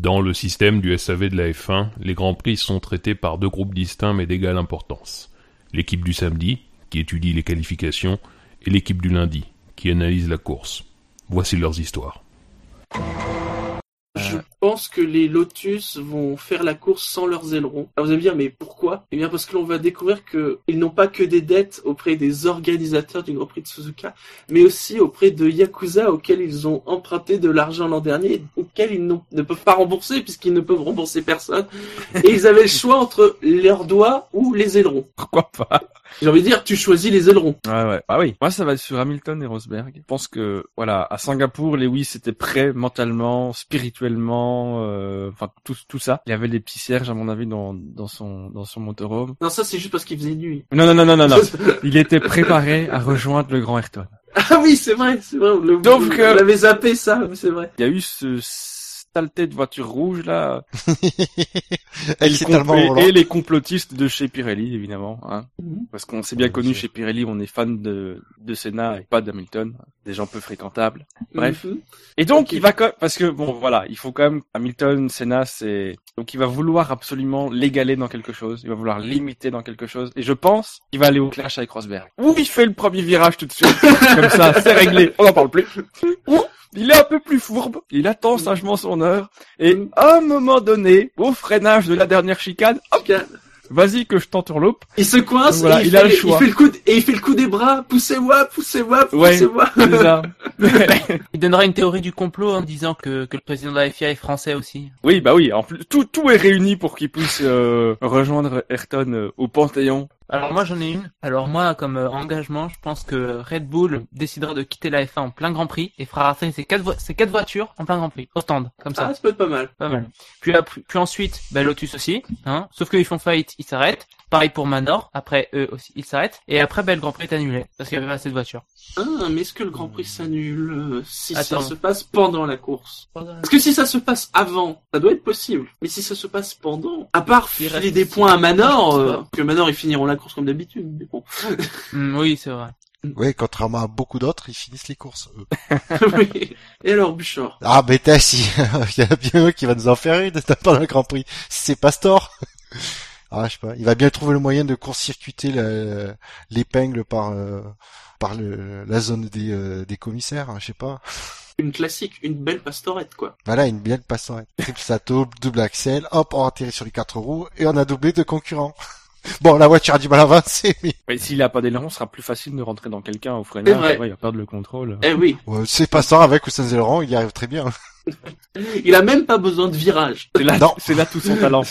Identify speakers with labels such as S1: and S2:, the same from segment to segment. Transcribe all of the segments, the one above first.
S1: Dans le système du SAV de la F1, les Grands Prix sont traités par deux groupes distincts mais d'égale importance. L'équipe du samedi, qui étudie les qualifications, et l'équipe du lundi, qui analyse la course. Voici leurs histoires.
S2: Je pense que les Lotus vont faire la course sans leurs ailerons. Alors vous allez me dire, mais pourquoi? Eh bien parce que l'on va découvrir qu'ils n'ont pas que des dettes auprès des organisateurs du Grand Prix de Suzuka, mais aussi auprès de Yakuza auxquels ils ont emprunté de l'argent l'an dernier, auxquels ils ne peuvent pas rembourser puisqu'ils ne peuvent rembourser personne. Et ils avaient le choix entre leurs doigts ou les ailerons.
S3: Pourquoi pas?
S2: J'ai envie de dire, tu choisis les ailerons.
S3: Ouais, ouais. Ah oui. Moi, ça va être sur Hamilton et Rosberg. Je pense que, voilà, à Singapour, Lewis était prêt mentalement, spirituellement, euh, enfin, tout, tout ça. Il y avait des petits cierges, à mon avis, dans, dans son, dans son motorhome.
S2: Non, ça c'est juste parce qu'il faisait nuit.
S3: Non, non, non, non, non, non. Il était préparé à rejoindre le grand Ayrton.
S2: ah oui, c'est vrai, c'est vrai. Le,
S3: Donc,
S2: on
S3: euh,
S2: l'avait zappé ça, c'est vrai.
S3: Il y a eu ce saleté de voiture rouge, là.
S4: Elle
S3: Et
S4: est
S3: les
S4: tellement
S3: compl- et,
S4: volante.
S3: et les complotistes de chez Pirelli, évidemment, hein.
S2: Mhm.
S3: Parce qu'on s'est bien connu chez Pirelli, on est fan de, de Senna et pas d'Hamilton. Des gens peu fréquentables. Bref.
S2: Mhm.
S3: Et donc, il va quand parce que bon, voilà, il faut quand même Hamilton, Senna, c'est donc il va vouloir absolument l'égaler dans quelque chose, il va vouloir l'imiter dans quelque chose. Et je pense qu'il va aller au clash avec Rosberg. Ou il fait le premier virage tout de suite, comme ça, c'est réglé, on n'en parle plus. Ou il est un peu plus fourbe, il attend sagement son heure, et à un moment donné, au freinage de la dernière chicane, hop, vas-y que je t'entourloupe.
S2: Il se coince,
S3: Donc voilà,
S2: et il,
S3: il a
S2: fait,
S3: le choix.
S2: il fait le coup de, et il fait le coup des bras, poussez-moi, poussez-moi, poussez-moi.
S3: Ça.
S5: Il donnera une théorie du complot en disant que, que le président de la FIA est français aussi.
S3: Oui, bah oui. En plus, tout tout est réuni pour qu'il puisse euh, rejoindre Ayrton euh, au Panthéon.
S5: Alors moi j'en ai une. Alors moi comme euh, engagement, je pense que Red Bull décidera de quitter la F1 en plein Grand Prix et fera rater ses quatre, vo- ses quatre voitures en plein Grand Prix, au stand, comme ça.
S2: Ah, ça peut être pas mal.
S5: Pas mal. Puis ensuite, bah, Lotus aussi, hein. Sauf qu'ils font faillite, ils s'arrêtent. Pareil pour Manor. Après, eux aussi, ils s'arrêtent. Et après, bah, le Grand Prix est annulé. Parce qu'il y avait pas assez de voitures.
S2: Ah, mais est-ce que le Grand Prix s'annule euh, si
S5: Attends.
S2: ça se passe pendant la course? Parce que si ça se passe avant, ça doit être possible. Mais si ça se passe pendant, à part
S5: Il
S2: filer des points à Manor, euh, que Manor ils finiront la course comme d'habitude. Mais bon.
S5: Hmm, oui, c'est vrai.
S4: Oui, contrairement à beaucoup d'autres, ils finissent les courses, eux.
S2: Oui. Et alors, Bouchard?
S4: Ah, mais t'as, si, il y en a bien un qui va nous en faire une pendant le Grand Prix. C'est Pastor. Ah, je sais pas. Il va bien trouver le moyen de court-circuiter la- l'épingle par, euh, par le, la zone des, euh, des commissaires, hein, je sais pas.
S2: Une classique, une belle pastorette, quoi.
S4: Voilà, une belle passerelle. Triple sato, double axel, hop, on atterrit sur les quatre roues, et on a doublé de concurrents. Bon, la voiture a du mal à avancer, mais
S3: Mais s'il a pas d'aileron, ce sera plus facile de rentrer dans quelqu'un au
S2: C'est
S3: freinage.
S2: vrai.
S3: Ouais, il va perdre le contrôle.
S2: Eh oui.
S4: ouais, c'est passant avec ou sans aileron, il y arrive très bien.
S2: Il a même pas besoin de virage.
S3: C'est là, c'est là tout son talent.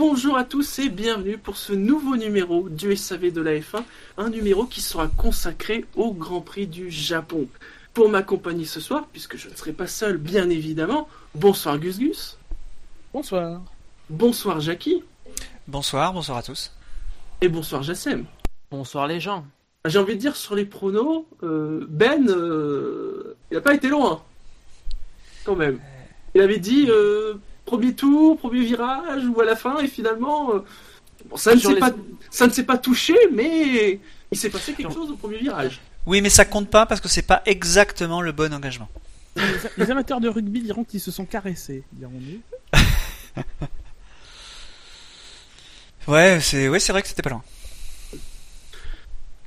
S2: Bonjour à tous et bienvenue pour ce nouveau numéro du SAV de la F1, un numéro qui sera consacré au Grand Prix du Japon. Pour m'accompagner ce soir, puisque je ne serai pas seul bien évidemment, bonsoir Gus Gus,
S6: Bonsoir.
S2: bonsoir Jackie
S7: Bonsoir, bonsoir à tous.
S2: et bonsoir Jassem.
S5: Bonsoir les gens.
S2: J'ai envie de dire sur les pronos, euh, Ben, euh, il n'a pas été loin, quand même. Il avait dit euh, premier tour, premier virage ou à la fin et finalement, euh, bon, ça, ne s'est
S5: les-
S2: pas, ça ne s'est pas touché, mais il s'est passé quelque chose au premier virage.
S7: Oui, mais ça compte pas parce que c'est pas exactement le bon engagement.
S6: Les, les amateurs de rugby diront qu'ils se sont caressés, dirons-nous.
S7: Ouais, c'est ouais, c'est vrai que c'était pas loin.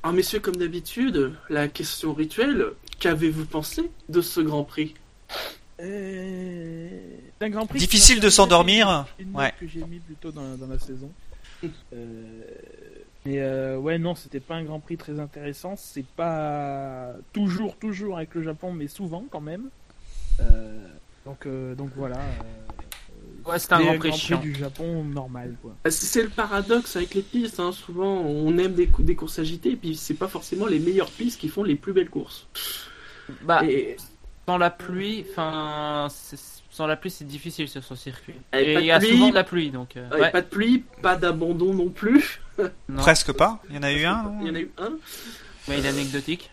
S2: Alors messieurs, comme d'habitude, la question rituelle, qu'avez-vous pensé de ce Grand Prix?
S6: Euh, un Grand Prix
S7: Difficile de s'endormir. Ouais.
S6: que j'ai mis plutôt dans, dans la saison. Euh, mais euh, ouais, non, c'était pas un Grand Prix très intéressant. C'est pas toujours, toujours avec le Japon, mais souvent quand même. Euh, donc, euh, donc voilà. euh,
S5: Ouais, c'était un grand prix
S6: Grand Prix du Japon normal quoi.
S2: Bah, C'est c'est le paradoxe avec les pistes. hein. Souvent, on aime des courses agitées, et puis c'est pas forcément les meilleures pistes qui font les plus belles courses.
S5: Bah,
S2: Et
S5: sans la pluie, enfin, c'est- sans la pluie, c'est difficile sur ce circuit.
S2: Avec
S5: Et
S2: pas
S5: il
S2: de
S5: y a
S2: pluie.
S5: souvent de la pluie, donc. euh, ouais,
S2: pas de pluie, pas d'abandon non plus.
S5: non.
S7: Presque pas. Il y en a eu un.
S2: Il y en a eu un.
S5: Mais il est anecdotique.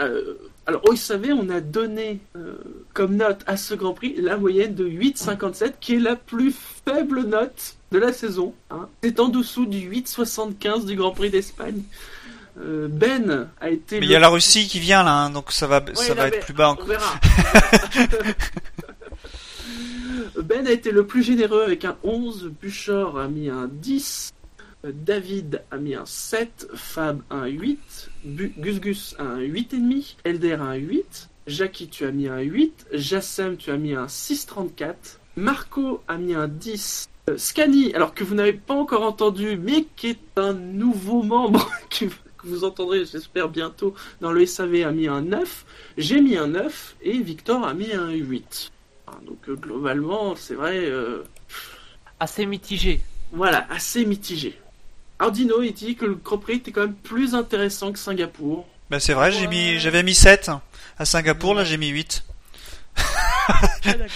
S2: Euh, alors, vous savez, on a donné euh, comme note à ce Grand Prix la moyenne de 8,57, qui est la plus faible note de la saison. hein. C'est en dessous du 8,75 du Grand Prix d'Espagne. Euh, ben a été
S7: Mais
S2: le
S7: il y a la Russie qui vient là, hein, donc ça va, ça être plus bas
S2: On
S7: encore.
S2: verra. ben a été le plus généreux avec un 11, Buchor a mis un 10, euh, David a mis un 7, Fab un 8, Bu- Gus Gus un 8,5, Elder un 8, Jackie tu as mis un 8, Jassem tu as mis un 6,34, Marco a mis un 10, euh, Scani, alors que vous n'avez pas encore entendu, mais qui est un nouveau membre qui- que vous entendrez j'espère bientôt dans le SAV a mis un 9, j'ai mis un 9 et Victor a mis un 8. Ah, Donc euh, globalement, c'est vrai, euh,
S5: Assez mitigé.
S2: voilà, assez mitigé. Ardino, il dit que le Grand Prix était quand même plus intéressant que Singapour.
S7: Bah c'est vrai, j'ai mis, j'avais mis 7 à Singapour, là j'ai mis 8.
S6: Ah, d'accord.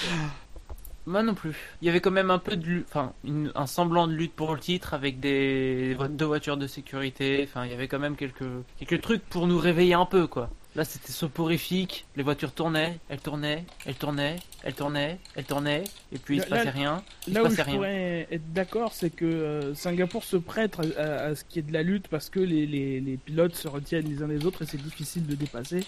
S5: Moi non plus. Il y avait quand même un peu de lutte, enfin, une- un semblant de lutte pour le titre avec des deux voitures de sécurité. Enfin, il y avait quand même quelques, quelques trucs pour nous réveiller un peu, quoi. Là, c'était soporifique. Les voitures tournaient, elles tournaient, elles tournaient, elles tournaient, elles tournaient, et puis il se
S6: Là-
S5: passait rien. Il se
S6: Là où
S5: passait
S6: je
S5: rien.
S6: pourrais être d'accord, c'est que euh, Singapour se prête à, à- à ce qui est de la lutte parce que les, les, les pilotes se retiennent les uns des autres et c'est difficile de dépasser.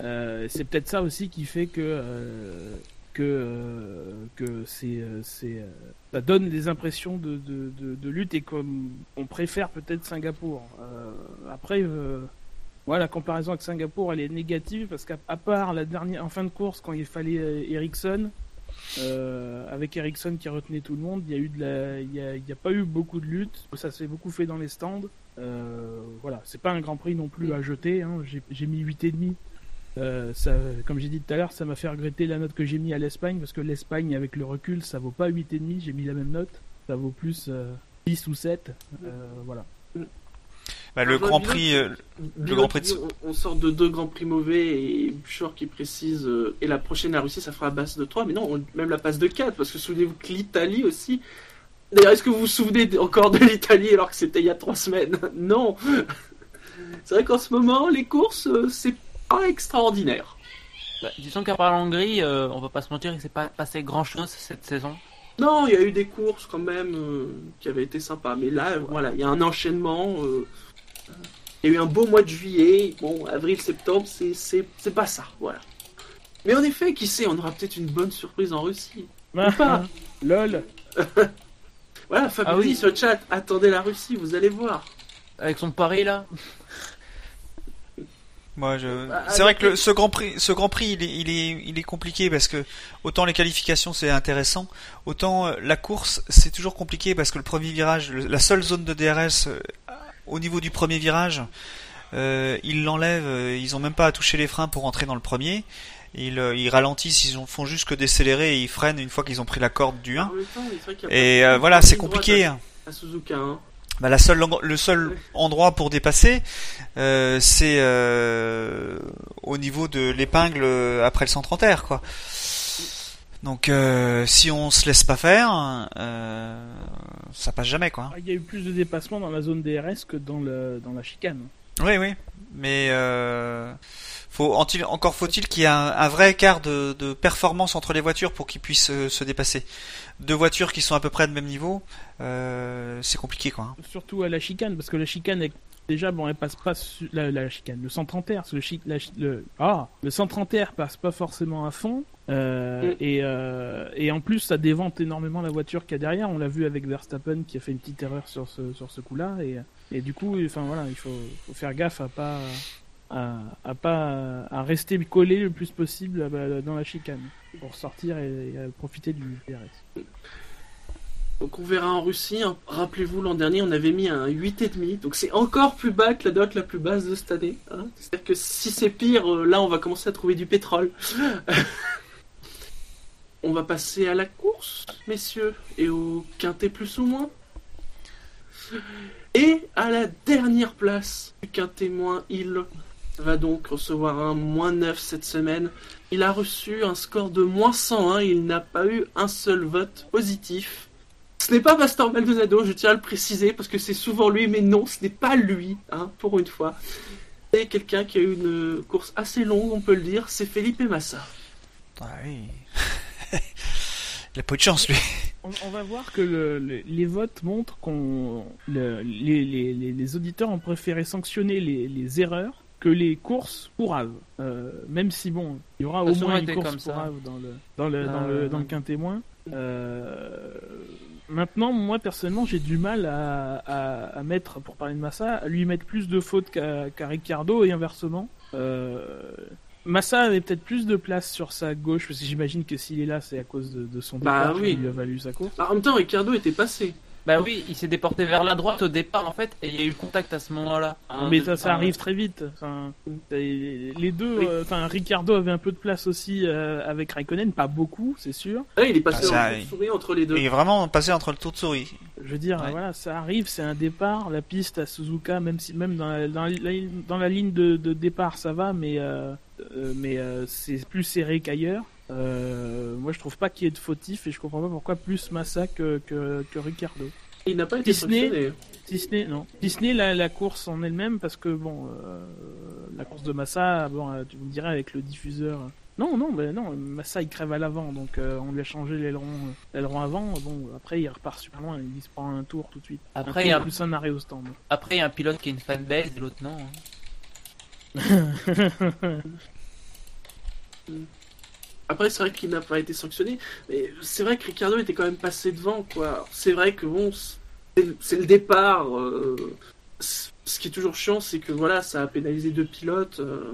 S6: Euh, c'est peut-être ça aussi qui fait que euh, que euh, que c'est euh, c'est euh, ça donne des impressions de, de, de, de lutte et comme on préfère peut-être Singapour. Après. La comparaison avec Singapour, elle est négative parce qu'à à part la dernière en fin de course quand il fallait Ericsson, euh, avec Ericsson qui retenait tout le monde, il y a eu de la, il y a, il y a pas eu beaucoup de lutte. Ça s'est beaucoup fait dans les stands. Euh, voilà, c'est pas un Grand Prix non plus à jeter. Hein. J'ai- J'ai mis 8,5. Euh, ça, comme j'ai dit tout à l'heure, ça m'a fait regretter la note que j'ai mis à l'Espagne parce que l'Espagne, avec le recul, ça vaut pas 8,5. J'ai mis la même note. Ça vaut plus euh, 10 ou 7. Euh, voilà.
S7: Bah, le Grand Prix, euh,
S2: Binoc
S7: Grand Prix de-
S2: on, on sort de deux Grands Prix mauvais et Buchor qui précise euh, et la prochaine la Russie ça fera base de 3 mais non on- même la passe de 4 parce que souvenez-vous que l'Italie aussi d'ailleurs est-ce que vous vous souvenez encore de l'Italie alors que c'était il y a 3 semaines? Non c'est vrai qu'en ce moment les courses c'est pas extraordinaire
S5: Bah, disons qu'à part l'Hongrie, euh, on va pas se mentir, il s'est pas passé grand chose cette saison.
S2: non il y a eu des courses quand même euh, qui avaient été sympas mais là voilà il y a un enchaînement euh, il y a eu un beau mois de juillet bon avril septembre c'est c'est c'est pas ça voilà mais en effet qui sait on aura peut-être une bonne surprise en Russie pas.
S6: LOL.
S2: Voilà, Fabien
S5: Ah oui.
S2: sur le chat, attendez la Russie, vous allez voir.
S5: Avec son pari là.
S7: Moi, je...
S2: Bah,
S7: c'est vrai que le- ce Grand Prix, ce Grand Prix, il est, il est, il est compliqué parce que autant les qualifications c'est intéressant, autant euh, la course c'est toujours compliqué parce que le premier virage, la seule zone de DRS euh, au niveau du premier virage, euh, ils l'enlèvent, ils ont même pas à toucher les freins pour entrer dans le premier. Ils, ils ralentissent, ils font juste que décélérer et ils freinent une fois qu'ils ont pris la corde du 1.
S2: En même temps, c'est vrai qu'il y a
S7: Et euh, voilà, c'est compliqué.
S2: À,
S7: hein.
S2: à Suzuka, hein.
S7: Bah, la seule, le seul endroit pour dépasser, euh, c'est euh, au niveau de l'épingle euh, après le 130 R, quoi. Donc, euh, si on se laisse pas faire, ça passe jamais, quoi.
S6: Il y a eu plus de dépassements dans la zone DRS que dans, le, dans la chicane.
S7: Oui, oui, mais euh, faut, en- encore faut-il qu'il y ait un, vrai écart de, de performance entre les voitures pour qu'ils puissent euh, se dépasser. Deux voitures qui sont à peu près de même niveau, euh, c'est compliqué, quoi. hein.
S6: Surtout à la chicane, parce que la chicane, est- déjà, bon, elle passe pas su- la, la chicane, le 130 R, parce que le, chi- la le, ah, le 130 R passe pas forcément à fond, euh,
S2: Mm.
S6: et, euh, et en plus, ça dévente énormément la voiture qu'il y a derrière. On l'a vu avec Verstappen qui a fait une petite erreur sur ce, sur ce coup-là, et, et du coup, enfin voilà, il faut, faut faire gaffe à pas, à, à pas, à rester collé le plus possible dans la chicane pour sortir et, profiter du DRS.
S2: Donc on verra en Russie. hein. Rappelez-vous, l'an dernier, on avait mis un 8,5. Donc c'est encore plus bas que la note la plus basse de cette année. hein. C'est-à-dire que si c'est pire, euh, là, on va commencer à trouver du pétrole. on va passer à la course, messieurs, et au quintet plus ou moins. Et à la dernière place du quintet moins, il va donc recevoir un moins 9 cette semaine. Il a reçu un score de moins 101, il n'a pas eu un seul vote positif. Ce n'est pas Pastor Maldonado, je tiens à le préciser, parce que c'est souvent lui, mais non, ce n'est pas lui, hein, pour une fois. C'est quelqu'un qui a eu une course assez longue, on peut le dire, c'est Felipe Massa.
S7: Ah oui. Il a pas eu de chance, lui.
S6: On, on va voir que le- le- les votes montrent qu'on le- les, les- les- les auditeurs ont préféré sanctionner les, les erreurs que les courses pour Ave. Euh, même si bon, il y aura au moins une course
S5: comme
S6: pour. Ave dans le dans le dans
S5: Euh,
S6: le dans le quintémoin. Euh, maintenant, moi personnellement, j'ai du mal à, à, à mettre, pour parler de Massa, à lui mettre plus de fautes qu'à qu'à Ricciardo et inversement. Euh, Massa avait peut-être plus de place sur sa gauche, parce que j'imagine que s'il est là, c'est à cause de, de son
S2: Bah
S6: départ
S2: oui.
S6: qui lui a valu sa course.
S2: Bah, en même temps, Ricardo était passé.
S5: Bah oui, il s'est déporté vers la droite au départ en fait, et il y a eu contact à ce moment-là. Hein,
S6: mais
S5: de-
S6: ça, ça arrive très vite. Enfin, les deux,
S2: Oui.
S6: euh, enfin Ricardo avait un peu de place aussi euh, avec Raikkonen, pas beaucoup, c'est sûr.
S2: Il est passé
S7: Ah, ça,
S2: en
S7: il-
S2: souris entre les deux.
S7: Il est vraiment passé entre le tour de souris.
S6: Je veux dire,
S7: Ouais.
S6: voilà, ça arrive, c'est un départ, la piste à Suzuka, même si même dans la, dans la, dans la ligne de, de départ ça va, mais euh, euh, mais euh, c'est plus serré qu'ailleurs. Euh, moi, je trouve pas qu'il y ait de fautif et je comprends pas pourquoi plus Massa que que, que Ricardo.
S2: Il n'a pas été
S6: Disney.
S2: sanctionné.
S6: Si ce n'est non, si ce n'est la, la course en elle-même, parce que bon, euh, la course de Massa, bon, euh, tu me dirais avec le diffuseur. Non, non, mais non, Massa il crève à l'avant, donc euh, on lui a changé l'aileron, l'aileron avant. Bon, après il repart super loin, il se prend un tour tout de suite.
S5: Après,
S6: un
S5: il y a-
S6: plus un arrêt au stand.
S5: Après, il y a un pilote qui a une fanbase et l'autre non. hein.
S2: Après, c'est vrai qu'il n'a pas été sanctionné, mais c'est vrai que Ricardo était quand même passé devant, quoi. C'est vrai que bon, c'est le départ. euh, Ce qui est toujours chiant, c'est que voilà, ça a pénalisé deux pilotes. euh.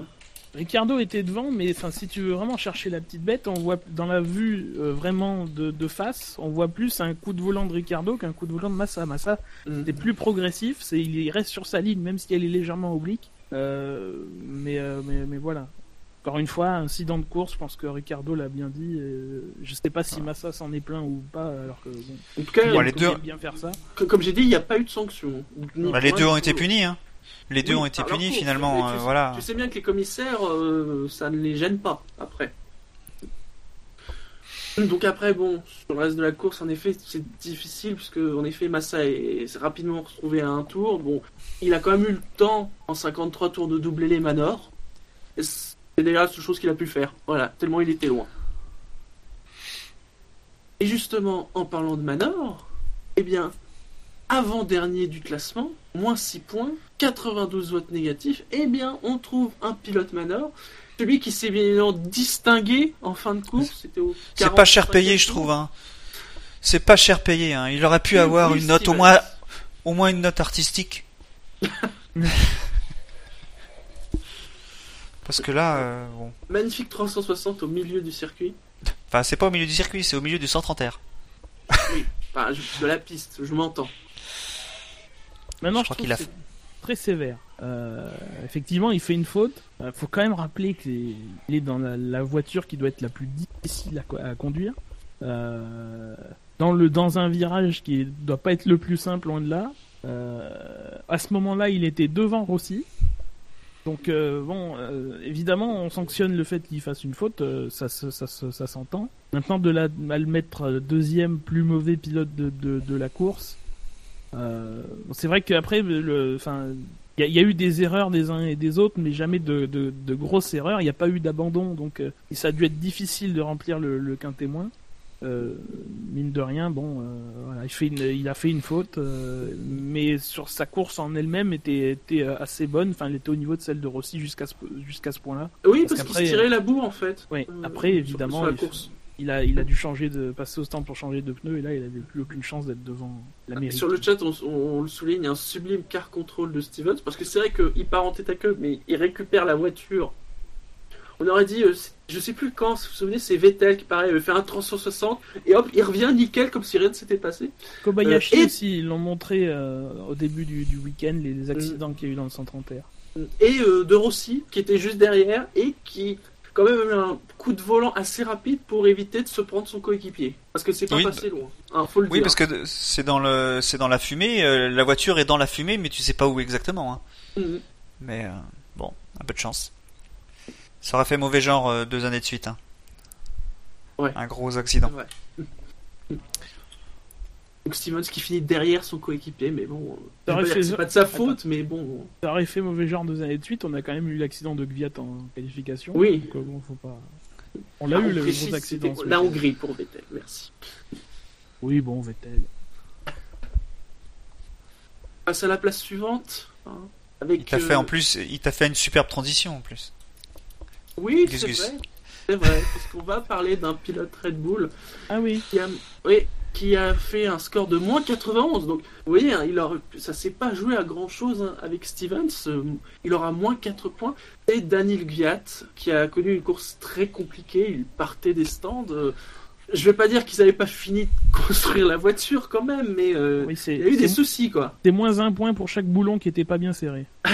S6: Ricardo était devant, mais enfin, si tu veux vraiment chercher la petite bête, on voit dans la vue euh, vraiment de, de face, on voit plus un coup de volant de Ricardo qu'un coup de volant de Massa. Massa, c'est plus progressif, c'est il reste sur sa ligne même si elle est légèrement oblique. Euh, mais, mais mais voilà. Encore une fois, incident de course, je pense que Ricardo l'a bien dit. euh, je sais pas si Massa s'en est plaint ou pas, alors que bon,
S2: En tout cas,
S6: il
S7: Bon,
S6: aime-
S7: les deux-
S6: bien faire ça.
S2: comme, j'ai dit, il n'y a pas eu de sanction.
S7: Bah, les deux ont été punis, hein. Les deux
S2: Oui,
S7: ont été punis finalement, euh,
S2: tu,
S7: voilà.
S2: Tu sais bien que les commissaires, euh, ça ne les gêne pas après. Donc après, bon, sur le reste de la course, en effet, c'est difficile puisque en effet, Massa est, s'est rapidement retrouvé à un tour. Bon, il a quand même eu le temps en 53 tours de doubler les manors. C'est déjà la seule chose qu'il a pu faire. Voilà, tellement il était loin. Et justement, en parlant de Manor, eh bien, avant-dernier du classement, moins 6 points, 92 votes négatifs, eh bien, on trouve un pilote Manor, celui qui s'est bien évidemment distingué en fin de course.
S7: C'est pas cher
S2: 45e
S7: payé, je trouve. Hein. C'est pas cher payé. Hein. Il aurait pu avoir une note au moins, au moins une note artistique. Parce que là, euh, bon.
S2: Magnifique 360 au milieu du circuit.
S7: Enfin, c'est pas au milieu du circuit, c'est au milieu du 130 R.
S2: Enfin, je- de la piste, je m'entends.
S6: Maintenant,
S7: Je
S6: je,
S7: crois qu'il a
S6: que c'est très sévère. Euh, effectivement, il fait une faute. Euh, faut quand même rappeler qu'il est dans la, la voiture qui doit être la plus difficile à, co- à conduire. Euh, dans le dans un virage qui doit pas être le plus simple loin de là. Euh, à ce moment-là, il était devant Rossi. Donc euh, bon, euh, évidemment, on sanctionne le fait qu'il fasse une faute, euh, ça, ça, ça, ça- s'entend. Maintenant, de la, à le mettre deuxième plus mauvais pilote de, la course, c'est vrai qu'après, le, enfin, il y, a- eu des erreurs des uns et des autres, mais jamais de, de, grosses erreurs. Il n'y a pas eu d'abandon, donc ça a dû être difficile de remplir le, le quintémoin. Euh, mine de rien, bon, euh, voilà, il, fait une, il a fait une faute, euh, mais sur sa course en elle-même était, était assez bonne. Enfin, elle était au niveau de celle de Rossi jusqu'à ce, jusqu'à ce point-là.
S2: Oui,
S6: Parce
S2: parce, qu'il se tirait la boue en fait.
S6: Oui. Après, évidemment,
S2: sur la
S6: il-
S2: course.
S6: Il a, il a dû changer de passer au stand pour changer de pneu, et là, il avait plus aucune chance d'être devant l'Amérique.
S2: Sur le chat, on, on- on le souligne, un sublime car control de Stevens, parce que c'est vrai qu'il part en tête à queue, mais il récupère la voiture. On aurait dit, euh, je sais plus quand, si vous vous souvenez, c'est Vettel qui pareil, fait un 360, et hop, il revient nickel comme si rien ne s'était passé.
S6: Kobayashi
S2: Euh, et-
S6: aussi, ils l'ont montré euh, au début du, du week-end, les, les accidents qu'il y a eu dans le 130R.
S2: Et euh, de Rossi, qui était juste derrière, et qui quand même eu un coup de volant assez rapide pour éviter de se prendre son coéquipier. Parce que c'est pas
S7: Oui,
S2: passé loin. Hein, faut le
S7: Oui,
S2: dire.
S7: parce que c'est dans le, c'est dans la fumée. euh, la voiture est dans la fumée, mais tu sais pas où exactement. Hein.
S2: Mhm.
S7: Mais euh, bon, un peu de chance. Ça aurait fait mauvais genre euh, deux années de suite. Hein.
S2: Ouais.
S7: Un gros accident.
S2: Ouais. Donc Stevens qui finit derrière son coéquipier, mais bon, vais
S6: aurait
S2: pas
S6: fait-
S2: c'est pas de sa faute, mais bon,
S6: Ça aurait fait mauvais genre deux années de suite. On a quand même eu l'accident de Gviat en qualification.
S2: Oui.
S6: Donc, euh, bon, faut pas. On l'a
S2: Ah,
S6: eu le gros accident.
S2: La. Hongrie pour Vettel, merci.
S6: Oui, bon, Vettel.
S2: Passe à la place suivante. hein, avec,
S7: Il t'a
S2: euh,
S7: fait en plus, il t'a fait une superbe transition en plus.
S2: Oui, c'est vrai. C'est vrai, parce qu'on va parler d'un pilote Red Bull
S6: Ah oui.
S2: qui a, oui, qui a fait un score de moins 91. Donc, vous voyez, hein, il aura, ça s'est pas joué à grand chose avec Stevens. Euh, Il aura moins 4 points. Et Daniel Gviat, qui a connu une course très compliquée. Il partait des stands. Euh, Je vais pas dire qu'ils n'avaient pas fini de construire la voiture quand même, mais euh,
S6: Oui,
S2: il y a eu des soucis, quoi.
S6: c'est moins un point pour chaque boulon qui était pas bien serré.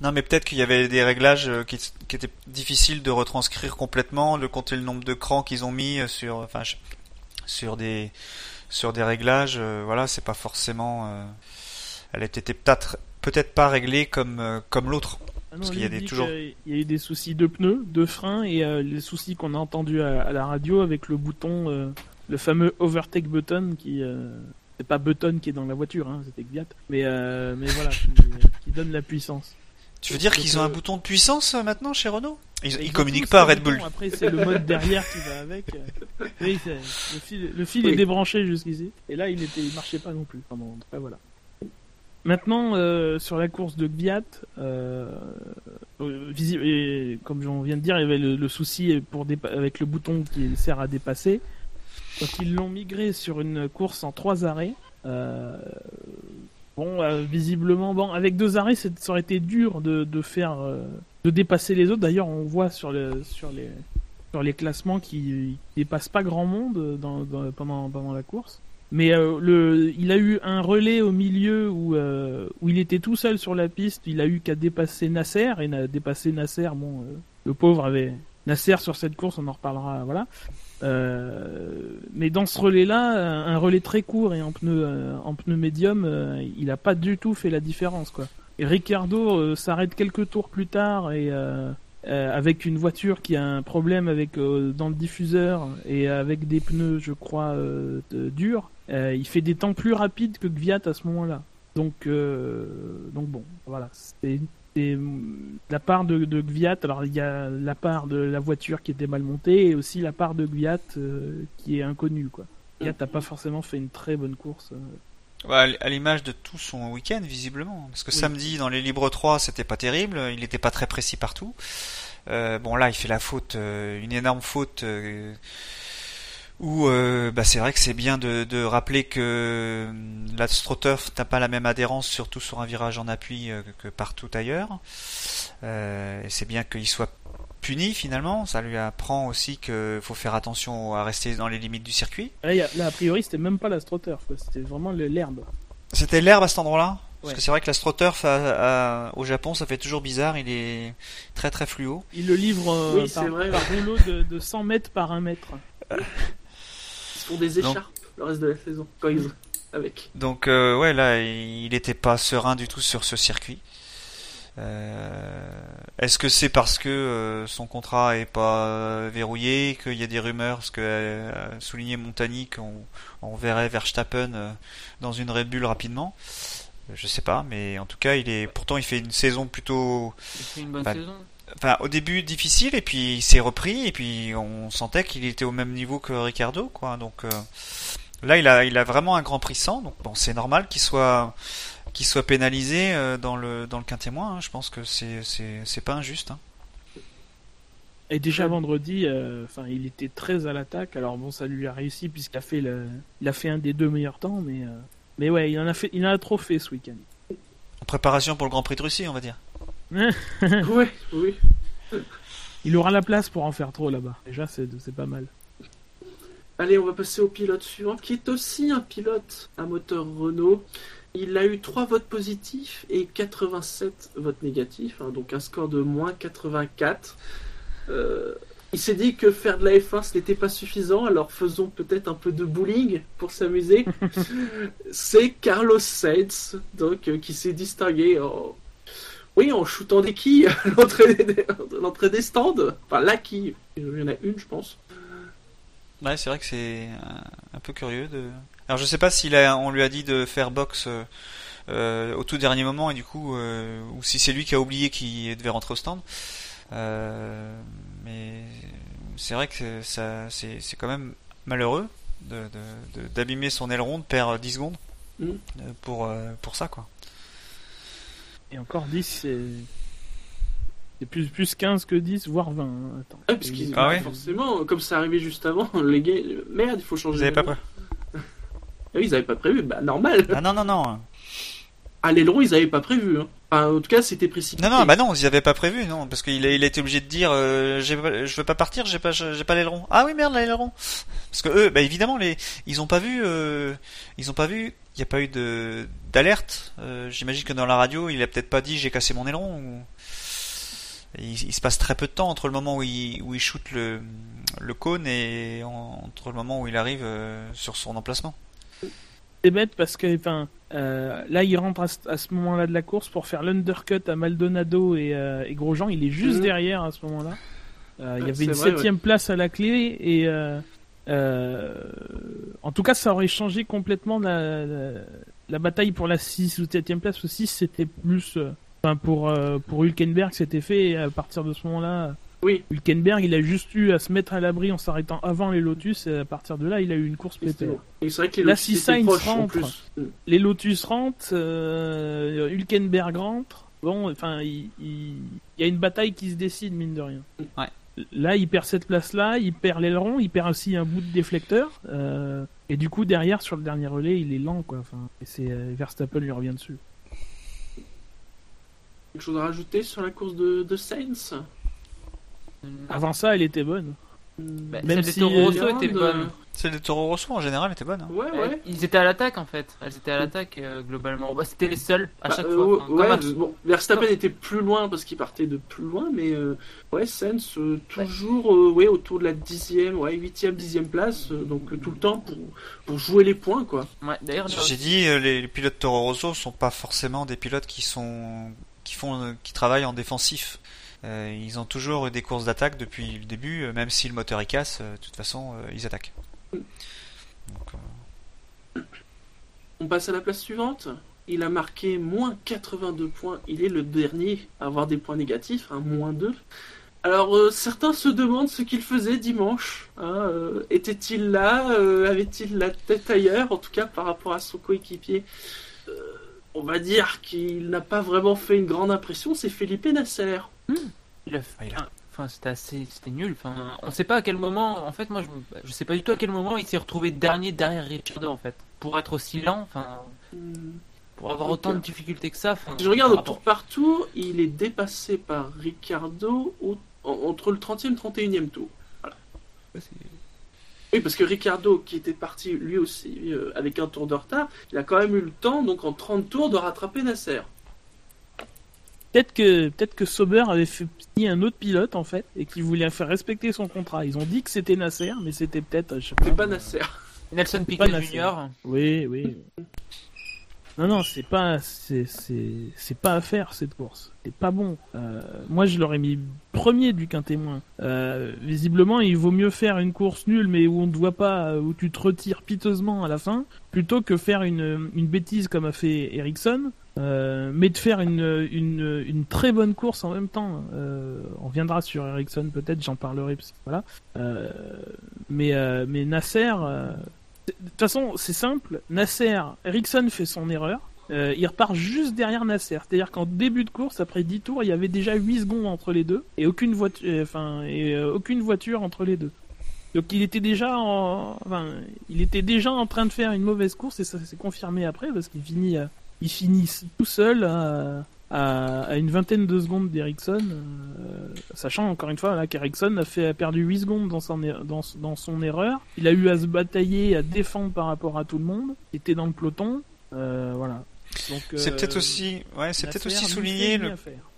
S7: Non, mais peut-être qu'il y avait des réglages euh, qui, qui étaient difficiles de retranscrire complètement, de compter le nombre de crans qu'ils ont mis euh, sur, enfin, je- sur des, sur des réglages. euh, voilà, c'est pas forcément. euh, elle était peut-être, peut-être pas réglée comme, euh, comme l'autre.
S6: Ah non,
S7: Parce qu'il
S6: lui,
S7: y a
S6: il
S7: des- toujours-
S6: y a eu des soucis de pneus, de freins et euh, les soucis qu'on a entendus à, à la radio avec le bouton, euh, le fameux overtake button qui. euh, c'est pas button qui est dans la voiture, hein, c'était Gviat. Mais, euh, mais voilà, qui, qui donne la puissance.
S7: Tu veux dire qu'ils ont un
S6: euh,
S7: bouton de puissance euh, maintenant chez Renault Ils, ils communiquent pas à Red Bull.
S6: bouton, Après, c'est le mode derrière qui va avec. Oui, le fil, le fil
S2: Oui.
S6: est débranché jusqu'ici. Et là, il il marchait pas non plus. Enfin, bon, voilà. Maintenant, euh, sur la course de Gviat, euh, et comme on vient de dire, il y avait le, le souci pour avec le bouton qui sert à dépasser. Donc ils l'ont migré sur une course en trois arrêts. Euh, bon, euh, visiblement, bon, avec deux arrêts, ça aurait été dur de, de faire, euh, de dépasser les autres. D'ailleurs, on voit sur sur les, sur les classements qui dépassent pas grand monde pendant, pendant la course. Mais euh, le, il a eu un relais au milieu où, où il était tout seul sur la piste. Il a eu qu'à dépasser Nasser et n'a dépassé Nasser. Bon, le pauvre avait Nasser sur cette course, on en reparlera. Voilà. Euh, mais dans ce relais-là, un relais très court et en pneu, euh, en pneu médium, euh, il a pas du tout fait la différence, quoi. Et Ricardo euh, s'arrête quelques tours plus tard et euh, avec une voiture qui a un problème avec dans le diffuseur et avec des pneus, je crois, durs. il fait des temps plus rapides que Gviat à ce moment-là. Donc, donc bon, voilà. C'était c'est la part de, de Gviat. Alors il y a la part de la voiture qui était mal montée et aussi la part de Gviat euh, qui est inconnue, quoi. Gviat n'a pas forcément fait une très bonne course. euh.
S7: Ouais, à l'image de tout son week-end, visiblement. Parce que
S6: Oui.
S7: samedi, dans les Libres 3, c'était pas terrible. Il n'était pas très précis partout. Euh, bon, là, il fait la faute, euh, une énorme faute. Où euh, bah, c'est vrai que c'est bien de, de rappeler que euh, l'AstroTurf n'a pas la même adhérence, surtout sur un virage en appui euh, que partout ailleurs. Euh, et c'est bien qu'il soit puni finalement. Ça lui apprend aussi qu'il faut faire attention à rester dans les limites du circuit.
S6: Là, y a- là, a priori, c'était même pas l'astroturf. C'était vraiment l'herbe.
S7: C'était l'herbe à cet endroit-là? Parce
S6: Ouais.
S7: que c'est vrai que l'astroturf à- à- au Japon, ça fait toujours bizarre. Il est très très fluo.
S6: Il le livre euh,
S2: Oui,
S6: par,
S2: c'est vrai.
S6: par rouleau de, de 100 mètres par 1 mètre.
S2: Font des
S7: Donc-
S2: écharpes le reste de la saison, quand ils avec.
S7: Donc euh, ouais, là, il était pas serein du tout sur ce circuit. Euh, Est-ce que c'est parce que euh, son contrat est pas verrouillé, qu'il y a des rumeurs, parce que euh, souligné Montagny qu'on on verrait Verstappen euh, dans une Red Bull rapidement? Je sais pas, mais en tout cas, il est pourtant il fait une saison plutôt
S5: Il fait une bonne
S7: Bah,
S5: saison.
S7: Enfin au début difficile et puis il s'est repris et puis on sentait qu'il était au même niveau que Ricardo quoi donc euh, là il a il a vraiment un grand prix sans donc bon c'est normal qu'il soit qu'il soit pénalisé euh, dans le dans le quintémoin hein. je pense que c'est c'est c'est pas injuste hein.
S6: Et déjà vendredi, euh, enfin, il était très à l'attaque. Alors bon, ça lui a réussi puisqu'il a fait le, il a fait un des deux meilleurs temps, mais euh, mais ouais, il en a fait, il en a trop fait ce week-end.
S7: en préparation pour le Grand Prix de Russie on va dire
S2: ouais, oui.
S6: Il aura la place pour en faire trop là-bas. Déjà, c'est pas mal.
S2: Allez, on va passer au pilote suivant, qui est aussi un pilote à moteur Renault. Il a eu 3 votes positifs et 87 votes négatifs, hein, donc un score de moins 84. euh, il s'est dit que faire de la F1 ce n'était pas suffisant, alors faisons peut-être un peu de bowling pour s'amuser. C'est Carlos Sainz, donc, euh, qui s'est distingué en, oui, en shootant des quilles à l'entrée des, l'entrée des stands. Enfin, la quille. Il y en a une, je pense.
S7: Ouais, c'est vrai que c'est un, un peu curieux de. Alors je sais pas s'il a, on lui a dit de faire box euh, euh, au tout dernier moment et du coup, euh, ou si c'est lui qui a oublié qu'il devait rentrer au stand. Euh, mais c'est vrai que ça, c'est, c'est quand même malheureux de, de, de- d'abîmer son aileron, de perdre 10 secondes
S2: Mm.
S7: euh, pour euh, pour ça quoi.
S6: Et encore 10, c'est. C'est plus, plus 15 que 10, voire 20. hein. Attends.
S2: Ah, parce qu'ils,
S7: Ah ouais
S2: forcément, comme ça arrivait juste avant, les gars, merde, il faut changer.
S7: Vous avez pas
S2: l'aileron. Ah oui, ils avaient pas prévu, bah normal.
S7: Ah non non non.
S2: À l'aileron, ils avaient pas prévu. Hein. Enfin, en tout cas, c'était précipité.
S7: Non non bah non, ils avaient pas prévu non parce qu'il a, il a été obligé de dire euh, j'ai pas- je veux pas partir, j'ai pas j'ai pas l'aileron. Ah oui merde l'aileron. Parce que eux bah évidemment les ils ont pas vu euh, ils ont pas vu il y a pas eu de d'alerte. Euh, j'imagine que dans la radio, il a peut-être pas dit j'ai cassé mon aileron ou il, il se passe très peu de temps entre le moment où il où il shoot le le cône et en- entre le moment où il arrive euh, sur son emplacement.
S6: C'est bête parce que enfin, euh, là, il rentre à, ce- à ce moment-là de la course pour faire l'undercut à Maldonado et, euh, et Grosjean. Il est juste
S2: Mhm.
S6: derrière à ce moment-là. Euh, il y avait une
S2: vrai,
S6: septième place à la clé et en tout cas, ça aurait changé complètement la, la, la bataille pour la 6 ou 7 place. Au 6, c'était plus. euh, Enfin, pour, euh, pour Hülkenberg, c'était fait. Et à partir de ce moment-là,
S2: Oui.
S6: Hülkenberg, il a juste eu à se mettre à l'abri en s'arrêtant avant les Lotus. Et à partir de là, il a eu une course pépère.
S2: Et c'est vrai que les
S6: Là,
S2: Lotus
S6: si Sainz
S2: proches
S6: rentre,
S2: plus.
S6: Les Lotus rentrent, euh, Hülkenberg rentre. Bon, enfin, il, il- il y a une bataille qui se décide, mine de rien.
S7: Ouais.
S6: Là, il perd cette place-là, il perd l'aileron, il perd aussi un bout de déflecteur. euh, et du coup, derrière, sur le dernier relais, il est lent, quoi. Enfin, et c'est euh, Verstappen lui revient dessus.
S2: Quelque chose à rajouter sur la course de, de Sainz?
S6: Avant ça, elle était bonne.
S5: Bah,
S6: Même
S5: celle des
S6: si,
S5: Toro
S6: euh,
S5: Rosso était
S2: euh,
S5: bonne.
S7: Celle des Toro Rosso en général était bonne. hein.
S2: Ouais, ouais.
S5: Ils étaient à l'attaque en fait. Elles étaient à l'attaque euh, globalement. Bah, c'était les seuls à
S2: Bah,
S5: chaque
S2: euh,
S5: fois.
S2: ouais,
S5: Enfin, comme à-
S2: bon, Verstappen était plus loin parce qu'il partait de plus loin, mais euh, ouais, euh, toujours euh, ouais, autour de la dixième, ouais, huitième, dixième place, euh, donc euh, tout le temps pour, pour jouer les points, quoi.
S5: Ouais, D'ailleurs,
S7: J'ai dit euh, les, les pilotes Toro Rosso sont pas forcément des pilotes qui sont qui font euh, qui travaillent en défensif. Euh, ils ont toujours eu des courses d'attaque depuis le début, euh, même si le moteur est casse, euh, de toute façon ils attaquent.
S2: On passe à la place suivante. Il a marqué moins 82 points. Il est le dernier à avoir des points négatifs, un moins 2. Alors certains se demandent ce qu'il faisait dimanche. hein, Était-il là Avait-il la tête ailleurs En tout cas par rapport à son coéquipier. On va dire qu'il n'a pas vraiment fait une grande impression. C'est Felipe Nasser.
S5: il a-
S7: Ah, il a-
S5: Enfin, c'était assez, c'était nul. Enfin, on sait pas à quel moment. En fait, moi, je, je sais pas du tout à quel moment il s'est retrouvé dernier derrière Ricciardo en fait. Pour être aussi lent, enfin,
S2: Hmm.
S5: pour avoir autant de difficultés que ça. enfin,
S2: Si je regarde au tour par tour, il est dépassé par Ricardo au- entre le 30e et le 31e tour. Oui, parce que Ricardo, qui était parti lui aussi euh, avec un tour de retard, il a quand même eu le temps, donc en 30 tours, de rattraper Nasser.
S6: Peut-être que, peut-être que Sauber avait fait signer un autre pilote, en fait, et qui voulait faire respecter son contrat. Ils ont dit que c'était Nasser, mais c'était peut-être, sais
S2: C'est pas Nasser.
S5: Nelson
S6: pas
S5: Piquet
S6: Nasser.
S5: Junior.
S6: Oui, oui. Non, non, c'est pas, c'est, c'est, c'est pas à faire cette course. C'est pas bon. Euh, moi, je l'aurais mis premier du qu'un témoin. Euh, visiblement, il vaut mieux faire une course nulle, mais où on ne voit pas, où tu te retires piteusement à la fin, plutôt que faire une, une bêtise comme a fait Ericsson. Euh, mais de faire une, une, une très bonne course en même temps. Euh, on viendra sur Ericsson peut-être, j'en parlerai parce que voilà. Euh, mais euh, mais Nasser, euh, de toute façon, c'est simple. Nasser, Ericsson fait son erreur. Euh, il repart juste derrière Nasser. C'est-à-dire qu'en début de course, après 10 tours, il y avait déjà 8 secondes entre les deux et aucune voiture, enfin, et euh, aucune voiture entre les deux. Donc il était déjà en, enfin, il était déjà en train de faire une mauvaise course et ça s'est confirmé après parce qu'il finit, euh, il finit tout seul à, à une vingtaine de secondes d'Ericsson, euh, sachant encore une fois là qu'Ericsson a fait a perdu 8 secondes dans son er- dans, dans son erreur. Il a eu à se batailler, à défendre par rapport à tout le monde. Il était dans le peloton, euh, voilà. Donc,
S7: C'est
S6: euh,
S7: peut-être aussi, ouais, c'est peut-être aussi souligné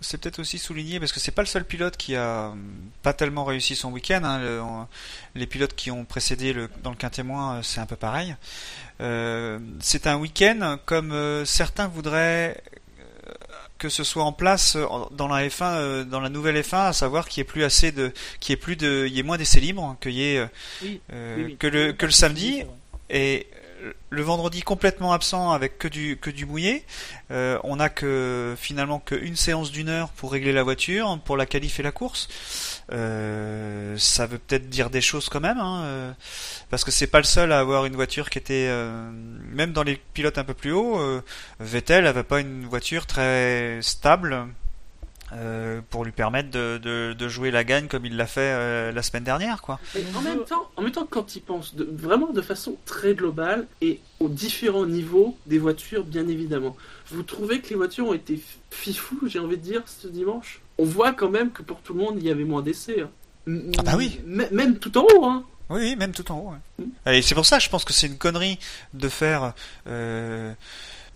S7: c'est peut-être aussi souligné parce que c'est pas le seul pilote qui a hum, pas tellement réussi son week-end. hein. Le- les pilotes qui ont précédé le, dans le quintémoin, euh, c'est un peu pareil. Euh, c'est un week-end comme euh, certains voudraient euh, que ce soit en place euh, dans la F1, euh, dans la nouvelle F1, à savoir qu'il y ait plus assez de, qu'il y ait plus de, il y ait moins d'essais libres, hein, qu'il y ait euh,
S6: Oui, oui, oui.
S7: que le que le samedi et le vendredi complètement absent avec que du que du mouillé. Euh, on a que finalement qu'une séance d'une heure pour régler la voiture, pour la qualif et la course. Euh, ça veut peut-être dire des choses quand même, hein, euh, parce que c'est pas le seul à avoir une voiture qui était euh, même dans les pilotes un peu plus hauts. euh, Vettel avait pas une voiture très stable. Euh, pour lui permettre de, de, de jouer la gagne comme il l'a fait euh, la semaine dernière quoi.
S2: Et en même temps, en même temps, quand il pense de, vraiment de façon très globale et aux différents niveaux des voitures, bien évidemment, vous trouvez que les voitures ont été fifou, j'ai envie de dire, ce dimanche? On voit quand même que pour tout le monde, il y avait moins d'essais. hein.
S7: Ah bah oui.
S2: m- Même tout en haut, hein.
S7: Oui, oui, même tout en haut. Et c'est pour ça, je pense que c'est une connerie de faire, euh,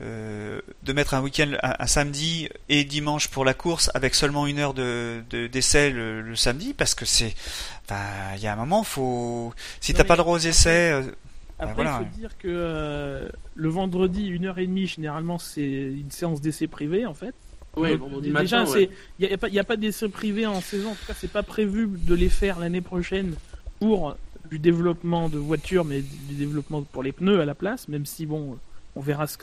S7: euh, de mettre un week-end, un, un samedi et dimanche pour la course avec seulement une heure de de- d'essai le, le samedi, parce que c'est, il y a un moment, faut, si t'as pas le droit aux essais, euh,
S6: Après,
S7: voilà,
S6: il faut dire que euh, le vendredi, une heure et demie, généralement, c'est une séance d'essai privé, en fait.
S2: Ouais,
S6: Donc,
S2: vendredi
S6: déjà,
S2: matin,
S6: c'est
S2: ouais.
S6: il y a, pas il y a pas d'essai privé en saison. En tout cas, c'est pas prévu de les faire l'année prochaine pour du développement de voitures, mais du développement pour les pneus à la place. Même si bon, on verra ce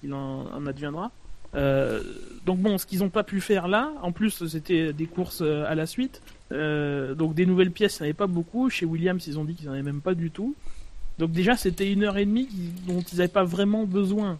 S6: qu'il en, en adviendra. Euh, donc bon, ce qu'ils n'ont pas pu faire là, en plus c'était des courses euh, à la suite, euh, donc des nouvelles pièces, il n'y avait pas beaucoup. Chez Williams, ils ont dit qu'ils n'en avaient même pas du tout. Donc déjà, c'était une heure et demie dont ils n'avaient pas vraiment besoin.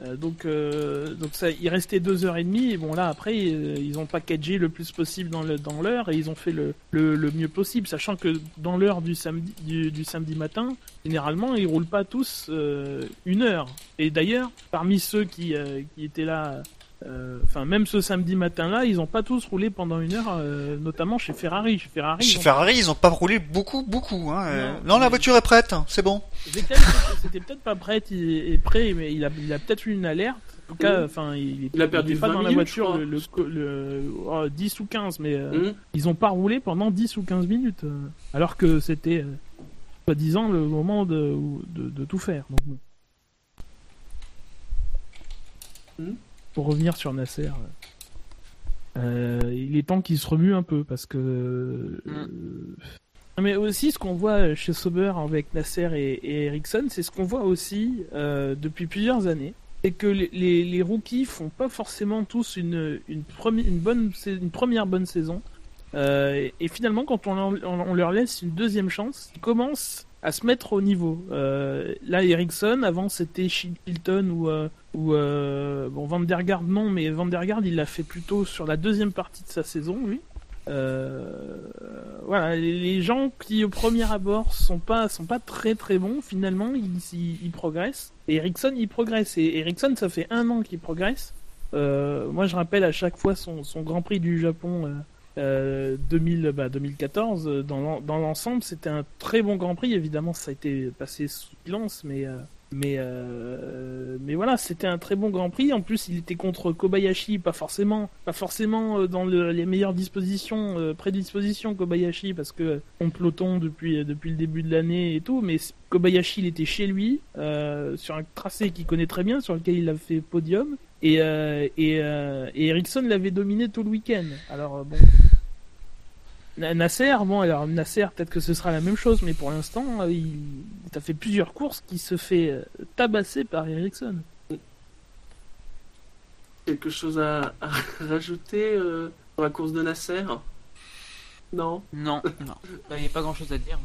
S6: Donc, euh, donc ça, il restait deux heures et demie. Et bon là, après, euh, ils ont packagé le plus possible dans le dans l'heure et ils ont fait le, le, le mieux possible, sachant que dans l'heure du samedi du, du samedi matin, généralement, ils roulent pas tous euh, une heure. Et d'ailleurs, parmi ceux qui euh, qui étaient là. Euh, Enfin, même ce samedi matin-là, ils ont pas tous roulé pendant une heure, euh, notamment chez Ferrari. Chez Ferrari, ils
S7: chez
S6: ont-
S7: Ferrari, ils ont pas roulé beaucoup, beaucoup. Hein. euh,
S6: Non,
S7: non, la voiture est prête, c'est bon.
S6: Vettel, c'était- peut-être pas prêt, il est prêt, mais il a, il a peut-être eu une alerte. En tout cas,
S2: Mhm.
S6: enfin, il,
S2: Il a perdu
S6: était pas
S2: 20
S6: dans la
S2: minutes,
S6: voiture le, le- le- oh, 10 ou 15, mais euh,
S2: Hum.
S6: ils ont pas roulé pendant 10 ou 15 minutes, euh, alors que c'était, euh, soi-disant, le moment de, de, de tout faire. Donc, bon. Pour revenir sur Nasser, euh, il est temps qu'il se remue un peu, parce que... euh, mais aussi, ce qu'on voit chez Sauber avec Nasser et, et Ericsson, c'est ce qu'on voit aussi euh, depuis plusieurs années. C'est que les, les, les rookies font pas forcément tous une, une, premi- une, bonne, sa- une première bonne saison. Euh, et, et finalement, quand on, leur- on, on leur laisse une deuxième chance, ils commencent à se mettre au niveau. Euh, là, Ericsson, avant c'était Hilton ou, euh, ou euh, bon, Van der Garde non, mais Van der Garde il l'a fait plutôt sur la deuxième partie de sa saison, lui. Voilà, les gens qui au premier abord sont pas sont pas très très bons, finalement ils, ils, progressent. Et Ericsson il progresse. Et Ericsson ça fait un an qu'il progresse. Moi je rappelle à chaque fois son, son Grand Prix du Japon euh, euh, 2000, bah, 2014. euh, Dans dans l'ensemble c'était un très bon Grand Prix. Évidemment ça a été passé sous silence, mais euh, mais mais voilà, c'était un très bon Grand Prix. En plus, il était contre Kobayashi, pas forcément, pas forcément dans le- les meilleures dispositions, prédispositions Kobayashi, parce que on peloton depuis depuis le début de l'année et tout. Mais Kobayashi, il était chez lui sur un tracé qu'il connaît très bien, sur lequel il a fait podium. Et euh, et, euh, et Ericsson l'avait dominé tout le week-end. Alors euh, bon. Na- Nasser, bon alors Nasser, peut-être que ce sera la même chose, mais pour l'instant, il, a fait plusieurs courses qui se fait tabasser par Ericsson.
S2: Quelque chose à, à rajouter euh, sur la course de Nasser? Non?
S5: Non, non. Il n'y a pas grand chose à dire.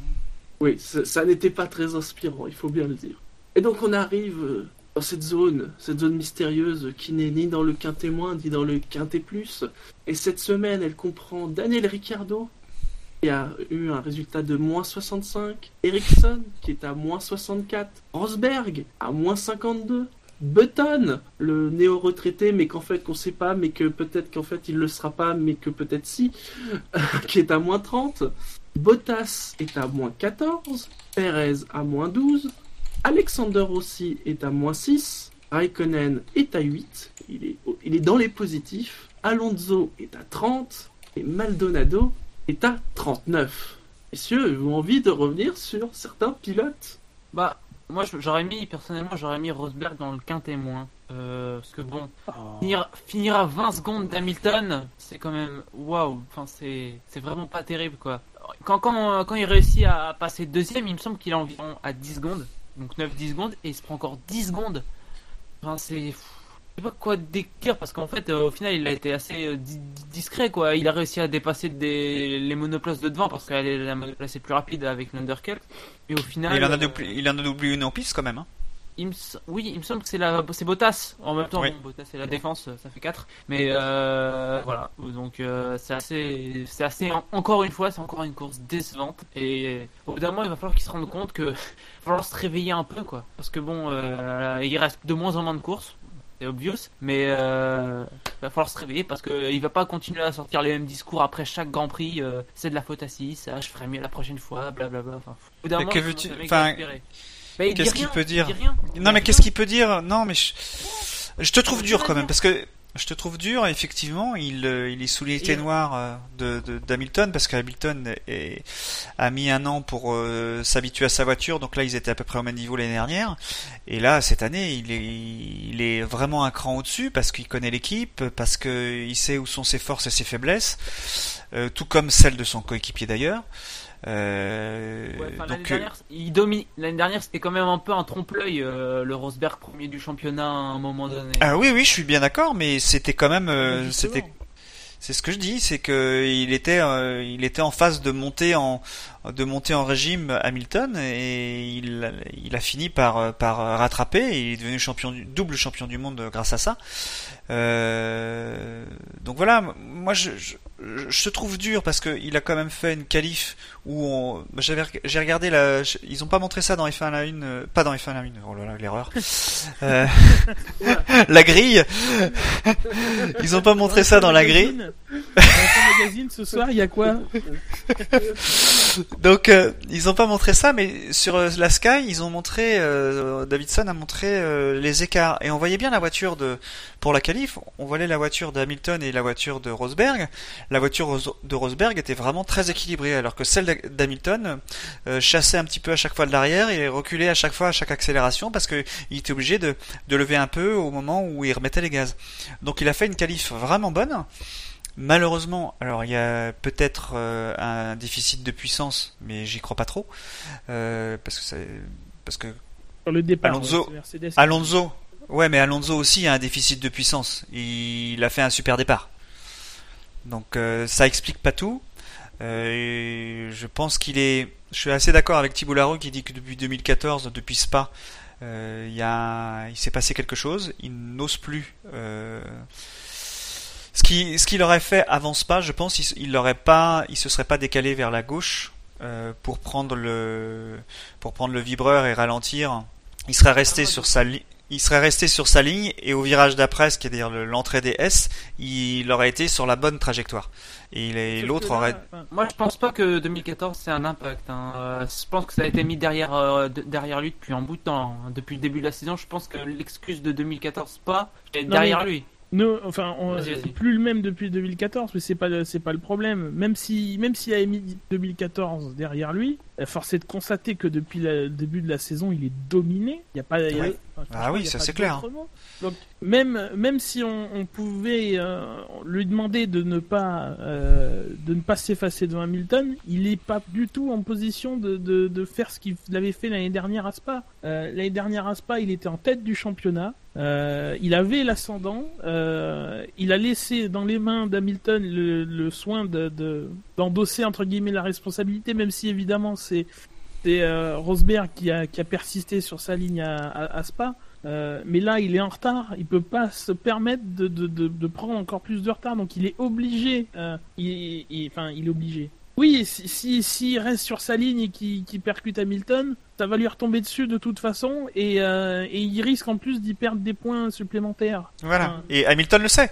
S2: Oui, ça, n'était pas très inspirant, il faut bien le dire. Et donc on arrive dans cette zone, cette zone mystérieuse qui n'est ni dans le quintet moins ni dans le quintet plus. Et cette semaine, elle comprend Daniel Ricciardo, qui a eu un résultat de moins 65, Ericsson, qui est à moins 64, Rosberg, à moins 52, Button, le néo-retraité, mais qu'en fait qu'on sait pas, mais que peut-être qu'en fait il le sera pas, mais que peut-être si, qui est à moins 30, Bottas est à moins 14, Perez à moins 12, Alexander Rossi est à moins 6, Raikkonen est à 8, il est, il est dans les positifs. Alonso est à 30 et Maldonado est à 39. Messieurs, avez-vous envie de revenir sur certains pilotes?
S5: Bah, moi je- j'aurais mis, personnellement, j'aurais mis Rosberg dans le quintet moins. Euh, parce que bon, finir, finir à 20 secondes d'Hamilton, c'est quand même waouh. Enfin, c'est c'est vraiment pas terrible quoi. Quand, quand, quand il réussit à passer deuxième, il me semble qu'il est environ à 10 secondes. Donc 9-10 secondes, et il se prend encore 10 secondes. Enfin, c'est. Je sais pas quoi décrire parce qu'en fait, euh, au final, il a été assez euh, di- di- discret quoi. Il a réussi à dépasser des, les monoplaces de devant parce qu'elle est la monoplace est plus rapide avec l'undercut. Et au final.
S7: il en a
S5: euh,
S7: oublié, il en a oublié une en piste quand même. Hein.
S5: Il me s- oui, il me semble que c'est la c'est Bottas. En même temps,
S7: Oui.
S5: bon, Bottas c'est la défense, ça fait 4 Mais euh, voilà, donc euh, c'est assez, c'est assez. en- Encore une fois, c'est encore une course décevante. Et au bout d'un moment, il va falloir qu'ils se rendent compte que, il va falloir se réveiller un peu, quoi. Parce que bon, euh, il reste de moins en moins de courses. C'est obvious, mais euh, il va falloir se réveiller parce que il va pas continuer à sortir les mêmes discours après chaque Grand Prix. euh, c'est de la faute à 6, je ferai mieux la prochaine fois, blablabla. Enfin, au bout d'un moment,
S7: que veux-tu- enfin, qu'est-ce qu'il peut dire Non mais qu'est-ce qu'il peut dire? Non mais je... je te trouve dur quand même parce que je te trouve dur. Effectivement, il euh, il est sous les
S5: Et-
S7: noir euh, de de- d'Hamilton parce qu'Hamilton est- a mis un an pour euh, s'habituer à sa voiture. Donc là, ils étaient à peu près au même niveau l'année dernière. Et là, cette année, il est il est vraiment un cran au-dessus parce qu'il connaît l'équipe, parce que il sait où sont ses forces et ses faiblesses, euh, tout comme celles de son coéquipier d'ailleurs. Euh,
S5: Ouais, l'année
S7: donc euh,
S5: dernière, il domine. L'année dernière, c'était quand même un peu un trompe-l'œil, euh, le Rosberg premier du championnat à un moment donné.
S7: Ah oui, oui, je suis bien d'accord, mais c'était quand même, euh, c'était, c'est ce que je dis, c'est que il était, euh, il était en phase de monter en, de monter en régime Hamilton et il, a- il a fini par, par rattraper. Et il est devenu champion, du, double champion du monde grâce à ça. Euh, donc voilà, moi je, je, je te trouve dur parce que il a quand même fait une qualif où on, bah, j'avais, j'ai regardé la, ils ont pas montré ça dans F1 à la une, euh, pas dans F1 à la une, oh là là, l'erreur. Euh, la grille. Ils ont pas montré ça dans la grille.
S6: Magazine. Dans ton magazine, ce soir, il y a quoi
S7: Donc euh, ils ont pas montré ça, mais sur euh, la Sky, ils ont montré, euh, Davidson a montré euh, les écarts et on voyait bien la voiture de pour la qualif, on voyait la voiture d'Hamilton et la voiture de Rosberg. La voiture de Rosberg était vraiment très équilibrée, alors que celle d'Ha- d'Hamilton euh, chassait un petit peu à chaque fois de l'arrière et reculait à chaque fois à chaque accélération parce que il était obligé de, de lever un peu au moment où il remettait les gaz. Donc il a fait une qualif vraiment bonne. Malheureusement, alors il y a peut-être euh, un déficit de puissance, mais j'y crois pas trop, euh, parce que c'est parce que
S6: Sur le départ.
S7: Alonso-
S6: Mercedes.
S7: Alonso, ouais, mais Alonso aussi a un déficit de puissance. Il a fait un super départ, donc euh, ça explique pas tout. Euh, je pense qu'il est, je suis assez d'accord avec Thibault Larue qui dit que depuis 2014, depuis Spa, euh, il s'est passé quelque chose. Il n'ose plus. Ce qui, ce qu'il aurait fait avant Spa, je pense, il, l'aurait pas, il se serait pas décalé vers la gauche pour prendre le, pour prendre le vibreur et ralentir. Il serait resté sur sa ligne. Il serait resté sur sa ligne et au virage d'après, ce qui est dire le- l'entrée des S, il aurait été sur la bonne trajectoire. Et il est-
S6: Sauf
S7: l'autre aurait.
S5: Moi, je pense pas que 2014 c'est un impact. hein. Euh, je pense que ça a été mis derrière euh, de- derrière lui depuis un bout de temps. hein. Depuis le début de la saison, je pense que l'excuse de 2014 pas est
S6: Non,
S5: derrière
S6: mais-
S5: lui.
S6: Nous, enfin, on, plus le même depuis 2014, mais c'est pas c'est pas le problème. Même si même s'il avait mis 2014 derrière lui, force est de constater que depuis le début de la saison, il est dominé. Il y a pas. a-
S7: Oui.
S6: Enfin,
S7: Ah oui, ça, c'est clair.
S6: Donc même même si on, on pouvait euh, lui demander de ne pas euh, de ne pas s'effacer devant Hamilton, il est pas du tout en position de, de, de faire ce qu'il avait fait l'année dernière à Spa. Euh, l'année dernière à Spa, il était en tête du championnat. Euh, il avait l'ascendant. Euh, il a laissé dans les mains d'Hamilton le, le soin de de- d'endosser entre guillemets la responsabilité, même si évidemment c'est c'est euh, Rosberg qui a, qui a persisté sur sa ligne à, à, à Spa. Euh, mais là, il est en retard. Il peut pas se permettre de, de, de, de prendre encore plus de retard. Donc, il est obligé. Euh, il, il- enfin, il est obligé. Oui, si si- s'il reste sur sa ligne et qu'il percute Hamilton, ça va lui retomber dessus de toute façon. Et, euh, et il risque en plus d'y perdre des points supplémentaires.
S7: Voilà.
S6: Enfin,
S7: Et Hamilton le sait.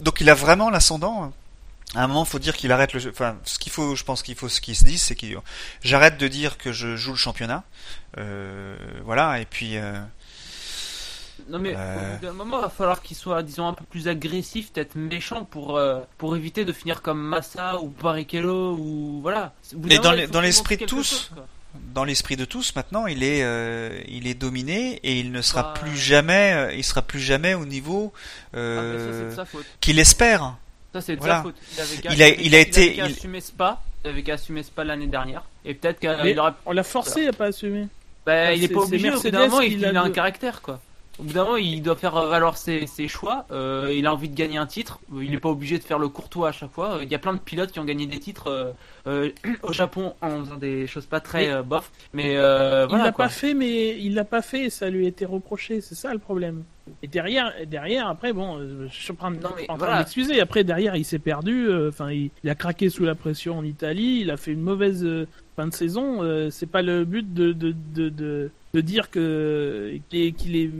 S7: Donc il a vraiment l'ascendant. À un moment, faut dire qu'il arrête le jeu. Enfin, ce qu'il faut, je pense qu'il faut, ce qu'il se dise, c'est qu'il j'arrête de dire que je joue le championnat. Euh, voilà. Et puis, euh,
S5: Non mais
S7: Euh.
S5: au bout d'un moment, il va falloir qu'il soit, disons, un peu plus agressif, peut-être méchant pour euh, pour éviter de finir comme Massa ou Barrichello ou voilà.
S7: Mais dans
S5: moment,
S7: l'esprit de tous,
S5: chose.
S7: Dans l'esprit de tous, maintenant, il est, euh, il est dominé et il ne sera
S5: Bah,
S7: plus jamais, euh, il sera plus jamais au niveau
S5: Ah,
S7: euh, qu'il espère.
S5: Ça, c'est de
S7: voilà.
S5: sa faute. Il, avait qu'à-
S7: Il a-
S5: avait
S7: il a
S5: qu'à-
S7: été-
S5: avait qu'à
S7: il-
S5: assumer Spa. Il avait qu'à assumer Spa l'année dernière. Et peut-être qu'il aurait.
S6: on l'a forcé à pas assumer.
S5: Bah,
S6: Ah,
S5: il est pas obligé. Au bout d'un moment, il, a un caractère, quoi. Au bout d'un moment, il doit faire valoir ses, ses choix. Euh, il a envie de gagner un titre. Il n'est pas obligé de faire le courtois à chaque fois. Il y a plein de pilotes qui ont gagné des titres euh, euh, au Japon en faisant des choses pas très euh, bof. Mais euh,
S6: il
S5: voilà,
S6: l'a pas fait, mais il l'a pas fait et ça lui a été reproché. C'est ça le problème. Et derrière, derrière, après, bon, euh, je suis en train en
S5: voilà.
S6: de m'excuser. Après, derrière, il s'est perdu. euh, Enfin, il, il a craqué sous la pression en Italie. Il a fait une mauvaise euh, fin de saison. euh, c'est pas le but de de de, de, de dire que qu'il est qu'il est,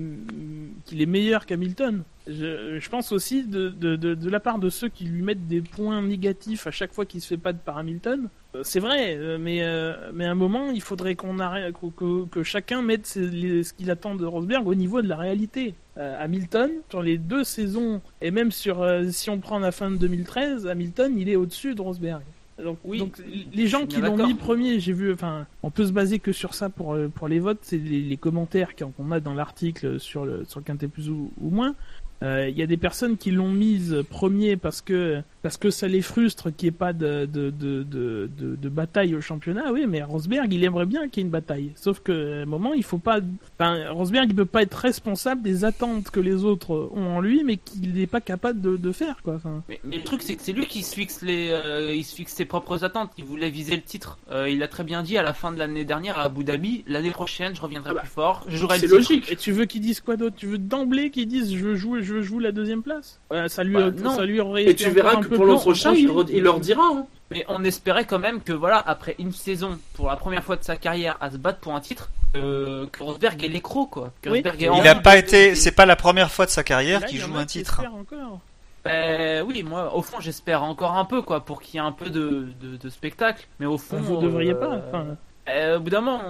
S6: qu'il est meilleur qu'Hamilton. Je, je pense aussi de, de, de, de la part de ceux qui lui mettent des points négatifs à chaque fois qu'il se fait pas de par Hamilton. Euh, C'est vrai, euh, mais, euh, mais à un moment, il faudrait qu'on arrête, que, que- que chacun mette ses- les- ce qu'il attend de Rosberg au niveau de la réalité. Euh, Hamilton, sur les deux saisons, et même sur euh, si on prend la fin de 2013, Hamilton, il est au-dessus de Rosberg. Donc,
S5: Oui,
S6: donc les gens qui l'ont mis premier, j'ai vu, enfin, on peut se baser que sur ça pour pour les votes, c'est les, les commentaires qu'on a dans l'article sur le sur quintet plus ou, ou moins. Euh, Il y a des personnes qui l'ont mise premier parce que parce que ça les frustre qu'il n'y ait pas de de, de, de, de, de bataille au championnat. Oui, mais Rosberg, il aimerait bien qu'il y ait une bataille. Sauf que à un moment, il faut pas. Enfin, Rosberg, il peut pas être responsable des attentes que les autres ont en lui, mais qu'il n'est pas capable de, de faire, quoi. Enfin,
S5: Mais, mais le truc, c'est que c'est lui qui se fixe les, euh, il se fixe ses propres attentes. Il voulait viser le titre. Euh, il a très bien dit à la fin de l'année dernière à Abu Dhabi, l'année prochaine, je reviendrai
S2: Ah bah,
S5: plus fort. Je jouerai
S2: C'est logique.
S6: Et tu veux qu'ils disent quoi d'autre? Tu veux d'emblée qu'ils disent je veux jouer, je jouer la deuxième place Ouais, Ça lui,
S5: Bah, non.
S6: ça lui aurait
S2: Et
S6: été
S2: tu verras que pour l'an
S6: plus
S2: prochain, il,
S6: reproché.
S2: re- il leur dira. hein.
S5: Mais on espérait quand même que voilà, après une saison, pour la première fois de sa carrière, à se battre pour un titre, euh, que Rosberg est l'écro quoi. Que
S6: Oui.
S5: Rosberg ait
S6: Il
S7: n'a pas été, c'est pas la première fois de sa carrière
S6: Là,
S7: qu'il joue un titre.
S6: encore.
S5: Ben oui, moi, au fond, j'espère encore un peu quoi, pour qu'il y ait un peu de, de, de spectacle. Mais au fond,
S6: vous devriez
S5: euh,
S6: pas. Enfin,
S5: Euh, au bout d'un moment,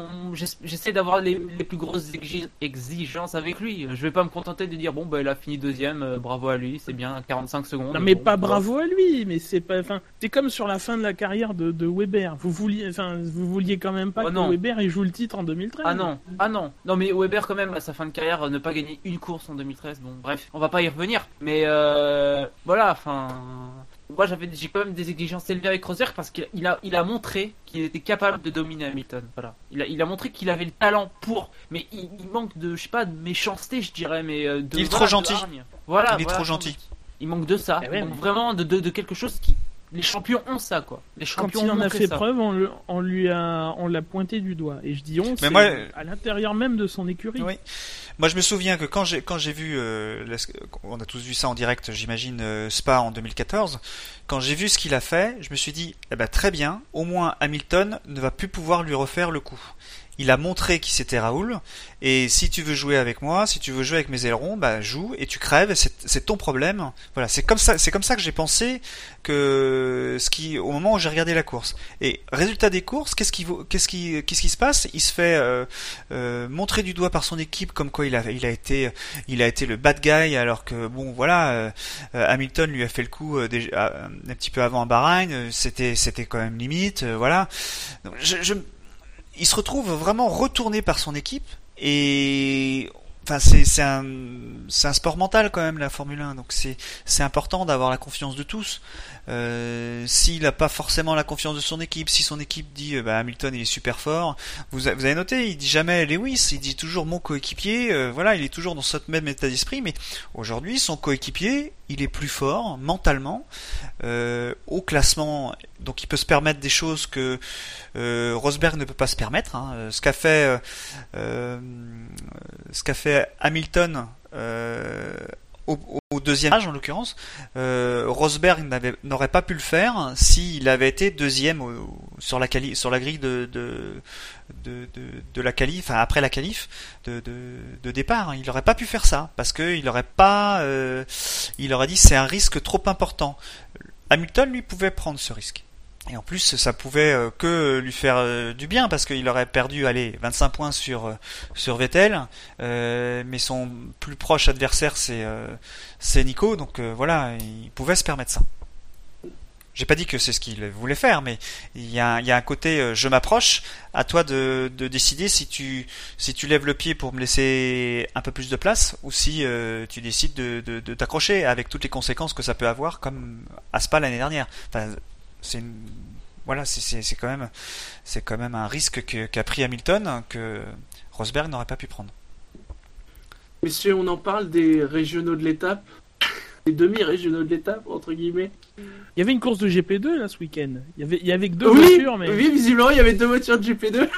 S5: j'essaie d'avoir les, les plus grosses exi- exigences avec lui. Je vais pas me contenter de dire bon bah il a fini deuxième, euh, bravo à lui, c'est bien 45 secondes.
S6: non, mais
S5: Bon,
S6: pas bravo à lui, mais c'est pas. Enfin, c'est comme sur la fin de la carrière de, de Weber. Vous vouliez, enfin, vous vouliez quand même pas
S5: Oh
S6: que
S5: non.
S6: Weber il joue le titre en 2013.
S5: Ah non, ah non, non mais Weber quand même à sa fin de carrière ne pas gagner une course en 2013. Bon bref, on va pas y revenir. Mais euh, voilà, enfin, moi j'avais j'ai quand même des exigences élevées avec Rosberg parce qu'il il a il a montré qu'il était capable de dominer Hamilton. Voilà, il a il a montré qu'il avait le talent pour, mais il, il manque de je sais pas de méchanceté je dirais, mais euh, de
S7: Il est trop gentil.
S5: Voilà,
S7: Il est
S5: voilà,
S7: trop gentil.
S5: Il manque de ça.
S6: Eh ouais,
S5: il manque
S6: mais-
S5: vraiment de, de, de quelque chose qui les champions ont ça quoi. Les
S6: Quand
S5: champions
S6: il en
S5: ont
S6: a fait
S5: ça.
S6: preuve, on, le- on lui a, on l'a pointé du doigt. Et je dis on, c'est
S7: moi-
S6: à l'intérieur même de son écurie.
S7: Oui. Moi, je me souviens que quand j'ai quand j'ai vu, euh, on a tous vu ça en direct, j'imagine euh, Spa en 2014. Quand j'ai vu ce qu'il a fait, je me suis dit, eh ben très bien, au moins Hamilton ne va plus pouvoir lui refaire le coup. Il a montré qui c'était Raoul, et si tu veux jouer avec moi, si tu veux jouer avec mes ailerons, bah joue et tu crèves, c'est ton problème. Voilà, c'est comme ça, c'est comme ça que j'ai pensé que ce qui, au moment où j'ai regardé la course. Et résultat des courses, qu'est-ce qui, qu'est-ce qui, qu'est-ce qui se passe? Il se fait euh, euh, montrer du doigt par son équipe comme quoi il a, il a été, il a été le bad guy alors que bon voilà, euh, Hamilton lui a fait le coup déjà, un petit peu avant à Bahreïn, c'était, c'était quand même limite, voilà. Il se retrouve vraiment retourné par son équipe et c'est un un sport mental quand même la Formule 1, donc c'est important d'avoir la confiance de tous. Euh, S'il n'a pas forcément la confiance de son équipe, si son équipe dit euh, bah, Hamilton il est super fort, vous, avez noté, il dit jamais Lewis, il dit toujours mon coéquipier. euh, voilà, il est toujours dans ce même état d'esprit, mais aujourd'hui son coéquipier il est plus fort mentalement au classement, donc il peut se permettre des choses que Rosberg ne peut pas se permettre. hein. Ce qu'a fait ce qu'a fait Hamilton au, deuxième âge en l'occurrence, euh, Rosberg n'aurait pas pu le faire s'il avait été deuxième sur la sur la grille de la qualif, enfin après la qualif de, départ. Il n'aurait pas pu faire ça parce que il aurait pas, euh, il aurait dit c'est un risque trop important. Hamilton lui pouvait prendre ce risque. Et en plus, ça pouvait euh, que lui faire euh, du bien parce qu'il aurait perdu, allez, 25 points sur euh, sur Vettel, euh, mais son plus proche adversaire c'est euh, c'est Nico, donc euh, voilà, il pouvait se permettre ça. J'ai pas dit que c'est ce qu'il voulait faire, mais il y a, il y a un côté je m'approche, à toi de, de décider si tu si tu lèves le pied pour me laisser un peu plus de place ou si tu décides de, de, de t'accrocher avec toutes les conséquences que ça peut avoir, comme à Spa l'année dernière. C'est une- voilà, c'est- c'est c'est quand même c'est quand même un risque que- qu'a pris Hamilton que Rosberg n'aurait pas pu prendre.
S2: Messieurs, on en parle des régionaux de l'étape, des demi-régionaux de l'étape, entre guillemets.
S6: Il y avait une course de GP2 là ce week-end. Il y avait, il y avait que deux
S2: oui,
S6: voitures, mais
S2: oui, visiblement, il y avait deux voitures de GP2.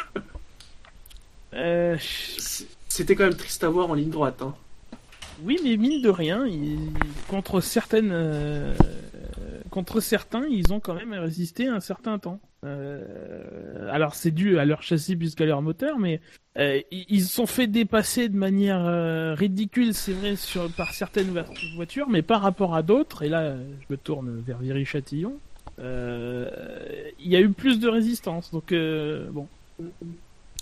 S6: euh,
S2: C'était quand même triste à voir en ligne droite. Hein.
S6: oui, mais mine de rien, contre certaines, euh, contre certains, ils ont quand même résisté un certain temps. Euh, alors c'est dû à leur châssis plus qu'à leur moteur, mais euh, ils se sont fait dépasser de manière euh, ridicule, c'est vrai, sur, par certaines vo- voitures, mais par rapport à d'autres, et là je me tourne vers Viry-Châtillon, il y a eu plus de résistance. Donc bon,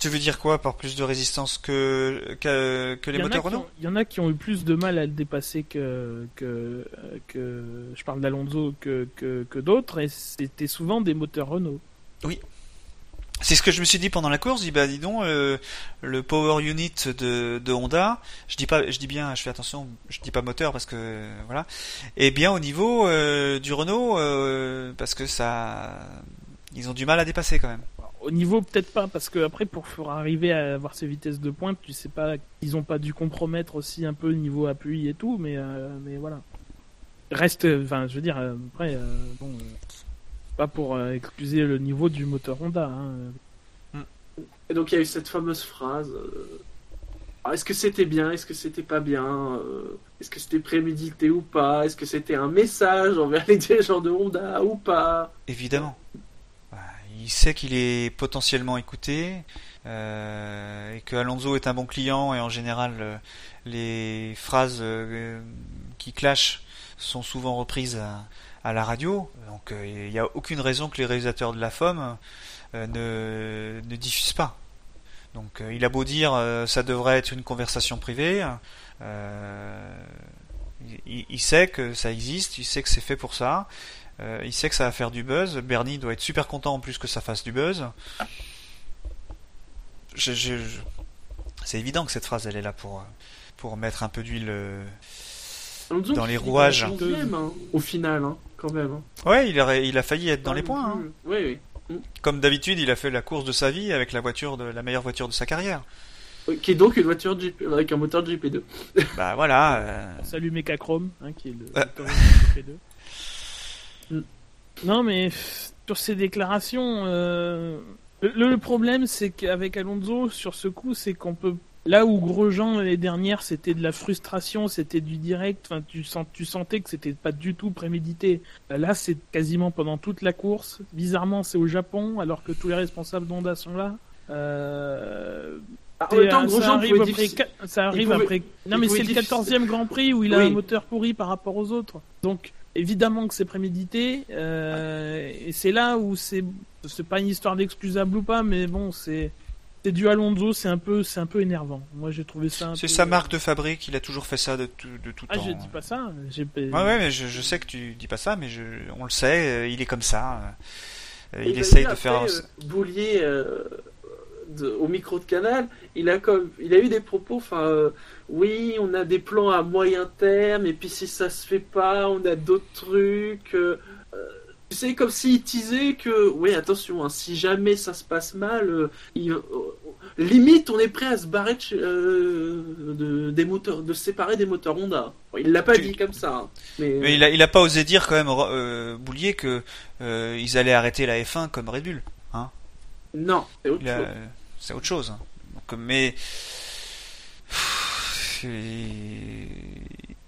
S7: Tu veux dire quoi par plus de résistance que que, que les moteurs Renault
S6: Il y en a qui ont eu plus de mal à le dépasser que que que je parle d'Alonso que que, que d'autres, et c'était souvent des moteurs Renault.
S7: C'est ce que je me suis dit pendant la course. Je dis bah dis donc euh, le power unit de, de Honda. Je dis pas, je dis bien, je fais attention, je dis pas moteur parce que voilà. Et bien au niveau euh, du Renault euh, parce que ça, ils ont du mal à dépasser quand même.
S6: Au niveau peut-être pas parce que après pour, arriver à avoir ces vitesses de pointe, tu sais pas, ils ont pas dû compromettre aussi un peu le niveau appui et tout, mais euh, mais voilà. Reste, enfin je veux dire euh, après euh, bon, euh, pas pour euh, excuser le niveau du moteur Honda. Hein.
S2: Et donc il y a eu cette fameuse phrase. euh, ah, Est-ce que c'était bien Est-ce que c'était pas bien euh, Est-ce que c'était prémédité ou pas Est-ce que c'était un message envers les dirigeants de Honda ou pas?
S7: Évidemment. Il sait qu'il est potentiellement écouté euh, et que Alonso est un bon client et en général euh, les phrases euh, qui clashent sont souvent reprises à, la radio. Donc il n'y a aucune raison que les réalisateurs de la FOM ne, diffusent pas. Donc il a beau dire ça devrait être une conversation privée, il sait que ça existe, il sait que c'est fait pour ça. Euh, il sait que ça va faire du buzz. Bernie doit être super content en plus que ça fasse du buzz. Je- je- je- C'est évident que cette phrase elle est là pour, euh, pour mettre un peu d'huile. euh. Dans les rouages.
S2: quand même 11e, hein, au final, hein, quand même. hein.
S7: Ouais, il, a failli être dans les points. hein.
S2: Oui, oui.
S7: Comme d'habitude, il a fait la course de sa vie avec la voiture de la meilleure voiture de sa carrière.
S2: Qui est donc une voiture GP avec un moteur de GP2.
S7: Bah voilà. euh,
S6: Salut Mechachrome, hein, qui est le
S7: Ouais.
S6: moteur de GP2. Non, mais sur ces déclarations, euh, le, le problème, c'est qu'avec Alonso, sur ce coup, c'est qu'on peut. Là où Grosjean l'année dernière, c'était de la frustration, c'était du direct. Enfin, tu sens, tu sentais que c'était pas du tout prémédité. Euh, Là, c'est quasiment pendant toute la course. Bizarrement, c'est au Japon, alors que tous les responsables d'Honda sont là. Euh,
S2: Ah, en même temps,
S6: ça
S2: Grosjean
S6: arrive
S2: pouvait
S6: après,
S2: difficile-
S6: qua- ça arrive
S2: pouvait-
S6: après. Non,
S2: il
S6: mais c'est le
S2: difficile-
S6: 14e Grand Prix où il a
S2: Oui.
S6: un moteur pourri par rapport aux autres. Donc, évidemment que c'est prémédité. euh, et c'est là où c'est, c'est pas une histoire d'excusable ou pas, mais bon, c'est, c'est du Alonso, c'est un peu, c'est un peu énervant. Moi, j'ai trouvé ça. un
S7: C'est
S6: peu-
S7: sa marque de fabrique, il a toujours fait ça de tout, de tout
S6: Ah,
S7: temps.
S6: je dis pas ça. J'ai...
S7: Ouais, ouais, mais je, je sais que tu dis pas ça, mais je, on le sait, euh, il est comme ça. euh,
S2: Et
S7: il
S2: bah,
S7: essaye de faire.
S2: euh, Boulier euh, de- au micro de canal, il a comme, il a eu des propos. Enfin, euh, oui, on a des plans à moyen terme, et puis si ça se fait pas, on a d'autres trucs. euh, euh, tu sais, comme s'il teasait que, oui, attention, hein, si jamais ça se passe mal, euh, il- euh, limite, on est prêt à se barrer de, euh, des moteurs, de se séparer des moteurs Honda. Il l'a pas
S7: Tu-
S2: dit comme ça, hein, mais,
S7: Mais il a, il a pas osé dire quand même, euh, Boulier, que euh, ils allaient arrêter la F1 comme Red Bull.
S2: non, c'est autre chose.
S7: C'est autre chose. Donc, mais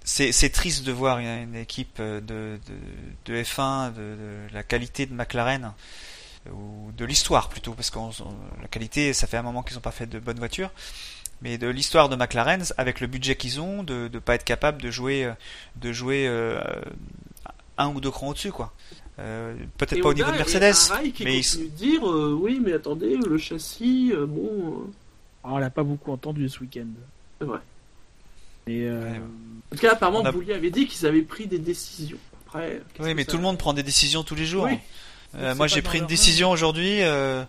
S7: c'est triste de voir une, équipe de, de, de F1 de, de la qualité de McLaren ou de l'histoire plutôt parce que la qualité ça fait un moment qu'ils n'ont pas fait de bonnes voitures mais de l'histoire de McLaren avec le budget qu'ils ont de ne pas être capable de jouer de jouer euh, un ou deux crans au-dessus quoi Euh, Peut-être pas au niveau de
S2: et
S7: Mercedes,
S2: qui
S7: mais ils-
S2: continue de dire euh, oui, mais attendez, le châssis, euh, bon. euh,
S6: Alors, on l'a pas beaucoup entendu ce week-end.
S2: C'est vrai.
S6: Et euh,
S7: Ouais.
S2: En tout cas, apparemment,
S7: a-
S2: Boulier avait dit qu'ils avaient pris des décisions. Après.
S7: Oui, mais tout le monde prend des décisions tous les jours.
S2: Oui.
S7: Euh, moi, j'ai pris une décision aujourd'hui. euh,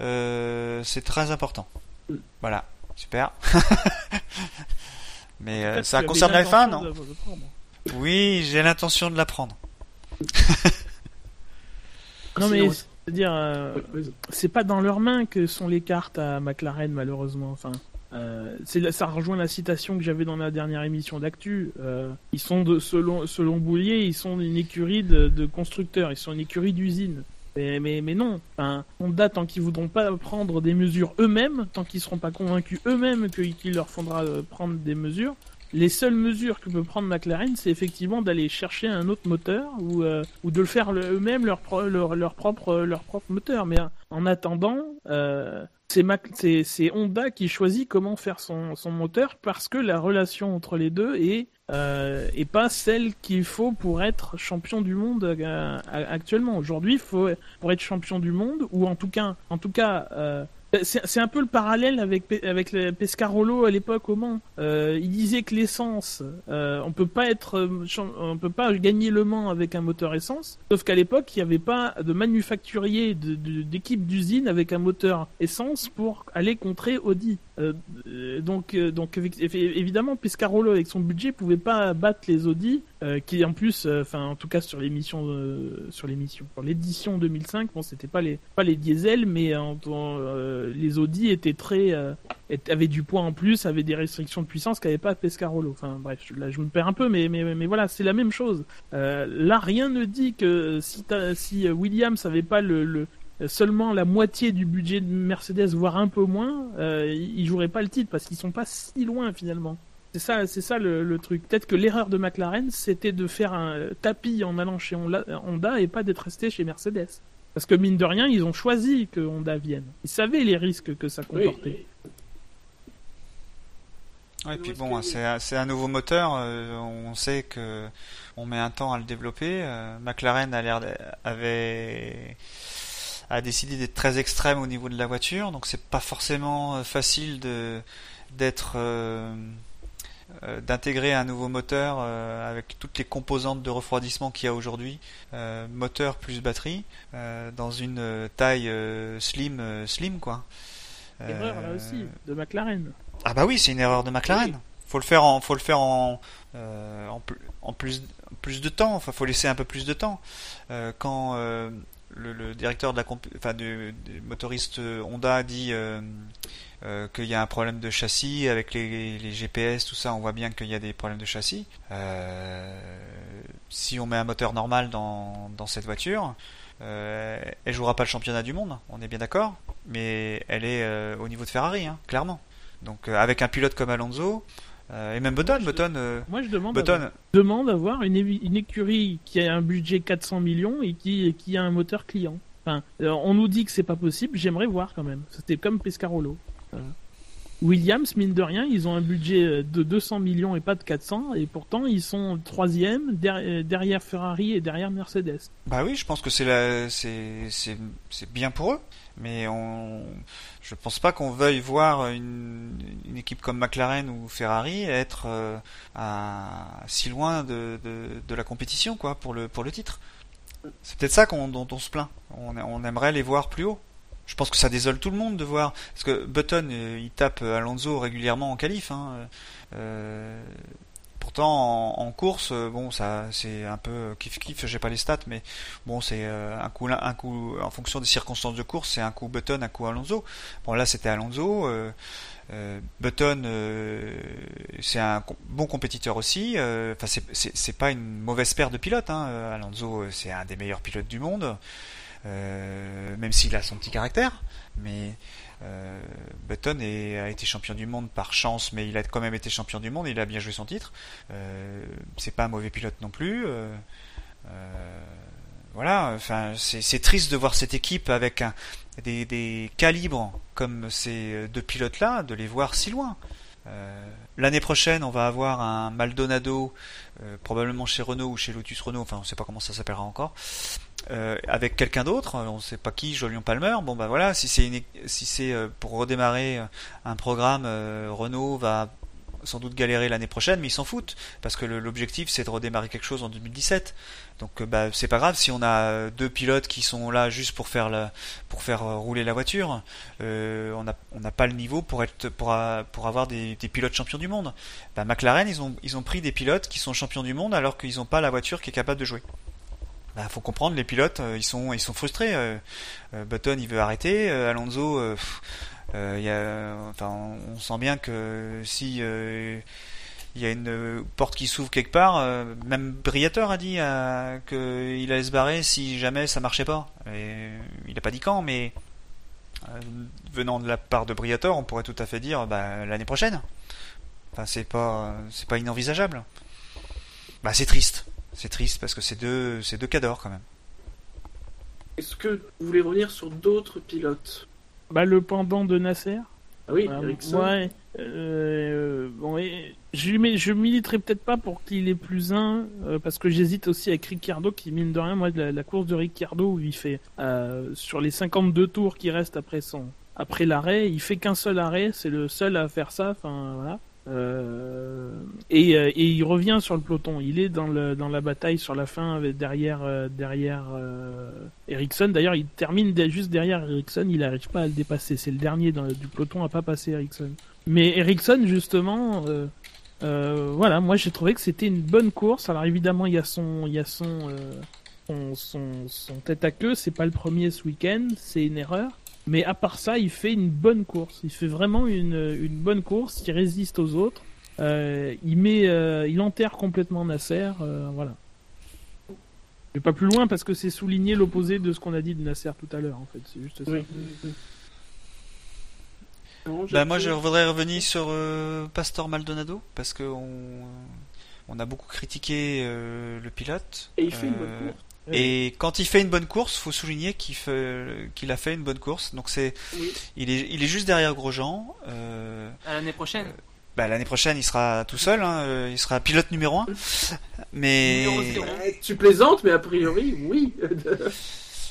S7: euh, c'est très important.
S2: Mm.
S7: Voilà, super. mais euh, ça concerne la F1,
S6: l'intention
S7: non
S6: de- de prendre.
S7: Oui, j'ai l'intention de la prendre.
S6: Non, mais
S2: Sinon,
S6: c'est-à-dire, euh, c'est pas dans leurs mains que sont les cartes à McLaren, malheureusement. Enfin, euh, c'est ça rejoint la citation que j'avais dans la dernière émission d'actu. Euh, ils sont de, selon, selon Boulier, ils sont une écurie de, de constructeurs, ils sont une écurie d'usine. Mais, mais, mais non, enfin, Honda, tant qu'ils voudront pas prendre des mesures eux-mêmes, tant qu'ils seront pas convaincus eux-mêmes qu'il leur faudra prendre des mesures, les seules mesures que peut prendre McLaren, c'est effectivement d'aller chercher un autre moteur ou, euh, ou de le faire eux-mêmes leur, leur, leur propre, leur propre moteur. Mais euh, en attendant, euh, c'est Honda qui choisit comment faire son, son moteur parce que la relation entre les deux est, euh, est pas celle qu'il faut pour être champion du monde actuellement. Aujourd'hui, faut pour être champion du monde ou en tout cas, en tout cas. C'est c'est un peu le parallèle avec avec Pescarolo à l'époque au Mans. Euh, il disait que l'essence, euh, on peut pas être, euh, on peut pas gagner le Mans avec un moteur essence. Sauf qu'à l'époque, il n'y avait pas de manufacturier d'équipe d'usine avec un moteur essence pour aller contrer Audi. Euh, euh, donc, euh, donc évidemment, Pescarolo avec son budget pouvait pas battre les Audi, qui en plus, enfin en tout cas sur l'émission, sur l'émission, l'édition 2005, bon c'était pas les pas les diesels, mais les Audi étaient très avaient du poids en plus, avaient des restrictions de puissance qu'avait pas Pescarolo. Enfin bref, là je me perds un peu, mais mais, mais voilà, c'est la même chose. Là, rien ne dit que si, si Williams avait pas le- seulement la moitié du budget de Mercedes, voire un peu moins, euh, ils joueraient pas le titre parce qu'ils sont pas si loin finalement. C'est ça, c'est ça le, le truc. Peut-être que l'erreur de McLaren, c'était de faire un tapis en allant chez Honda, et pas d'être resté chez Mercedes. Parce que mine de rien, ils ont choisi que Honda vienne. Ils savaient les risques que ça
S2: Oui.
S6: comportait.
S7: Ouais,
S2: Où
S7: puis bon, c'est un- c'est un nouveau moteur. euh, on sait que on met un temps à le développer. euh, McLaren a l'air avait a décidé d'être très extrême au niveau de la voiture, donc c'est pas forcément euh, facile de d'être euh, euh, d'intégrer un nouveau moteur euh, avec toutes les composantes de refroidissement qu'il y a aujourd'hui, moteur plus batterie, dans une taille slim slim quoi.
S6: Erreur là aussi, de McLaren.
S7: ah bah oui, c'est une erreur de McLaren. Faut le faire en, faut le faire en, en, en plus, en plus de temps. Enfin, faut laisser un peu plus de temps. Quand le, directeur de la, enfin, du, motoriste Honda dit euh, euh, qu'il y a un problème de châssis avec les, GPS, tout ça, on voit bien qu'il y a des problèmes de châssis. Euh, si on met un moteur normal dans, cette voiture, euh, elle jouera pas le championnat du monde, on est bien d'accord, mais elle est au niveau de Ferrari, hein, clairement. Donc avec un pilote comme Alonso, euh, et même Button,
S6: je-
S7: Button, euh,
S6: Moi, je demande, à
S7: Button,
S6: voir- demande à voir une, écurie qui a un budget 400 millions et qui, qui a un moteur client. Enfin, euh, on nous dit que c'est pas possible. J'aimerais voir quand même. C'était comme Pescarolo. Voilà. Williams, mine de rien, ils ont un budget euh, de 200 millions et pas de 400, et pourtant ils sont troisième euh, derrière Ferrari et derrière Mercedes.
S7: Bah oui, je pense que c'est la, c'est, bien pour eux, mais on, je pense pas qu'on veuille voir une, équipe comme McLaren ou Ferrari être euh, si loin de, la compétition, quoi, pour le, titre. C'est peut-être ça qu'on, dont on se plaint. On aimerait les voir plus haut. Je pense que ça désole tout le monde de voir, parce que Button, euh, il tape Alonso régulièrement en qualif. Hein. Euh, pourtant, en, course, euh, bon, ça, c'est un peu kiff kiff. J'ai pas les stats, mais bon, c'est euh, un coup, un coup, en fonction des circonstances de course, c'est un coup Button, un coup Alonso. Bon, là, c'était Alonso. Euh, euh, Button, euh, c'est un bon compétiteur aussi. euh, Enfin, c'est- c'est pas une mauvaise paire de pilotes. Hein. euh, Alonso, euh, c'est un des meilleurs pilotes du monde, euh, même s'il a son petit caractère. Mais euh, Button a été champion du monde par chance, mais il a quand même été champion du monde. Il a bien joué son titre. Euh, c'est pas un mauvais pilote non plus. euh, euh, voilà, enfin, c'est triste de voir cette équipe avec des, des calibres comme ces deux pilotes-là, de les voir si loin. Euh, L'année prochaine, on va avoir un Maldonado, euh, probablement chez Renault ou chez Lotus Renault, enfin on sait pas comment ça s'appellera encore, euh, avec quelqu'un d'autre, on sait pas qui, Jolion Palmer. Bon bah voilà, si c'est euh, pour redémarrer euh, un programme, euh, Renault va sans doute galérer l'année prochaine, mais ils s'en foutent parce que l'objectif c'est de redémarrer quelque chose en 2017. Donc euh, bah c'est pas grave si on a euh, deux pilotes qui sont là juste pour faire euh, rouler la voiture. Euh, on n'a pas le niveau pour avoir des, pilotes champions du monde. Bah, McLaren ils ont pris des pilotes qui sont champions du monde alors qu'ils n'ont pas la voiture qui est capable de jouer. Bah, faut comprendre les pilotes euh, ils sont ils sont frustrés. Euh, euh, Button il veut arrêter, Alonso on sent bien que si il y a une porte qui s'ouvre quelque part, même Briateur a dit qu'il allait se barrer si jamais ça marchait pas. Il n'a pas dit quand, mais venant de la part de Briateur, on pourrait tout à fait dire bah, l'année prochaine. C'est pas, c'est pas inenvisageable. Bah, c'est triste. C'est triste parce que c'est deux, c'est deux cadors quand même.
S2: Est-ce que vous voulez revenir sur d'autres pilotes?
S6: Bah, le pendant de Nasser?
S2: Ah oui,
S6: Euh,
S2: Ericsson.
S6: ouais. Euh, bon, et je, je militerai peut-être pas pour qu'il ait plus un, euh, parce que j'hésite aussi avec Ricciardo, qui mine de rien, moi, de la, la course de Ricciardo, où il fait, euh, sur les 52 tours qui restent après son, après l'arrêt, il fait qu'un seul arrêt, c'est le seul à faire ça, enfin, voilà. Euh, et, euh, et il revient sur le peloton. Il est dans, la bataille sur la fin avec, derrière euh, derrière euh, Ericsson. D'ailleurs, il termine juste derrière Ericsson. Il n'arrive pas à le dépasser. C'est le dernier du peloton à pas passer Ericsson. Mais Ericsson, justement, voilà, moi j'ai trouvé que c'était une bonne course. Alors évidemment, il y a son, son tête à queue. C'est pas le premier ce week-end. C'est une erreur. Mais à part ça, il fait une bonne course. Il fait vraiment une, une bonne course. Il résiste aux autres. Euh, il met, euh, il enterre complètement Nasser. euh, voilà. Je vais pas plus loin parce que c'est souligner l'opposé de ce qu'on a dit de Nasser tout à l'heure. En fait, c'est juste ça.
S2: Oui. Non,
S7: Bah, moi, je voudrais revenir sur euh, Pastor Maldonado parce que on, on a beaucoup critiqué euh, le pilote.
S2: Et il fait une bonne
S7: Euh, Et quand il fait une bonne course, faut souligner qu'il fait, qu'il a fait une bonne course. Donc c'est,
S2: Oui.
S7: il est, il est juste derrière Grosjean. Euh,
S5: À l'année prochaine.
S7: bah, l'année prochaine, il sera tout seul. Hein, euh, il sera pilote numéro un. Mais
S5: Numéro.
S2: Euh, Tu plaisantes, mais a priori, oui.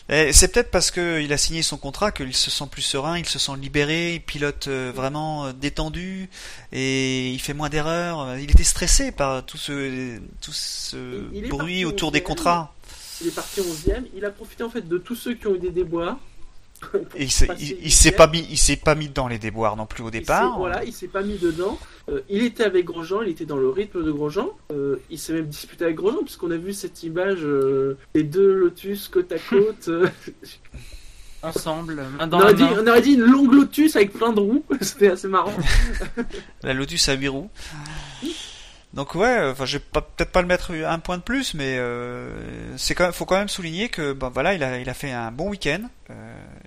S7: Eh, c'est peut-être parce que il a signé son contrat qu'il se sent plus serein, il se sent libéré, il pilote euh, vraiment euh, détendu et il fait moins d'erreurs. Il était stressé par tout ce, tout ce bruit autour des contrats.
S2: Il est parti 11ème. Il a profité en fait de tous ceux qui ont eu des déboires.
S7: Et il s'est, il, il s'est pas mis, il s'est pas mis dans les déboires non plus au
S2: Il
S7: départ.
S2: Voilà, il s'est pas mis dedans. Euh, il était avec Grosjean, il était dans le rythme de Grosjean. Euh, il s'est même disputé avec Grosjean, puisqu'on a vu cette image euh, des deux Lotus côte à côte.
S5: Ensemble, main
S2: on,
S5: dans
S2: aurait dit, on aurait dit une longue Lotus avec plein de roues. C'était assez marrant.
S7: La Lotus à 8 roues. Donc ouais, enfin je vais peut-être pas le mettre un point de plus, mais euh, c'est quand même, faut quand même souligner que ben voilà, il a, il a fait un bon week-end. Euh,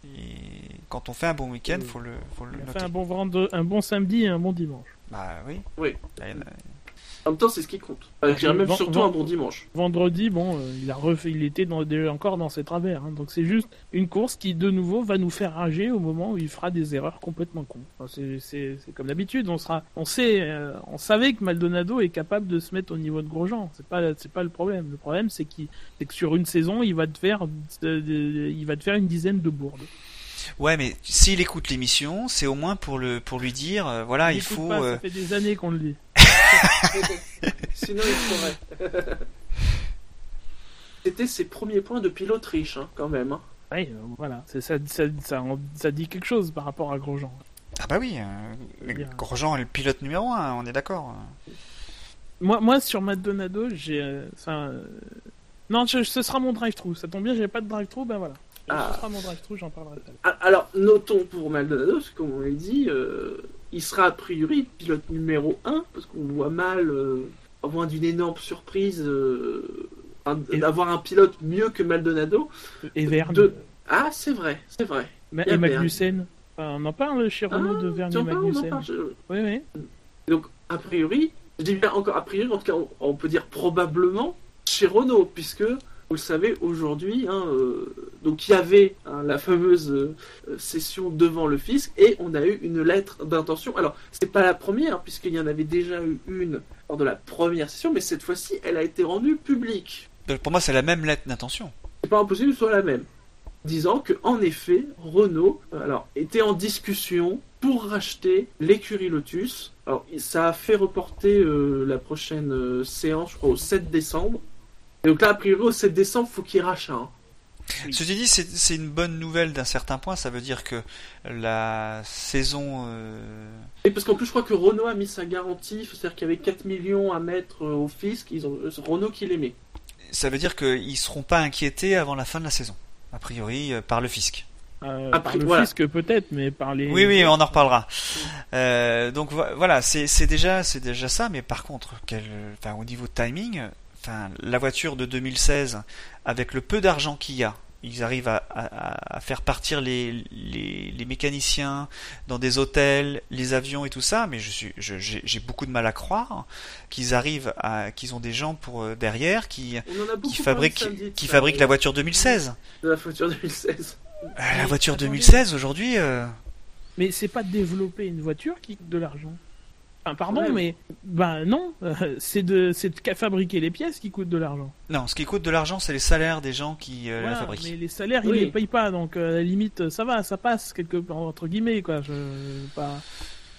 S7: et quand on fait un bon week-end, faut le, faut le
S6: Il a
S7: noter.
S6: fait un bon, vendre- un bon samedi et un bon dimanche.
S7: Bah oui.
S2: Oui.
S7: Là, il a-
S2: En même temps, c'est ce qui compte. Euh, je dirais même surtout un bon dimanche.
S6: Vendredi, bon, euh, il a refait, il était dans, déjà encore dans ses travers. hein. donc c'est juste une course qui de nouveau va nous faire rager au moment où il fera des erreurs complètement cons. Enfin, c'est- comme d'habitude, on sera, on sait, euh, on savait que Maldonado est capable de se mettre au niveau de Grosjean. C'est pas, c'est pas le problème. Le problème c'est c'est que sur une saison, il va te faire, euh, il va te faire une dizaine de bourdes.
S7: Ouais, mais s'il écoute l'émission, c'est au moins pour le, pour lui dire, euh, voilà, il faut.
S6: pas,
S7: euh,
S6: Ça fait des années qu'on le dit.
S2: Sinon, il. C'était ses premiers points depuis l'Autriche, hein, quand même. hein.
S6: Oui, euh, voilà, ça, ça, ça, ça dit quelque chose par rapport à Grosjean.
S7: Ah bah oui, euh. Grosjean est le pilote numéro un, on est d'accord.
S6: Moi, moi sur Maldonado, j'ai. euh, enfin, euh, Non, je- ce sera mon drive-thru. Ça tombe bien, j'avais pas de drive-thru, ben voilà.
S2: Ah.
S6: Ce sera mon drive-thru, j'en parlerai tout à l'heure.
S2: Ah, Alors, notons pour Maldonado, parce que comme on l'a dit, euh, il sera a priori pilote numéro 1, parce qu'on voit mal, euh, à moins d'une énorme surprise, euh, d'avoir un pilote mieux que Maldonado.
S6: Et Verne.
S2: De- Ah, c'est vrai, c'est vrai.
S6: Ma-
S2: et Verne.
S6: Magnussen. Enfin, on en parle chez Renault
S2: Ah,
S6: de Verne
S2: tu
S6: et Magnussen.
S2: parle, je-
S6: Oui, oui.
S2: Donc, a priori, je dis bien encore a priori, en tout cas, on, on peut dire probablement chez Renault, puisque, vous le savez, aujourd'hui, hein, euh, donc il y avait hein, la fameuse euh, session devant le fisc et on a eu une lettre d'intention. Alors c'est pas la première puisqu'il y en avait déjà eu une lors de la première session, mais cette fois-ci elle a été rendue publique.
S7: Pour moi, c'est la même lettre d'intention.
S2: C'est pas impossible que ce soit la même, disant que en effet Renault euh, alors était en discussion pour racheter l'écurie Lotus. Alors ça a fait reporter euh, la prochaine séance, je crois au 7 décembre. Et donc là a priori au 7 décembre faut qu'il rachète. hein.
S7: Ceci dit, c'est c'est une bonne nouvelle d'un certain point. Ça veut dire que la saison. euh,
S2: Et parce qu'en plus, je crois que Renault a mis sa garantie, c'est-à-dire qu'il y avait 4 millions à mettre euh, au fisc, ils ont euh, c'est Renault qui les met.
S7: ça veut dire qu'ils seront pas inquiétés avant la fin de la saison, a priori euh, par le fisc.
S6: Euh,
S2: Après,
S6: par le
S2: voilà.
S6: fisc peut-être, mais par les.
S7: Oui, oui, on en reparlera. Euh, donc vo- voilà, c'est c'est déjà c'est déjà ça, mais par contre, quel, enfin, au niveau timing, enfin, la voiture de 2016, avec le peu d'argent qu'il y a, ils arrivent à, à- à faire partir les, les, les mécaniciens dans des hôtels, les avions et tout ça, mais je suis je- j'ai j'ai beaucoup de mal à croire qu'ils arrivent à qu'ils ont des gens pour euh, derrière qui fabriquent
S2: samedi de
S7: qui
S2: ça,
S7: fabriquent la voiture 2016.
S2: De la voiture 2016.
S7: Euh, la voiture
S6: attendez.
S7: 2016 aujourd'hui. euh,
S6: Mais c'est pas de développer une voiture qui coûte de l'argent. Enfin, pardon,
S2: Ouais.
S6: mais ben non, euh, c'est de c'est de fabriquer les pièces qui coûtent de l'argent.
S7: Non, ce qui coûte de l'argent, c'est les salaires des gens qui euh, la fabriquent.
S6: mais les salaires,
S2: Oui.
S6: ils les payent pas, donc euh, à la limite, ça va, ça passe quelque part entre guillemets quoi. Je pas.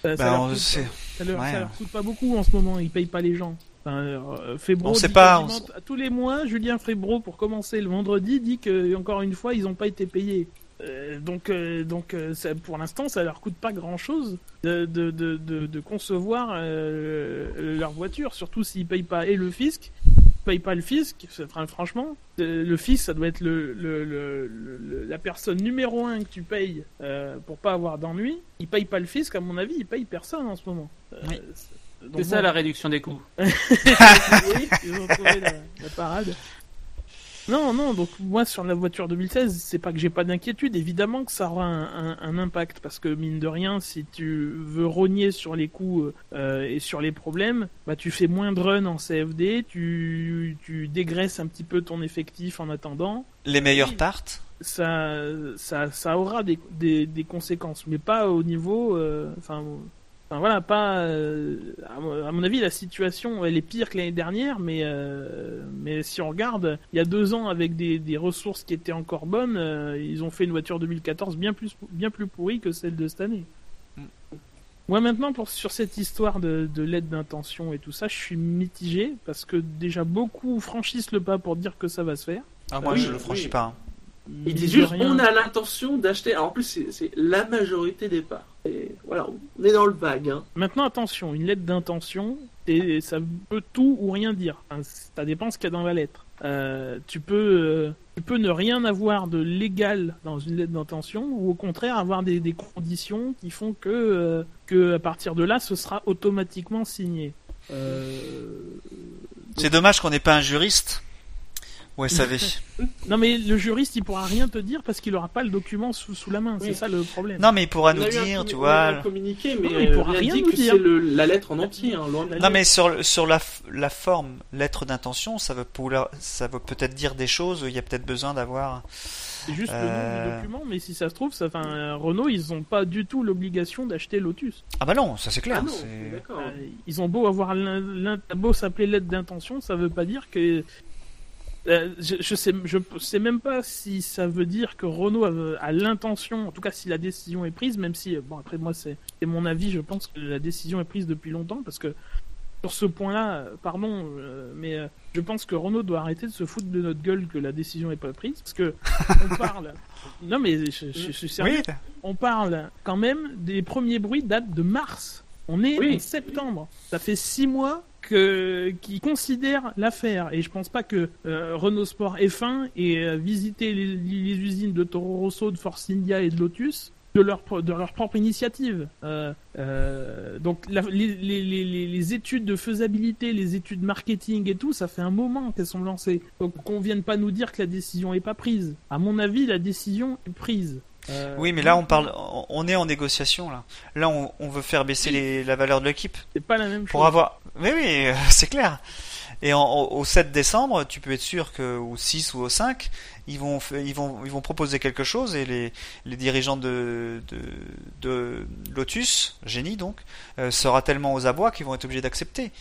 S6: Ça, ça leur coûte,
S7: sait.
S6: ça leur,
S7: Ouais.
S6: ça leur coûte pas beaucoup en ce moment, ils payent pas les gens. Enfin, euh,
S7: On sait pas,
S6: tous les mois, Julien Febro pour commencer le vendredi dit que encore une fois ils ont pas été payés. Euh, donc, euh, donc euh, ça- pour l'instant, ça leur coûte pas grand chose de, de, de, de, de concevoir euh, leur voiture, surtout s'ils payent pas et le fisc, ils payent pas le fisc. franchement, le fisc, ça doit être le, le, le, le- la personne numéro un que tu payes euh, pour pas avoir d'ennui. Ils payent pas le fisc, à mon avis, ils payent personne en ce moment. Euh,
S7: Oui.
S6: c'est-
S5: ça
S6: bon,
S5: la réduction des coûts.
S6: oui, ils ont trouvé la, la parade. Non, non, donc moi sur la voiture 2016, c'est pas que j'ai pas d'inquiétude, évidemment que ça aura un, un- un impact, parce que mine de rien, si tu veux rogner sur les coûts euh, et sur les problèmes, bah tu fais moins de run en CFD, tu, tu dégraisses un petit peu ton effectif en attendant,
S7: Les meilleurs partent.
S6: ça, ça, ça aura des, des, des conséquences, mais pas au niveau. euh, Enfin, enfin, voilà, pas. euh, à, mon- avis, la situation elle est pire que l'année dernière, mais mais, mais si on regarde, il y a deux ans, avec des, des ressources qui étaient encore bonnes, euh, ils ont fait une voiture 2014 bien plus, bien plus pourrie que celle de cette année.
S7: Mm.
S6: Moi maintenant pour sur cette histoire de, de l'aide d'intention et tout ça, je suis mitigé parce que déjà beaucoup franchissent le pas pour dire que ça va se faire.
S7: Ah, moi,
S2: Oui,
S7: je le franchis
S2: oui.
S7: pas. hein.
S2: Ils disent juste
S6: rien-
S2: on a l'intention d'acheter. Alors en plus, c'est- c'est la majorité des parts. Et voilà, on est dans le vague. Hein.
S6: Maintenant, attention, une lettre d'intention, et ça peut tout ou rien dire. Enfin, ça dépend ce qu'il y a dans la lettre. Euh, tu peux, euh, tu peux ne rien avoir de légal dans une lettre d'intention, ou au contraire avoir des, des conditions qui font que, euh, que à partir de là, ce sera automatiquement signé. Euh,
S7: C'est dommage qu'on n'ait pas un juriste. Ouais, savait.
S6: Non, mais le juriste, il pourra rien te dire parce qu'il aura pas le document sous, sous la main.
S2: Oui.
S6: C'est ça le problème.
S7: non, mais il pourra
S2: On
S7: nous dire, tu vois.
S2: un communiqué, mais
S6: Non, il
S2: euh,
S6: pourra rien
S2: dit
S6: nous
S2: que
S6: dire.
S2: c'est le- la lettre en entier. Hein, loin de la
S7: Non, mais sur, sur la, la forme, lettre d'intention, ça veut, ça veut peut-être dire des choses. Il y a peut-être besoin d'avoir.
S6: C'est juste le nom
S7: Euh.
S6: du document, mais si ça se trouve, ça, euh, Renault, ils ont pas du tout l'obligation d'acheter Lotus.
S7: Ah bah non, ça c'est clair.
S2: Ah non,
S7: c'est-
S2: d'accord.
S6: Euh, ils ont beau avoir beau s'appeler lettre d'intention, ça veut pas dire que. Euh, je, je sais, je sais même pas si ça veut dire que Renault a, a l'intention, en tout cas si la décision est prise, même si, bon après moi c'est mon avis, je pense que la décision est prise depuis longtemps parce que sur ce point-là, euh, pardon, euh, mais euh, je pense que Renault doit arrêter de se foutre de notre gueule que la décision est pas prise parce que on parle. Non mais je, je- je suis sérieux
S7: Oui,
S6: on parle quand même des premiers bruits datent de mars. On est
S2: Oui.
S6: en septembre. Ça fait six mois qu'ils considèrent l'affaire. Et je pense pas que euh, Renault Sport F1 ait euh, visité les, usines de Toro Rosso, de Force India et de Lotus de leur de leur propre initiative. Euh, donc les, études de faisabilité, les études marketing et tout, ça fait un moment qu'elles sont lancées. Donc qu'on vienne pas nous dire que la décision est pas prise. À mon avis, la décision est prise. Euh,
S7: oui, mais là on parle, on- est en négociation là. Là, on, on veut faire baisser les, la valeur de l'équipe
S6: C'est pas la même chose.
S7: pour avoir. Oui, oui, euh, c'est clair. Et en- au au 7 décembre, tu peux être sûr que au 6 ou au 5, ils vont, ils vont, ils vont proposer quelque chose et les, les dirigeants de, de, de Lotus, génie donc, euh, sera tellement aux abois qu'ils vont être obligés d'accepter.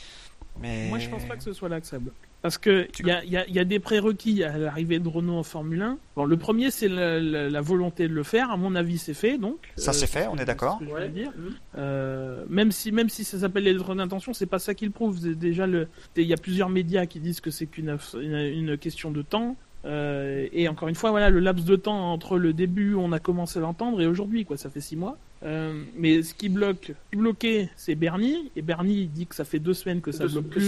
S7: Mais
S6: Moi, je pense pas que ce soit là que ça bloque. Parce que il y a, il y a- il y a des prérequis à l'arrivée de Renault en Formule 1. Bon, le premier, c'est la, la- la volonté de le faire. À mon avis, c'est fait. Donc
S7: Ça, c'est fait, on est d'accord.
S2: Ouais.
S6: dire.
S2: Mhm.
S6: Euh, même si même si ça s'appelle les lettres d'intention, c'est pas ça qui le prouve. Déjà, il y a plusieurs médias qui disent que c'est qu'une une, une question de temps. Euh, et encore une fois, voilà, le laps de temps entre le début où on a commencé à l'entendre et aujourd'hui, quoi, ça fait six mois. Euh, mais ce qui bloque, qui bloquait, c'est Bernie. Et Bernie dit que ça fait deux semaines que ça bloque
S2: Que
S6: plus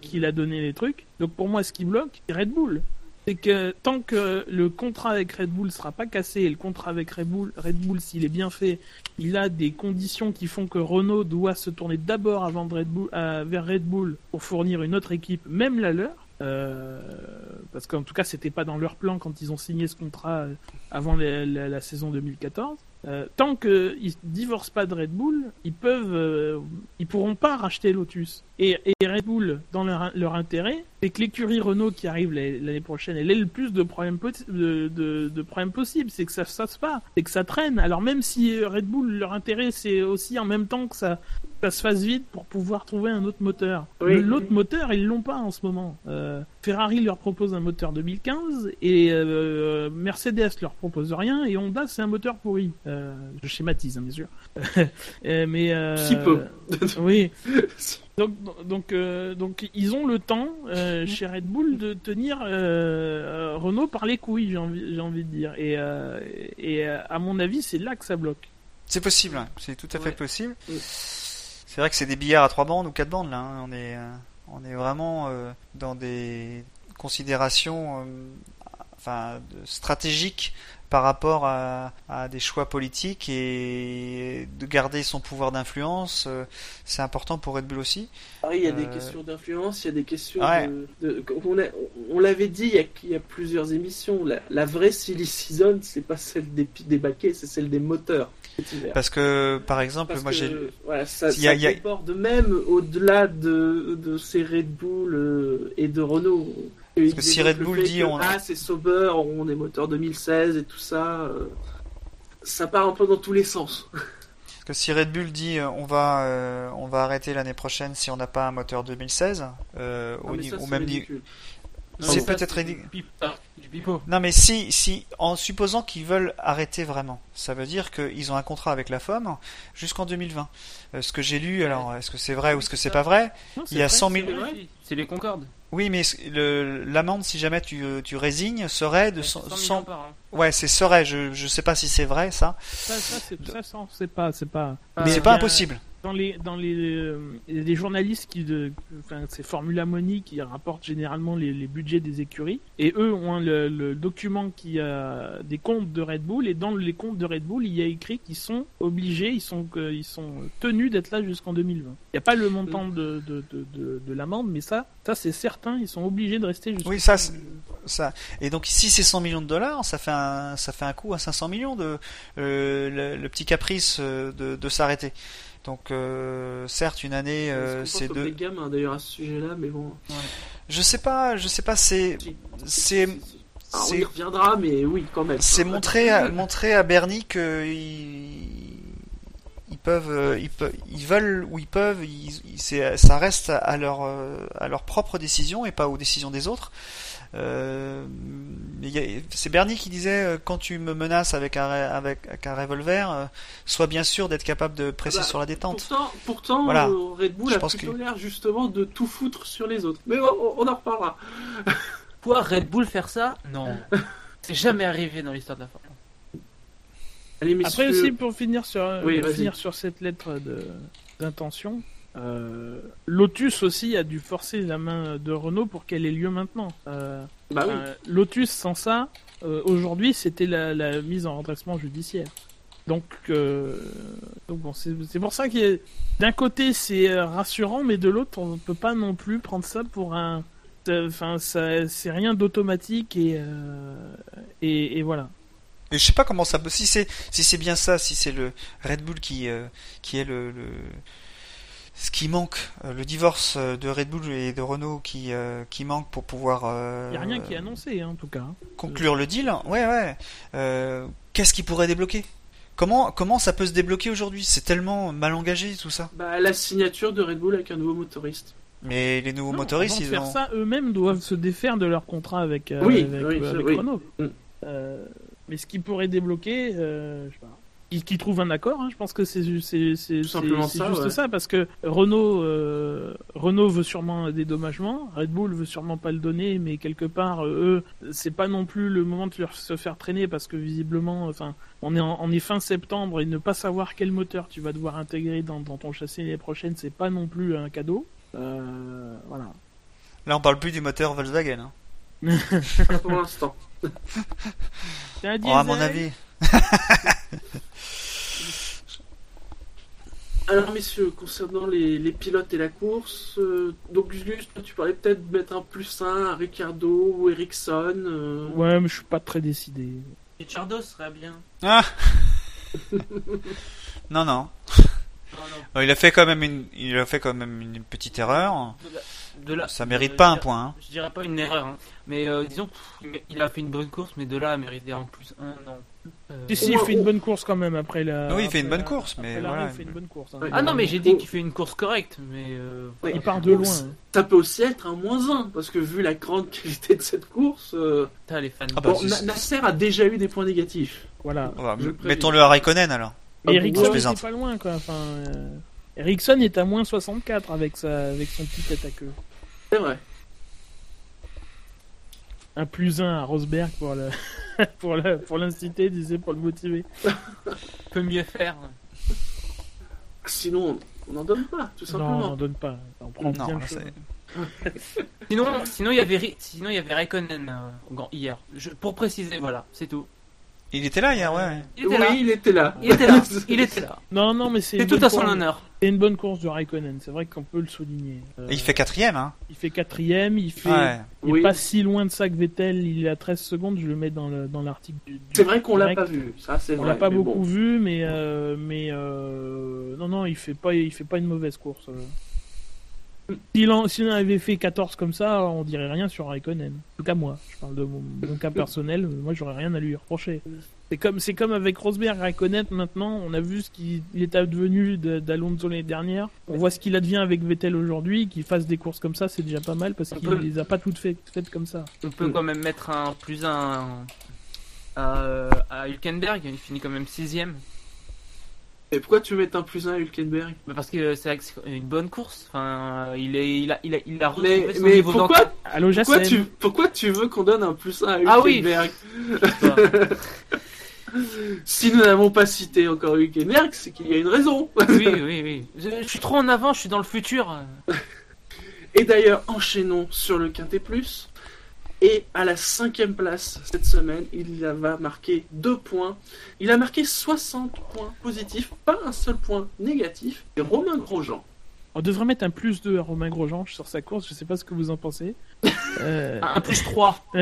S6: qu'il a donné les trucs. Donc pour moi, ce qui bloque, c'est Red Bull. C'est que tant que le contrat avec Red Bull sera pas cassé et le contrat avec Red Bull, Red Bull s'il est bien fait, il a des conditions qui font que Renault doit se tourner d'abord avant de Red Bull, euh, vers Red Bull pour fournir une autre équipe, même la leur. Euh, parce qu'en tout cas, c'était pas dans leur plan quand ils ont signé ce contrat avant la, la- la saison 2014. Euh, tant qu'ils divorcent pas de Red Bull, ils peuvent, euh, ils pourront pas racheter Lotus. Et, Red Bull, dans leur, intérêt, c'est que l'écurie Renault qui arrive l'année prochaine, elle ait le plus de problèmes, possibles. C'est que ça ça se pas, c'est que ça traîne. Alors même si Red Bull, leur intérêt, c'est aussi en même temps que ça, ça se fasse vite pour pouvoir trouver un autre moteur.
S2: Oui.
S6: L'autre moteur, ils l'ont pas en ce moment. Euh, Ferrari leur propose un moteur 2015 et euh, Mercedes leur propose rien et Honda c'est un moteur pourri. Euh, je schématise hein, bien sûr. Euh, mais euh,
S2: Si peu.
S6: oui. Donc donc euh, donc ils ont le temps euh, chez Red Bull de tenir Renault par les couilles j'ai envie j'ai envie de dire et euh, et euh, à mon avis c'est là que ça bloque.
S7: c'est possible, hein. c'est tout à fait
S2: Ouais.
S7: possible. C'est vrai que c'est des billards à trois bandes ou quatre bandes là. hein. On est, euh, on est vraiment euh, dans des considérations, euh, enfin, stratégiques par rapport à, à des choix politiques et de garder son pouvoir d'influence. euh, c'est important pour Red Bull aussi.
S2: Ah il y a des questions d'influence, il y a des questions
S7: Ouais.
S2: de, de- on, l'avait dit il y, a, il y a plusieurs émissions. La, la vraie silly season, c'est pas celle des, des baquets, c'est celle des moteurs.
S7: Parce que, par exemple,
S2: Parce
S7: moi j'ai
S2: voilà, ça,
S7: Il y a-
S2: ça
S7: il y a-
S2: déborde même au-delà de, de ces Red Bull euh, et de Renault. Parce
S7: que si Red Bull dit on-
S2: ah c'est Sauber, on est moteur 2016 et tout ça, euh, ça part un peu dans tous les sens.
S7: Parce que si Red Bull dit euh, on va euh, on va arrêter l'année prochaine si on n'a pas un moteur 2016 euh,
S2: Ah,
S7: au,
S2: ça,
S7: au même niveau. C'est peut-être. Non mais si si en supposant qu'ils veulent arrêter vraiment, ça veut dire qu'ils ont un contrat avec la FOM jusqu'en 2020. Euh, ce que j'ai lu, alors est-ce que c'est vrai ou est-ce que c'est pas vrai?
S6: Non,
S7: Il y a
S6: c'est
S7: 100
S6: vrai,
S7: 000
S6: c'est vrai.
S5: Oui, C'est les Concorde.
S7: Oui, mais l'amende si jamais tu, tu résignes serait de
S5: Ouais,
S7: 100,
S5: 100 millions
S7: 100
S5: par an.
S7: Ouais, c'est serait. Je je sais pas si c'est vrai ça,
S6: Ça, ça, c'est ça, ça, c'est pas c'est pas
S7: mais
S5: Euh,
S7: c'est pas impossible.
S6: Dans les dans les euh, des journalistes qui de enfin c'est Formula Money qui rapportent généralement les, les budgets des écuries et eux ont le, le document qui a des comptes de Red Bull et dans les comptes de Red Bull il y a écrit qu'ils sont obligés ils sont que- ils sont tenus d'être là jusqu'en 2020 il n'y a pas le montant de de, de, de, de l'amende mais ça ça c'est certain ils sont obligés de rester jusqu'en
S7: Oui, ça, ça. Et donc si c'est 100 millions de dollars, ça fait un ça fait un coût à 500 millions de euh, le, le petit caprice euh, de, de s'arrêter. Donc euh, certes une année euh, c'est deux.
S2: gamins d'ailleurs à ce sujet-là, mais bon.
S7: Je sais pas, je sais pas. C'est c'est
S2: on y reviendra, mais oui, quand même.
S7: c'est montrer à, montrer à Bernie que ils, ils peuvent euh, ils peuvent ils veulent ou ils peuvent ils, ça reste à leur à leur propre décision et pas aux décisions des autres. Euh, c'est Bernie qui disait euh, quand tu me menaces avec un ré- avec, avec un revolver, euh, sois bien sûr d'être capable de presser
S2: Ah bah,
S7: sur la détente.
S2: Pourtant, pourtant
S7: Voilà.
S2: euh, Red Bull
S7: Je
S2: a
S7: pense
S2: plutôt
S7: que-
S2: l'air justement de tout foutre sur les autres. Mais on, on en reparlera.
S5: Quoi, Red Bull faire ça? Non. C'est jamais arrivé dans l'histoire de la Formule
S2: Allez,
S6: Après aussi pour finir sur
S2: Oui,
S6: pour
S2: vas-y.
S6: finir sur cette lettre de d'intention, euh, Lotus aussi a dû forcer la main de Renault pour qu'elle ait lieu maintenant. Euh,
S2: bah oui.
S6: euh, Lotus sans ça, aujourd'hui c'était la, la mise en redressement judiciaire. Donc, donc bon, c'est pour ça que d'un côté c'est rassurant, mais de l'autre on ne peut pas non plus prendre ça pour un, enfin c'est rien d'automatique et, et et voilà.
S7: Et je sais pas comment ça peut. Si c'est si c'est bien ça, si c'est le Red Bull qui qui est le, le ce qui manque, euh, le divorce euh, de Red Bull et de Renault qui, euh, qui manque pour pouvoir euh,
S6: Il y a rien qui est annoncé, hein, en tout cas.
S7: conclure le deal. Ouais, ouais. Euh, Qu'est-ce qui pourrait débloquer? Comment, comment ça peut se débloquer aujourd'hui? C'est tellement mal engagé tout ça.
S2: Bah, la signature de Red Bull avec un nouveau motoriste.
S7: Mais les nouveaux
S6: Non,
S7: motoristes, ils
S6: faire
S7: ont.
S6: ça, eux-mêmes doivent se défaire de leur contrat avec, euh,
S2: Oui,
S6: avec,
S2: oui,
S6: euh,
S2: ça,
S6: avec
S2: oui.
S6: Renault.
S2: Mm.
S6: Euh, mais ce qui pourrait débloquer, euh, je sais pas. Qu'ils qu'ils trouvent un accord, hein, je pense que c'est
S2: simplement ça,
S6: juste
S2: ouais.
S6: ça, parce que Renault euh, Renault veut sûrement un dédommagement, Red Bull veut sûrement pas le donner, mais quelque part euh, eux, c'est pas non plus le moment de leur- se faire traîner parce que visiblement, enfin, on est en, on est fin septembre et ne pas savoir quel moteur tu vas devoir intégrer dans, dans ton châssis l'année prochaine, c'est pas non plus un cadeau. Euh, voilà.
S7: Là, on parle plus du moteur Volkswagen. Hein.
S2: Pour l'instant.
S7: Oh, à mon avis.
S2: Alors messieurs, concernant les, les pilotes et la course, euh, donc toi, tu parlais peut-être de mettre un plus 1 à Ricardo ou Ericsson. euh,
S6: Ouais, mais je suis pas très décidé.
S5: Ricciardo serait bien.
S7: Ah non, non. Il a fait quand même une, il a fait quand même une petite erreur.
S5: de la- de la-
S7: Ça mérite
S5: euh,
S7: pas un
S5: dirais-
S7: point. Hein.
S5: Je dirais pas une erreur, hein. mais euh, disons, pff, il a fait une bonne course, mais de là à mériter en plus un, non. Euh,
S6: Si, si, il fait une bonne course quand même après la.
S7: Oui, il fait une bonne course, mais voilà.
S6: Il fait une bonne course. hein.
S2: Ouais.
S5: Ah non, mais j'ai dit qu'il fait une course correcte, mais euh,
S2: ouais.
S6: Il part de loin. hein.
S2: Ça peut aussi être un moins 1, parce que vu la grande qualité de cette course, euh,
S5: t'as les fans.
S7: Ah bah,
S2: bon, Nasser a déjà eu des points négatifs.
S6: Voilà.
S7: M-
S2: préviens.
S7: Mettons-le à Raikkonen alors.
S6: Mais
S2: Ah,
S6: Ericsson pas loin, quoi. Enfin, euh, Ericsson est à moins 64 avec, sa... avec son petit tête à queue.
S2: C'est vrai.
S6: Un plus un à Rosberg pour le. pour le- pour l'inciter, disais, pour le motiver.
S5: peut mieux faire.
S2: Sinon, on n'en donne pas, tout
S6: Non, on
S2: simplement.
S6: n'en donne pas. On prend
S7: Non,
S6: bien le
S5: Sinon, sinon il y avait, Ri- sinon il y avait Raikkonen euh, hier. Je- pour préciser, voilà, c'est tout.
S7: Il était là hier, ouais.
S5: Il était
S2: oui,
S5: là.
S2: il était là.
S5: Il était là. Il était là.
S6: Non, non, mais c'est.
S5: C'est
S6: une
S5: tout
S6: bonne
S5: à son
S6: course.
S5: honneur.
S6: C'est une bonne course de Raikkonen. C'est vrai qu'on peut le souligner. Euh,
S7: il fait quatrième, hein.
S6: il fait quatrième. Il fait.
S7: Ouais.
S6: Il est pas si loin de ça que Vettel. Il est à 13 secondes. Je le mets dans le dans l'article du. du-
S2: C'est vrai qu'on l'a pas vu, ça c'est
S6: On l'a pas
S2: mais
S6: beaucoup
S2: bon.
S6: vu, mais euh, mais euh, non non, il fait pas il fait pas une mauvaise course. S'il en, avait fait 14 comme ça, on dirait rien sur Raikkonen. En tout cas moi, je parle de mon, mon cas personnel, moi j'aurais rien à lui reprocher. C'est comme c'est comme avec Rosberg, Raikkonen maintenant, on a vu ce qu'il il est advenu d'Alonso l'année dernière. On voit ce qu'il advient avec Vettel aujourd'hui, qu'il fasse des courses comme ça, c'est déjà pas mal parce qu'il
S2: peu.
S6: les a pas toutes faites, faites comme ça.
S5: On peut quand même mettre un plus un à, à Hülkenberg. Il finit quand même sixième.
S2: Et pourquoi tu mets un plus 1 à Hülkenberg?
S5: Mais Parce que c'est c'est une bonne course. Enfin, il est, il a, il a, il a retrouvé
S2: Mais,
S5: son
S2: mais
S5: niveau
S2: pourquoi.
S6: Allô
S2: pourquoi, tu, pourquoi tu veux qu'on donne un plus 1 à
S5: Ah oui.
S2: Hülkenberg? Si nous n'avons pas cité encore Hülkenberg, c'est qu'il y a une raison.
S5: oui, oui, oui. Je, je suis trop en avant. Je suis dans le futur.
S2: Et d'ailleurs, enchaînons sur le Quintet Plus. Et à la cinquième place cette semaine, il va marquer deux points. Il a marqué 60 points positifs, pas un seul point négatif. Et Romain Grosjean.
S6: On devrait mettre un plus 2 à Romain Grosjean sur sa course, je sais pas ce que vous en pensez. Euh,
S5: Un plus 3.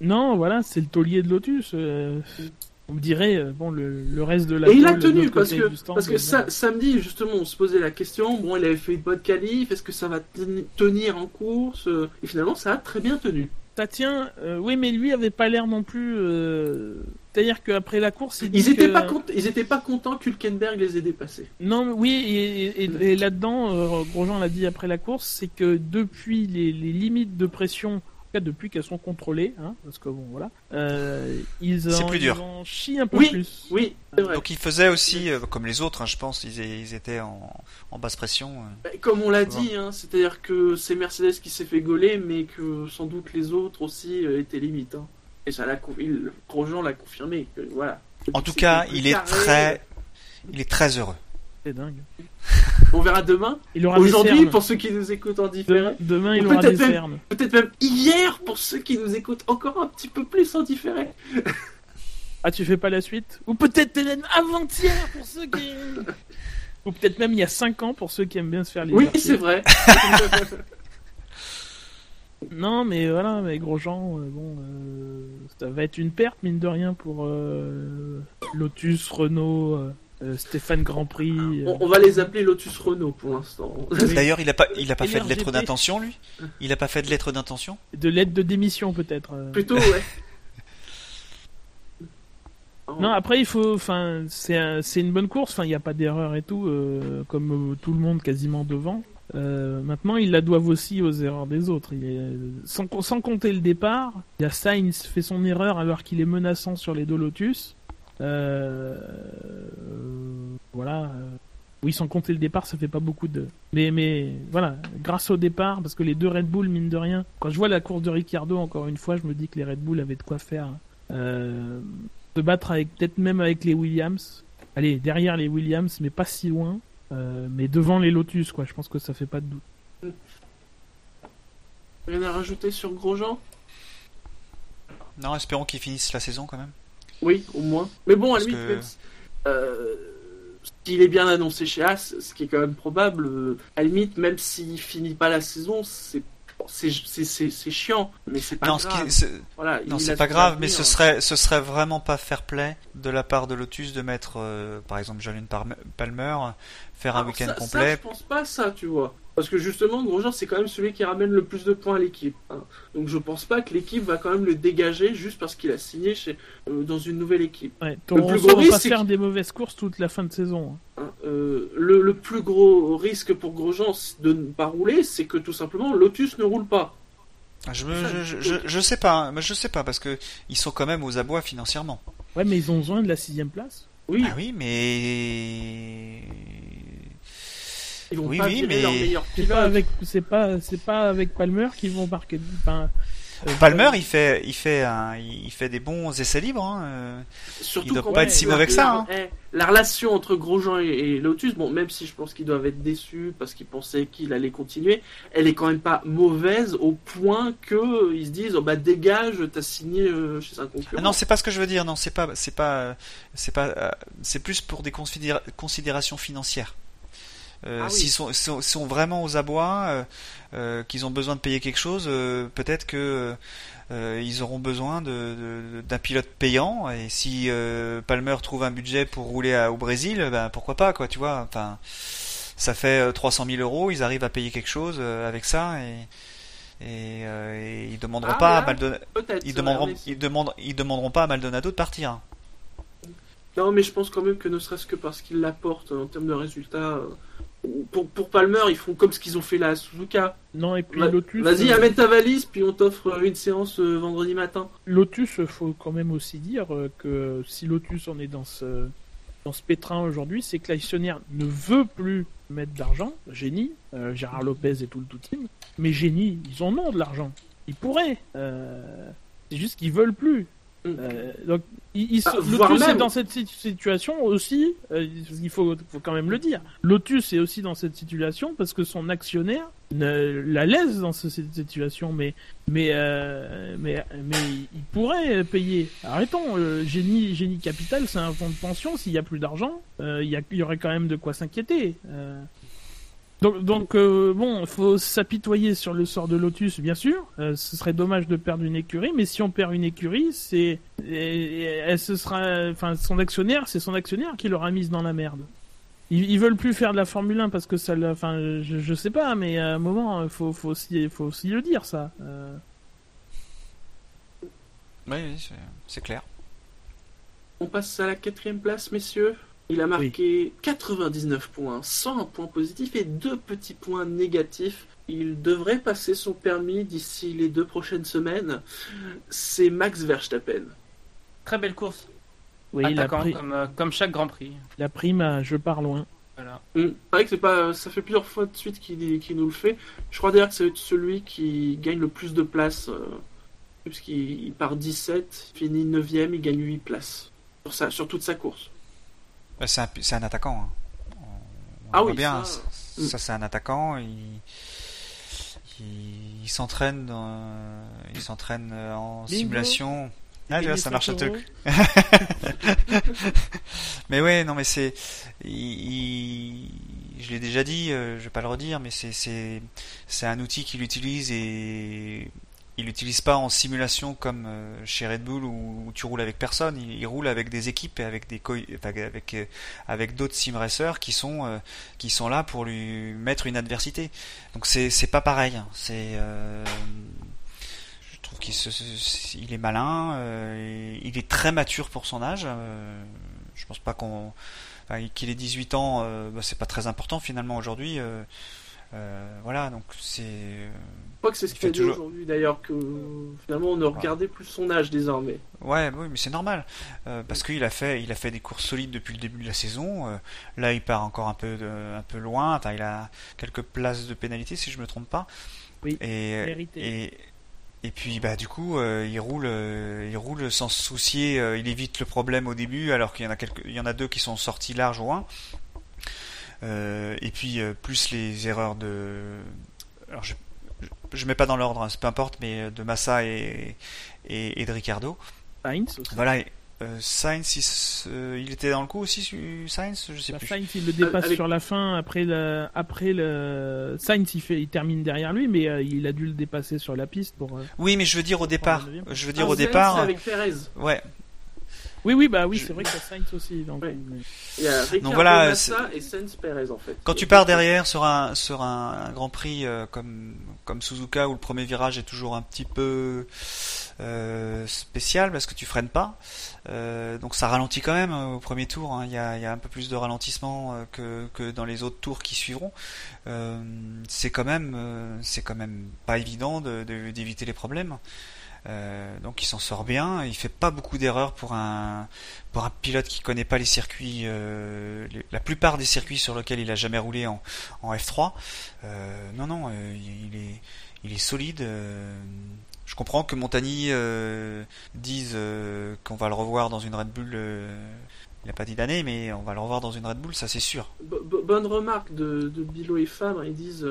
S6: non, voilà, c'est le taulier de Lotus. euh, on me dirait, euh, bon, le, le reste de la
S2: Et il a tenu parce que,
S6: stand,
S2: parce que
S6: euh,
S2: sa- samedi, justement, on se posait la question. Bon, il avait fait une bonne qualif. Est-ce que ça va ten- tenir en course Euh, Et finalement, ça a très bien tenu.
S6: Ça tient, euh, oui, mais lui avait pas l'air non plus. euh, C'est-à-dire qu'après la course, il
S2: Ils
S6: dit
S2: étaient
S6: que-
S2: pas contents. Ils étaient pas contents qu'Hülkenberg les ait dépassés.
S6: Non, mais oui, et, et- et là-dedans, euh, Grosjean l'a dit après la course, c'est que depuis les, les limites de pression, cas depuis qu'elles sont contrôlées, hein, parce que bon, voilà, euh, ils, en,
S7: plus
S6: ils
S7: dur.
S6: en chient un peu
S2: Oui,
S6: plus.
S2: Oui, c'est vrai.
S7: Donc il faisait aussi, euh, comme les autres, hein, je pense, ils, ils étaient en, en basse pression. euh.
S2: Bah, Comme on l'a dit, hein, c'est-à-dire que c'est Mercedes qui s'est fait gauler, mais que sans doute les autres aussi euh, étaient limites. hein. Et ça l'a, il- Grosjean l'a confirmé. que, voilà.
S7: En tout cas, il est
S2: carré.
S7: très, il est très heureux.
S6: C'est dingue.
S2: On verra demain.
S6: Il aura des
S2: Aujourd'hui, pour ceux qui nous écoutent en différé.
S6: Demain, il aura des cernes.
S2: Peut-être même hier pour ceux qui nous écoutent encore un petit peu plus en différé.
S6: Ah, tu fais pas la suite? Ou peut-être même avant-hier pour ceux qui. Ou peut-être même il y a 5 ans pour ceux qui aiment bien se faire les
S2: Oui, c'est vrai.
S6: Non, mais voilà, mais Grosjean, euh, bon, euh, ça va être une perte, mine de rien, pour euh, Lotus, Renault, euh, Stéphane Grand Prix. euh,
S2: On, on va les appeler Lotus Renault pour l'instant.
S7: D'ailleurs, il a pas, il a pas fait de lettre d'intention, lui? Il a pas fait de lettre d'intention?
S6: De l'aide de démission peut-être. euh.
S2: Plutôt, ouais.
S6: Non, après il faut, enfin, c'est un- c'est une bonne course. Enfin, il n'y a pas d'erreur et tout, euh, comme tout le monde quasiment devant. Euh, maintenant, ils la doivent aussi aux erreurs des autres. Il est, sans, sans compter le départ, il y a Sainz fait son erreur alors qu'il est menaçant sur les deux Lotus. Euh, voilà. euh, Oui, sans compter le départ, ça fait pas beaucoup de. Mais, mais voilà, grâce au départ, parce que les deux Red Bull, mine de rien, quand je vois la course de Ricciardo, encore une fois, je me dis que les Red Bull avaient de quoi faire. Euh, se battre avec peut-être même avec les Williams. Allez, derrière les Williams, mais pas si loin. Euh, mais devant les Lotus, quoi. Je pense que ça fait pas de doute.
S2: Rien à rajouter sur Grosjean?
S7: Non, espérons qu'il finisse la saison quand même.
S2: Oui, au moins. Mais bon, à limite,
S7: que-
S2: même si- euh, s'il est bien annoncé chez As, ce qui est quand même probable, euh, à la limite, même s'il finit pas la saison, c'est c'est c'est- c'est- c'est chiant, mais c'est pas
S7: non, ce
S2: grave.
S7: qui, c'est-
S2: Voilà,
S7: non, c'est pas grave, mais ce serait, ce serait vraiment pas fair play de la part de Lotus de mettre, euh, par exemple, Julian Palmer, Palmer, faire un
S2: Alors,
S7: week-end
S2: ça-
S7: complet.
S2: Ça, je pense pas ça, tu vois. Parce que justement, Grosjean, c'est quand même celui qui ramène le plus de points à l'équipe. hein. Donc je pense pas que l'équipe va quand même le dégager juste parce qu'il a signé chez, euh, dans une nouvelle équipe.
S6: Ouais,
S2: Le plus gros
S6: va
S2: risque, c'est
S6: faire des mauvaises courses toute la fin de saison. hein.
S2: hein. Euh, le, le plus gros risque pour Grosjean de ne pas rouler, c'est que tout simplement Lotus ne roule pas.
S7: Je, me, je, je,
S2: plutôt
S7: je, je sais pas, hein, mais je sais pas parce que ils sont quand même aux abois financièrement.
S6: Ouais, mais ils ont besoin de la sixième place.
S2: Oui,
S7: Ah oui, mais
S2: ils vont
S7: oui,
S2: pas
S7: oui, mais-
S2: leur meilleur
S6: C'est pas avec, c'est pas, c'est pas avec Palmer qu'ils vont marquer. Enfin, euh,
S7: Palmer, il fait, il fait, un, il fait des bons essais libres. Hein. euh.
S2: Surtout
S7: il doit pas être si mauvais que ça,
S2: La,
S7: hein.
S2: eh, la relation entre Grosjean et, et Lotus, bon, même si je pense qu'ils doivent être déçus parce qu'ils pensaient qu'il allait continuer, elle est quand même pas mauvaise au point que euh, ils se disent oh, bah dégage, t'as signé euh, chez un concurrent.
S7: Ah non, c'est pas ce que je veux dire. Non, c'est pas, c'est pas, c'est pas, euh, c'est plus pour des considéra- considérations financières. Euh,
S2: Ah oui.
S7: S'ils sont, sont, sont vraiment aux abois, euh, euh, qu'ils ont besoin de payer quelque chose, peut-être que ils auront besoin d'un pilote payant. Et si Palmer trouve un budget pour rouler à- au Brésil, ben pourquoi pas, quoi, tu vois. Enfin, ça fait euh, 300 000 euros, ils arrivent à payer quelque chose avec ça et et, euh, et ils demanderont
S2: Ah,
S7: pas à Maldonado, ils demanderont, ils demandent, ils demanderont pas à Maldonado de partir.
S2: Non, mais je pense quand même que ne serait-ce que parce qu'ils l'apportent en termes de résultats. Euh, Pour, pour Palmer, ils font comme ce qu'ils ont fait là à Suzuka.
S6: non et puis
S2: Va-
S6: Lotus.
S2: Vas-y,
S6: euh,
S2: amène ta valise, puis on t'offre une séance euh, vendredi matin.
S6: Lotus, faut quand même aussi dire euh, que si Lotus en est dans ce dans ce pétrin aujourd'hui, c'est que l'actionnaire ne veut plus mettre d'argent. Génie, euh, Gérard Lopez et tout le tout team. Mais génie, ils en ont de l'argent. Ils pourraient. Euh, c'est juste qu'ils veulent plus. Euh, donc,
S2: Ah,
S6: Lotus est dans cette si- situation aussi. euh, il faut, faut quand même le dire. Lotus est aussi dans cette situation parce que son actionnaire ne, la laisse dans ce- cette situation, mais mais euh, mais mais il pourrait payer. Arrêtons. euh, génie génie capital, c'est un fonds de pension. S'il y a plus d'argent, il y, a- il y aurait quand même de quoi s'inquiéter. Donc, donc euh, bon, faut s'apitoyer sur le sort de Lotus, bien sûr. Euh, ce serait dommage de perdre une écurie, mais si on perd une écurie, c'est, elle se sera, enfin, son actionnaire, c'est son actionnaire qui l'aura mise dans la merde. Ils, ils veulent plus faire de la Formule 1 parce que ça, enfin, je, je sais pas, mais à un moment, euh, faut, faut aussi, faut aussi le dire ça. Euh,
S7: Oui, oui, c'est- c'est clair.
S2: On passe à la quatrième place, messieurs. Il a marqué 99 points, 101 points positifs et deux petits points négatifs. Il devrait passer son permis d'ici les deux prochaines semaines. C'est Max Verstappen.
S5: Très belle course.
S6: oui,
S5: Attaquant, comme, euh, comme chaque Grand Prix.
S6: la prime, à je pars loin.
S5: Voilà.
S2: Hmm. C'est vrai que c'est pas, ça fait plusieurs fois de suite qu'il nous le fait. Je crois d'ailleurs que c'est celui qui gagne le plus de places. euh, puisqu'il il part 17, il finit 9ème, il gagne 8 places. Sur, sa- sur toute sa course.
S7: Bah, C'est un, c'est un attaquant. hein. On, on
S2: Ah oui,
S7: bien.
S2: ça-
S7: Ça, c'est un attaquant. Il, il, il s'entraîne, dans- il s'entraîne euh, en
S6: Bingo.
S7: simulation. Ah, vois, ça marche
S6: 5
S7: truc. mais ouais, non, mais c'est, il- il- je l'ai déjà dit, euh, je vais pas le redire, mais c'est, c'est, c'est un outil qu'il utilise et il l'utilise pas en simulation comme euh, chez Red Bull où, tu roules avec personne. Il, roule avec des équipes et avec des avec euh, avec d'autres sim qui sont euh, qui sont là pour lui mettre une adversité. Donc c'est c'est pas pareil. hein. C'est euh, je trouve qu'il se- il est malin. euh, il est très mature pour son âge. euh, je pense pas qu'on qu'il ait 18 ans, bah, c'est pas très important finalement aujourd'hui. voilà, donc c'est
S2: crois que c'est ce
S7: Il
S2: qu'il
S7: fait toujours-
S2: aujourd'hui d'ailleurs, que finalement on ne regardait plus son âge désormais.
S7: Ouais, oui, mais c'est normal euh, parce qu'il a fait, il a fait des courses solides depuis le début de la saison. euh, là, il part encore un peu, de- un peu loin. Enfin, il a quelques places de pénalité si je me trompe pas.
S6: Oui,
S7: Et et et puis bah du coup, euh, il roule, il roule sans se soucier. il évite le problème au début, alors qu'il y en a quelques, il y en a deux qui sont sortis large ou un. Et puis plus les erreurs de, alors je je, mets pas dans l'ordre, hein, c'est peu importe, mais euh, de Massa et et, et de Ricardo.
S6: Sainz aussi.
S7: Voilà. et, Euh, Sainz, il, euh, il était dans le coup aussi, Sainz, je sais
S6: Bah,
S7: plus.
S6: Sainz il le dépasse
S2: Avec-
S6: sur la fin après le après le Sainz il fait il termine derrière lui mais euh, il a dû le dépasser sur la piste pour euh,
S7: Oui, mais je veux dire au départ. Je veux dire
S2: Ah,
S7: au
S2: Sainz
S7: départ.
S2: avec Perez.
S7: Ouais.
S6: Oui oui bah oui
S7: Je-
S6: c'est vrai qu'il y a Sainz aussi donc
S2: Ouais.
S6: mais-
S2: Il y a Ricardo
S7: voilà,
S2: Massa et Sainz Perez en fait.
S7: Quand tu pars derrière sur un sur un, un Grand Prix euh, comme comme Suzuka où le premier virage est toujours un petit peu euh, spécial parce que tu freines pas, euh, donc ça ralentit quand même euh, au premier tour. hein. Il y, y a un peu plus de ralentissement euh, que que dans les autres tours qui suivront. C'est quand même c'est quand même pas évident de- de- d'éviter les problèmes. Euh, donc il s'en sort bien, il fait pas beaucoup d'erreurs pour un pour un pilote qui connaît pas les circuits, euh, la plupart des circuits sur lesquels il a jamais roulé en, en F3. Euh, non non, il est il est solide. je comprends que Montagny dise qu'on va le revoir dans une Red Bull. il n'a pas dit d'année, mais on va le revoir dans une Red Bull, ça c'est sûr.
S2: Bo- bo- bonne remarque de, de Bilo et Fabre, ils disent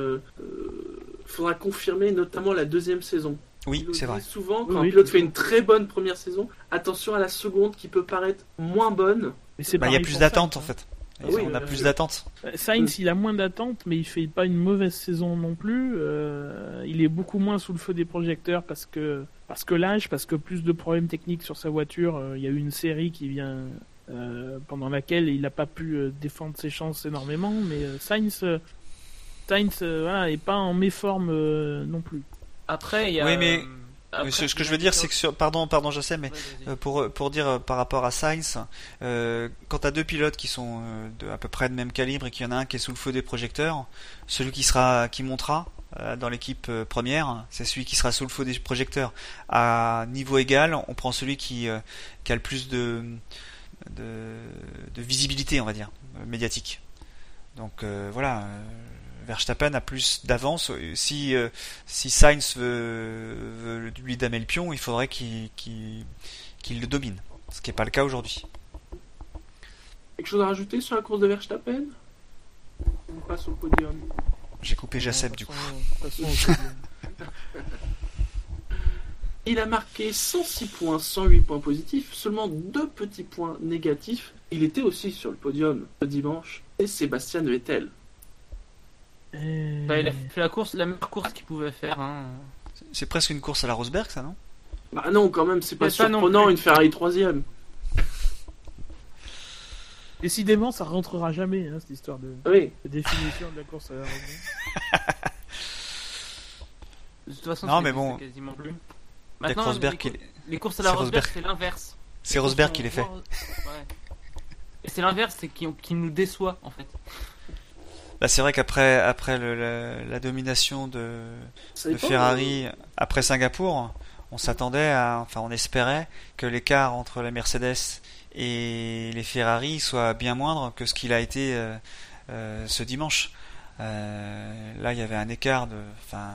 S2: faudra confirmer notamment la deuxième saison.
S7: Oui, c'est vrai.
S2: Souvent, quand
S6: Oui,
S2: un pilote fait une très bonne première saison, attention à la seconde qui peut paraître moins bonne.
S6: mais c'est
S7: Bah, il y a plus d'attente
S6: Sainz,
S7: en fait.
S2: Ah oui,
S7: on a
S2: euh,
S7: plus d'attente.
S6: hein. Sainz il a moins d'attente mais il fait pas une mauvaise saison non plus euh, il est beaucoup moins sous le feu des projecteurs parce que parce que l'âge parce que plus de problèmes techniques sur sa voiture euh, il y a eu une série qui vient euh, pendant laquelle il n'a pas pu euh, défendre ses chances énormément mais euh, Sainz euh, Sainz euh, voilà, est pas en méforme euh, non plus
S5: Après, il y a.
S7: Oui, mais-
S5: euh, après,
S7: ce, ce que je veux dire, c'est que sur, pardon, pardon, je sais, mais. Euh, pour, pour dire euh, par rapport à Sainz, euh, quand tu as deux pilotes qui sont de, à peu près de même calibre et qu'il y en a un qui est sous le feu des projecteurs, celui qui sera qui montera dans l'équipe première, c'est celui qui sera sous le feu des projecteurs. À niveau égal, on prend celui qui, qui a le plus de, de, de visibilité, on va dire, médiatique. Donc voilà, Verstappen a plus d'avance. Si euh, si Sainz veut, veut lui damer le pion, il faudrait qu'il le domine, ce qui n'est pas le cas aujourd'hui.
S2: Quelque chose à rajouter sur la course de Verstappen? On passe au podium.
S7: J'ai coupé Jacep du coup.
S2: Il a marqué 106 points, 108 points positifs, seulement deux petits points négatifs. Il était aussi sur le podium ce dimanche. Et Sébastien Vettel.
S6: Euh,
S5: Bah, il a fait la course, la meilleure course qu'il pouvait faire. Hein.
S7: C'est presque une course à la Rosberg, ça, non?
S2: Bah non, quand même, c'est pas
S5: non
S2: surprenant une Ferrari troisième.
S6: Décidément, ça rentrera jamais, hein, cette histoire de,
S2: Oui.
S6: de définition de la course à la Rosberg.
S5: De toute façon,
S7: Non, mais bon.
S5: quasiment plus. Maintenant,
S7: Rosberg,
S5: les, courses à la Rosberg,
S7: Rosberg.
S5: c'est l'inverse.
S7: c'est Rosberg qui les fait.
S5: Ouais. Et c'est l'inverse, c'est qui, qui nous déçoit en fait.
S7: Bah, c'est vrai qu'après après le- la, la domination de, de Ferrari après Singapour, on s'attendait à, enfin, on espérait que l'écart entre la Mercedes et les Ferrari soit bien moindre que ce qu'il a été euh, euh, ce dimanche. Euh, là, il y avait un écart de, enfin,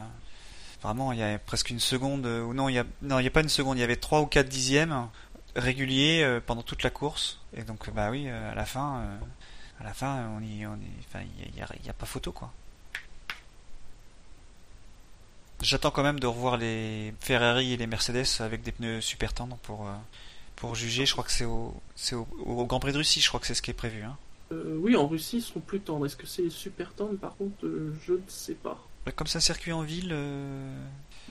S7: vraiment, il y a presque une seconde, euh, ou non, il y a, non, il y a pas une seconde, il y avait trois ou quatre dixièmes réguliers euh, pendant toute la course. Et donc, bah oui, à la fin, euh, à la fin, on y, on y, enfin, il y a, pas photo, quoi. J'attends quand même de revoir les Ferrari et les Mercedes avec des pneus super tendres pour, euh, pour juger. Je crois que c'est au, c'est au, au Grand Prix de Russie, je crois que c'est ce qui est prévu. Hein.
S2: Euh, oui, en Russie, ils seront plus tendres. Est-ce que c'est super tendre Par contre, euh, je ne sais pas.
S7: Comme c'est un circuit en ville, euh,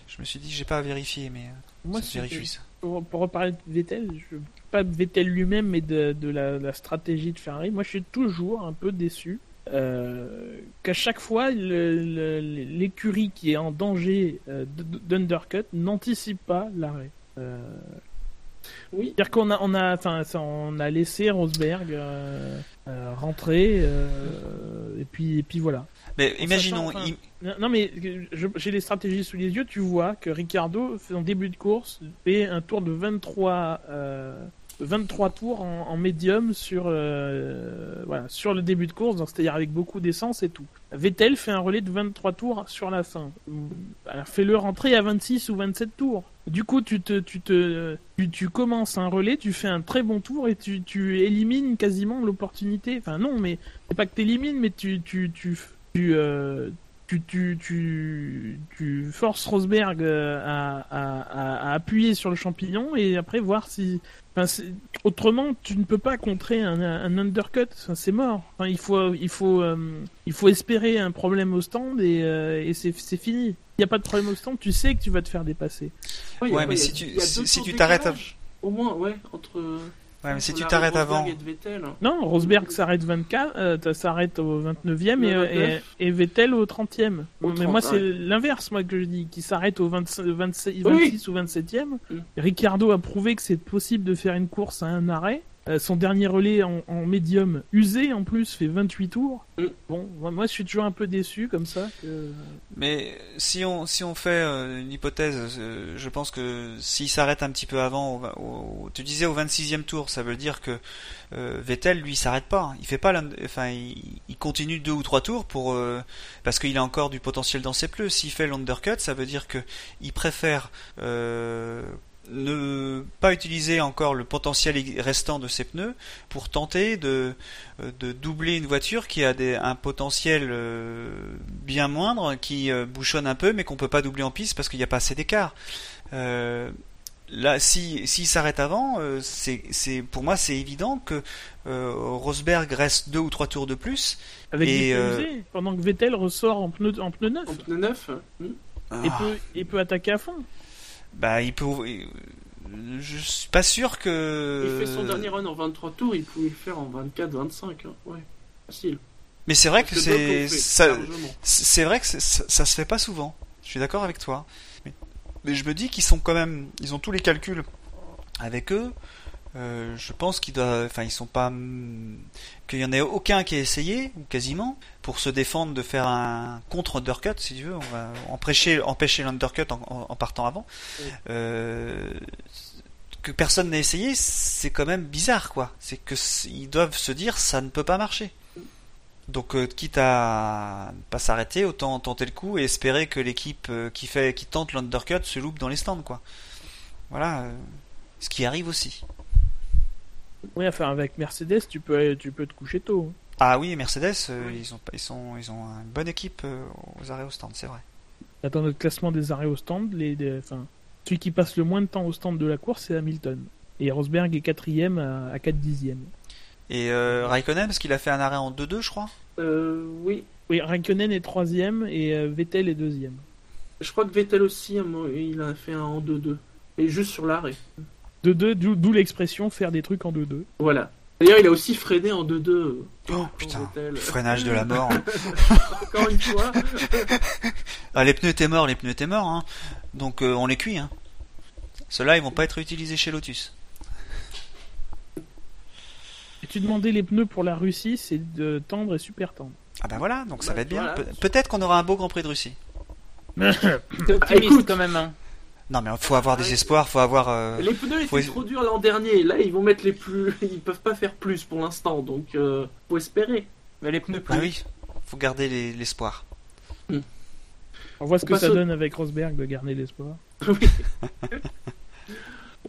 S7: Je me suis dit, j'ai pas à vérifier, mais euh,
S6: Moi,
S7: ça se
S6: c'est-
S7: vérifie
S6: pour, pour reparler de Vettel, je, pas de Vettel lui-même, mais de, de la, la stratégie de Ferrari, moi je suis toujours un peu déçu euh, qu'à chaque fois le- le- l'écurie qui est en danger euh, d'undercut n'anticipe pas l'arrêt. Euh,
S2: Oui.
S6: C'est-à-dire qu'on a, on a, enfin, on a laissé Rosberg euh, euh, rentrer, euh, et puis, et puis voilà.
S7: Mais imaginons,
S6: sachant,
S7: im-
S6: Non, mais j'ai les stratégies sous les yeux. Tu vois que Ricardo, en début de course, fait un tour de 23, euh, 23 tours en, médium sur, euh, voilà, sur le début de course, donc c'est-à-dire avec beaucoup d'essence et tout. Vettel fait un relais de 23 tours sur la fin. Alors fais-le rentrer à 26 ou 27 tours. Du coup, tu te, tu te, tu, tu commences un relais, tu fais un très bon tour et tu, tu élimines quasiment l'opportunité. Enfin non, mais c'est pas que mais tu, tu, tu, tu, euh, tu, tu, tu, tu forces Rosberg euh, à, à, à- à appuyer sur le champignon et après voir si. Enfin, autrement, tu ne peux pas contrer un, un undercut, Enfin, c'est mort. Enfin, il faut, il faut, euh, il faut espérer un problème au stand et, euh, et c'est c'est fini. Il n'y a pas de problème au stand, tu sais que tu vas te faire dépasser.
S2: Ouais,
S7: mais
S2: a-
S7: si tu- si- si tu t'arrêtes
S2: Au moins, ouais, entre.
S7: Ouais, mais si tu t'arrêtes avant,
S2: Vettel.
S6: Non, Rosberg s'arrête 24, euh, s'arrête au 29e et,
S2: Le
S6: et,
S2: 29.
S6: et Vettel au 30e.
S2: Au
S6: Mais moi,
S2: 30,
S6: c'est
S2: ouais.
S6: l'inverse, moi, que je dis, qui s'arrête au 25 26,
S2: Oui.
S6: 26 ou 27e.
S2: Mm.
S6: Ricardo a prouvé que c'est possible de faire une course à un arrêt. Euh, son dernier relais en, en médium usé, en plus, fait 28 tours.
S2: Mm.
S6: Bon, moi, je suis toujours un peu déçu comme ça. Que...
S7: Mais si on si on fait euh, une hypothèse, euh, je pense que s'il s'arrête un petit peu avant, au, au- tu disais au 26e tour, ça veut dire que Vettel lui s'arrête pas, hein. il fait pas, enfin il, il continue deux ou trois tours pour parce qu'il a encore du potentiel dans ses pneus. S'il fait l'undercut, ça veut dire que il préfère ne pas utiliser encore le potentiel restant de ses pneus pour tenter de, euh, de doubler une voiture qui a des, un potentiel euh, bien moindre, qui euh, bouchonne un peu, mais qu'on peut pas doubler en piste parce qu'il n'y a pas assez d'écart. Euh, là, si s'il s'arrête avant, euh, c'est, c'est pour moi c'est évident que euh, Rosberg reste deux ou trois tours de plus.
S6: Avec
S7: Et,
S6: des pneus
S7: euh,
S6: usés, pendant que Vettel ressort en pneu, en pneu neuf.
S2: En pneu neuf. hmm.
S6: Et, peut, et peut attaquer à fond.
S7: Bah, il peut. Je suis pas sûr que.
S2: Il fait son dernier run en 23 tours, il pouvait le faire en 24, 25. Hein. Ouais, facile.
S7: Mais c'est vrai que c'est ça. C'est vrai que ça, ça se fait pas souvent. Je suis d'accord avec toi. Mais, mais je me dis qu'ils sont quand même, ils ont tous les calculs avec eux. Euh, je pense qu'ils doivent, enfin ils sont pas, qu'il y en ait aucun qui ait essayé ou quasiment pour se défendre de faire un contre undercut si tu veux. On va empêcher, empêcher l'undercut en, en- en partant avant.
S2: Oui.
S7: Euh, que personne n'ait essayé, c'est quand même bizarre quoi. C'est que ils doivent se dire ça ne peut pas marcher. Donc euh, quitte à ne pas s'arrêter, autant tenter le coup et espérer que l'équipe euh, qui fait qui tente l'undercut se loupe dans les stands quoi. Voilà, euh, ce qui arrive aussi.
S6: Oui, enfin, avec Mercedes, tu peux, tu peux te coucher tôt.
S7: Ah oui, Mercedes, euh,
S2: Oui.
S7: ils ont ils sont ils ont une bonne équipe euh, aux arrêts au stand, c'est vrai.
S6: Là, Dans notre classement des arrêts au stand, les, les- enfin, celui qui passe le moins de temps au stand de la course, c'est Hamilton. Et Rosberg est quatrième à, à 4 dixièmes.
S7: Et euh, Raikkonen parce qu'il a fait un arrêt en 2-2 je crois?
S2: Euh, oui,
S6: Oui, Raikkonen est troisième et euh, Vettel est deuxième.
S2: je crois que Vettel aussi, il a fait un en 2-2. Mais juste sur l'arrêt.
S6: 2-2, d'où d'où l'expression faire des trucs en 2-2.
S2: Voilà. D'ailleurs, il a aussi freiné en 2-2.
S7: Oh putain, le freinage de la mort.
S2: Encore une fois.
S7: ah, les pneus étaient morts, les pneus étaient morts, hein. donc euh, on les cuit. Hein. Ceux-là, ils vont pas être utilisés chez Lotus.
S6: Et tu demandais les pneus pour la Russie, c'est de tendre et super tendre.
S7: Ah ben voilà, donc ça
S2: Ouais,
S7: va être bien. Pe- Peut-être qu'on aura un beau Grand Prix de Russie.
S5: T'es
S2: Ah,
S5: optimiste
S2: écoute.
S5: quand même, hein.
S7: Non mais faut avoir des
S2: Ouais.
S7: espoirs, faut avoir. euh,
S2: Les pneus
S7: Faut
S2: étaient
S7: es-
S2: trop durs l'an dernier. Là, ils vont mettre les plus. Ils peuvent pas faire plus pour l'instant. Donc, euh, faut espérer.
S5: Mais les pneus
S7: Ah
S5: plus.
S7: oui, faut garder les- l'espoir.
S6: On voit ce que ça
S2: au-
S6: donne avec Rosberg de garder l'espoir.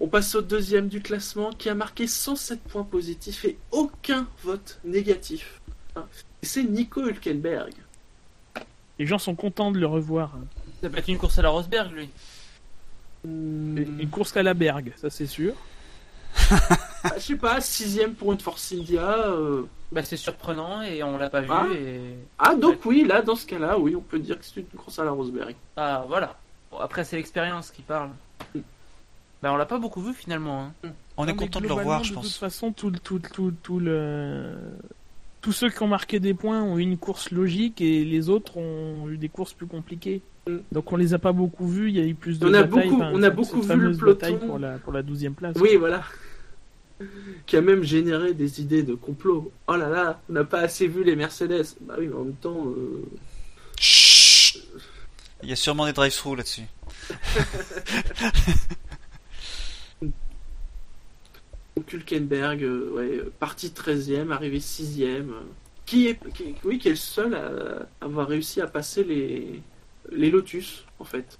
S2: On passe au deuxième du classement qui a marqué 107 points positifs et aucun vote négatif. Et C'est Nico Hülkenberg.
S6: Les gens sont contents de le revoir.
S5: Ça peut être une course à la Rosberg, lui.
S2: Hmm,
S6: Une course à la Berg, ça c'est sûr.
S2: ah, je sais pas, sixième pour une Force India. euh.
S5: Bah, c'est surprenant et on l'a pas vu.
S2: Ah.
S5: Et...
S2: Ah, donc oui, là, dans ce cas-là, oui, on peut dire que c'est une course à la Rosberg.
S5: Ah, voilà. Bon, après, c'est l'expérience qui parle. Ben, on l'a pas beaucoup vu finalement. Hein.
S7: On est
S6: Non,
S7: content de le revoir, je
S6: De toute
S7: pense.
S6: façon, tout, le- tout, le- tout, tout le... tous ceux qui ont marqué des points ont eu une course logique et les autres ont eu des courses plus compliquées. Donc on les a pas beaucoup vus, il y a eu plus de
S2: On a
S6: batailles,
S2: beaucoup-
S6: enfin,
S2: on a beaucoup vu le peloton.
S6: pour la, pour la 12e place.
S2: Oui, voilà. Qui a même généré des idées de complot. Oh là là, on n'a pas assez vu les Mercedes. Bah oui, mais en même temps, euh,
S7: Chut Il y a sûrement des drive-through là-dessus.
S2: donc Hülkenberg, euh, ouais, euh, parti 13e, arrivé 6e. euh, qui est, qui, oui, qui est le seul à avoir réussi à passer les, les Lotus, en fait.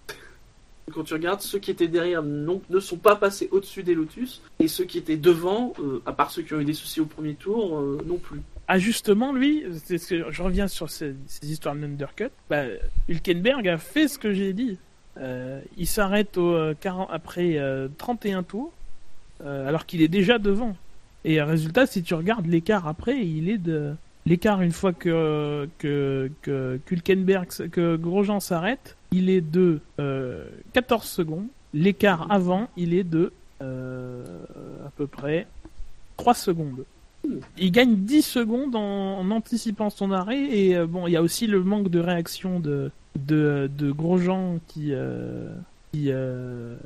S2: Quand tu regardes, ceux qui étaient derrière ne sont pas passés au-dessus des Lotus, et ceux qui étaient devant, euh, à part ceux qui ont eu des soucis au premier tour, euh, non plus.
S6: Ah justement, lui, que je reviens sur ces, histoires d'undercut. Bah, Hülkenberg a fait ce que j'ai dit. Euh, il s'arrête au 40 après euh, 31 tours, alors qu'il est déjà devant. Et résultat, si tu regardes l'écart après, il est de l'écart une fois que que Grosjean s'arrête, il est de euh, 14 secondes. L'écart avant, il est de euh, à peu près 3 secondes. Il gagne 10 secondes en, anticipant son arrêt et euh, bon, il y a aussi le manque de réaction de Grosjean qui euh, qui, euh,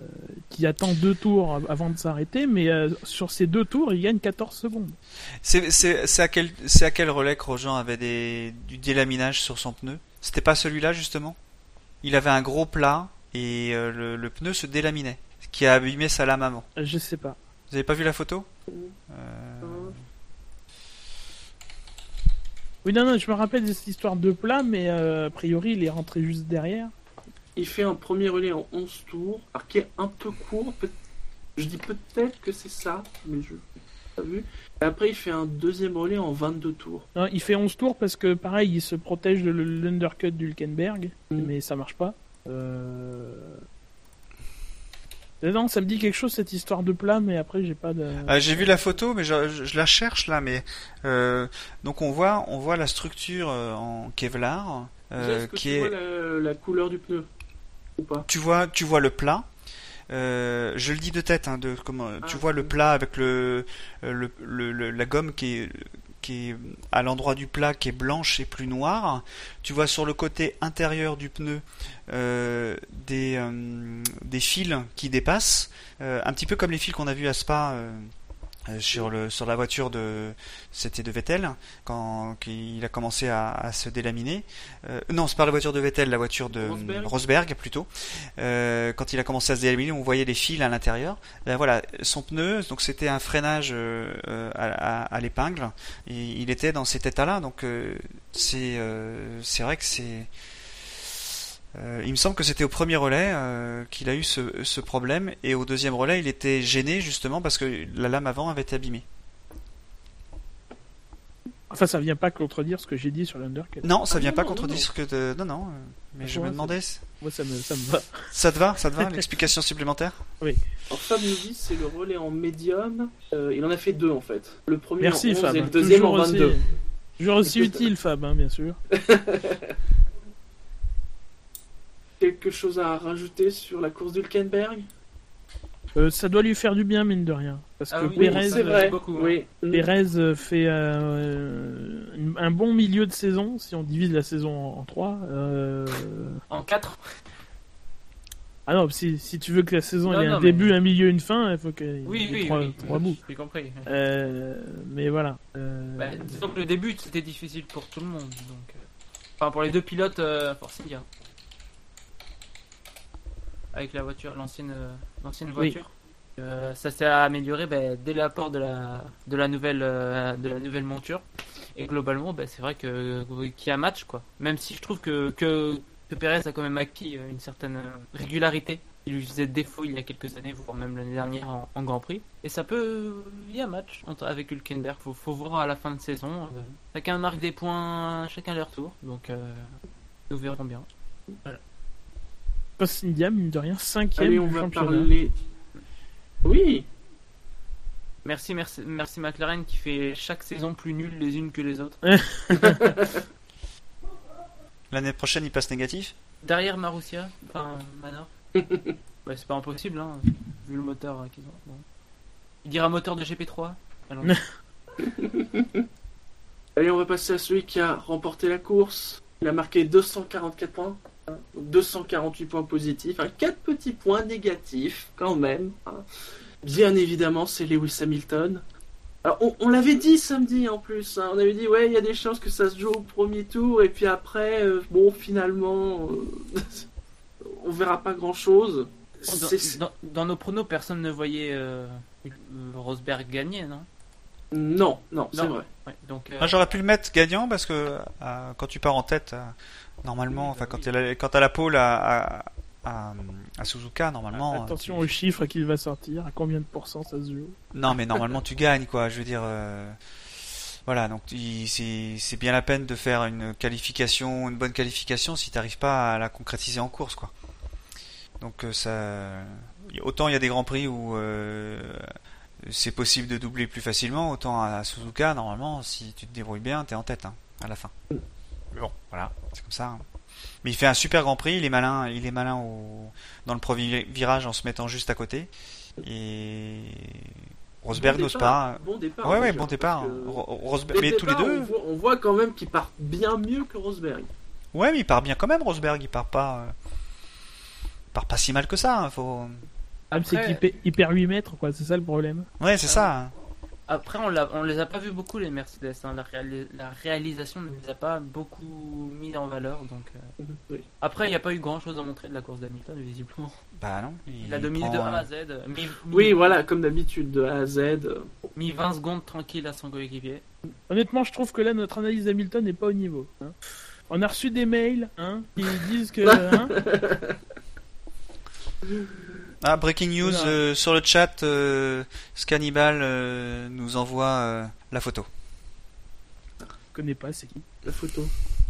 S6: qui attend deux tours av- avant de s'arrêter, mais euh, sur ces deux tours, il gagne 14 secondes.
S7: C'est à quel c'est à quel relais que Grosjean avait des du délaminage sur son pneu? C'était pas celui-là justement? Il avait un gros plat et euh, le, le pneu se délaminait, ce qui a abîmé sa lame avant.
S6: Je sais pas.
S7: Vous avez pas vu la photo?
S6: Oui, non, non, je me rappelle de cette histoire de plat, mais a priori, il est rentré juste derrière.
S2: Il fait un premier relais en 11 tours, alors qui est un peu court. peut- Je dis peut-être que c'est ça, mais je n'ai pas vu. Et après, il fait un deuxième relais en 22 tours.
S6: Non, il fait 11 tours parce que, pareil, il se protège de l'undercut d'Hulkenberg,
S2: Mm.
S6: mais ça marche pas. Euh... Non, ça me dit quelque chose cette histoire de plat, mais après, j'ai pas de.
S7: Euh, J'ai vu la photo, mais je, je- je la cherche là. Mais euh, donc on voit, on voit la structure en Kevlar euh,
S2: Est-ce que
S7: qui
S2: tu
S7: est.
S2: vois la, la couleur du pneu? Ou pas
S7: Tu vois, tu vois le plat. Euh, je le dis de tête, hein, de comment. tu
S2: Ah.
S7: vois le plat avec le, euh, le, le- le- la gomme qui est qui est à l'endroit du plat qui est blanche et plus noire. Tu vois sur le côté intérieur du pneu euh, des euh, des fils qui dépassent, euh, un petit peu comme les fils qu'on a vus à Spa. Euh, euh, sur le sur la voiture de c'était de Vettel quand il a commencé à, à se délaminer. Euh, non c'est pas la voiture de Vettel la voiture de
S2: Rosberg.
S7: Rosberg plutôt. Euh, quand il a commencé à se délaminer on voyait les fils à l'intérieur. Ben voilà son pneu donc c'était un freinage euh, euh, à, à- à l'épingle. Il était dans cet état là donc euh, c'est euh, c'est vrai que c'est euh, il me semble que c'était au premier relais euh, qu'il a eu ce, ce problème et au deuxième relais il était gêné justement parce que la lame avant avait été abîmée.
S6: Enfin, ça vient pas contredire ce que j'ai dit sur l'undercut.
S7: Non, ça
S2: Ah
S7: vient
S2: non,
S7: pas
S2: non,
S7: contredire
S2: non.
S7: ce que de... non non euh, mais
S6: Ah,
S7: je
S6: ouais,
S7: me demandais
S6: Moi, ça me, ça me va.
S7: ça te va ça te va l'explication supplémentaire
S2: Alors Fab nous dit c'est le relais en médium. Euh, il en a fait deux en fait. Le premier
S6: Merci,
S2: en 11
S6: Fab.
S2: et le deuxième
S6: Toujours
S2: en 22.
S6: Aussi, toujours aussi utile, Fab, hein, bien sûr.
S2: Quelque chose à rajouter sur la course d'Hulkenberg?
S6: Euh, ça doit lui faire du bien, mine de rien. Parce
S5: Ah
S6: que
S5: oui,
S6: Pérez,
S2: vrai.
S5: beaucoup, hein.
S2: Oui.
S6: Pérez euh, fait euh, un bon milieu de saison, si on divise la saison en, trois. Euh...
S5: En 4
S6: Ah non, si, si tu veux que la saison
S5: Non,
S6: ait
S5: non,
S6: un
S5: mais-
S6: début, un milieu, une fin, il faut qu'il y ait
S5: Oui, oui,
S6: trois,
S5: oui.
S6: trois bouts.
S5: J'ai compris.
S6: Euh, mais voilà. Euh,
S5: Bah, disons que le début c'était difficile pour tout le monde. Donc, Enfin, pour les deux pilotes, euh, Force India. Avec la voiture, l'ancienne euh, l'ancienne voiture. Euh, ça s'est amélioré bah, dès l'apport de la, de, la nouvelle, euh, de la nouvelle monture. Et globalement, bah, c'est vrai que qu'il y a match. quoi. Même si je trouve que, que, que Perez a quand même acquis une certaine régularité. Il lui faisait défaut il y a quelques années, voire même l'année dernière en, en Grand Prix. Et ça peut. Il y a match entre, avec Hülkenberg. Faut, faut voir à la fin de saison. Euh, chacun marque des points, chacun leur tour. Donc, euh, nous verrons bien.
S6: Force India, mine de rien, cinquième
S2: Allez, on va
S6: championnat.
S2: parler. Oui.
S5: Merci, merci, merci McLaren qui fait chaque saison plus nulle les unes que les autres.
S7: L'année prochaine il passe négatif
S5: Derrière Marussia, enfin Manor. bah, c'est pas impossible, hein, vu le moteur euh, qu'ils ont. Bon. Il dira moteur de GP3 Allons.
S2: Allez, on va passer à celui qui a remporté la course. Il a marqué 244 points. Hein, donc 248 points positifs. Hein, 4 petits points négatifs, quand même. hein. Bien évidemment, c'est Lewis Hamilton. Alors, on, on l'avait dit samedi en plus. hein. On avait dit, ouais, il y a des chances que ça se joue au premier tour. Et puis après, euh, bon, finalement, euh, on verra pas grand-chose. C'est-
S5: Dans, dans- dans nos pronos, personne ne voyait euh, Rosberg gagner, non?
S2: Non, non, c'est vrai.
S5: Ouais, donc,
S7: J'aurais pu le mettre gagnant parce que euh, quand tu pars en tête, euh, normalement, enfin quand quand t'as la pole à, à, à, à Suzuka, normalement. euh,
S6: Attention
S7: tu-
S6: au chiffre qu'il va sortir, à combien de pourcents ça se joue.
S7: Non, mais normalement tu gagnes, quoi. Je veux dire, euh, voilà. Donc c'est bien la peine de faire une qualification, une bonne qualification, si t'arrives pas à la concrétiser en course, quoi. Donc euh, ça, autant il y a des grands prix où euh, c'est possible de doubler plus facilement, autant à Suzuka, normalement, si tu te débrouilles bien, t'es en tête hein, à la fin. Mais bon, voilà, c'est comme ça. hein. Mais il fait un super grand prix, il est malin, il est malin au, dans le premier virage en se mettant juste à côté. Et Rosberg
S2: Bon
S7: n'ose pas.
S2: Bon départ.
S7: Ouais, ouais, bon départ. Rosberg, mais tous les deux.
S2: On voit, on voit quand même qu'il part bien mieux que Rosberg.
S7: Ouais, mais il part bien quand même, Rosberg. Il part pas. euh, il part pas si mal que ça. hein, Faut.
S6: Ah, mais c'est
S5: Après-
S6: qu'il paie- il perd 8 mètres, quoi, c'est ça le problème.
S7: Ouais, c'est ça. hein.
S5: Après, on, l'a- on les a pas vus beaucoup, les Mercedes. hein. La, réali- la réalisation ne les a pas beaucoup mis en valeur. Donc, euh.
S2: Oui.
S5: Après, il n'y a pas eu grand chose à montrer de la course d'Hamilton, visiblement.
S7: Bah non.
S5: Il, a dominé de A à Z. euh,
S2: Oui, voilà, comme d'habitude, de A à Z.
S5: mis 20 secondes tranquille à son coéquipier.
S6: Honnêtement, je trouve que là, notre analyse d'Hamilton n'est pas au niveau. hein. On a reçu des mails hein, qui disent que.
S7: Ah, breaking news euh, sur le chat. euh, Scannibal euh, nous envoie euh, la photo.
S6: je connais pas, c'est qui
S2: La photo?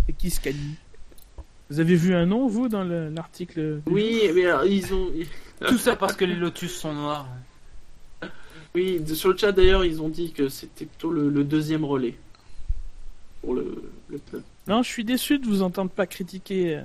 S6: C'est qui Scali Vous avez vu un nom, vous, dans le- l'article
S2: Oui, mais alors, ils ont.
S5: Tout ça parce que les Lotus sont noirs.
S2: Oui, sur le chat d'ailleurs, ils ont dit que c'était plutôt le, le deuxième relais. Pour le, le pneu.
S6: Non, je suis déçu de vous entendre pas critiquer euh,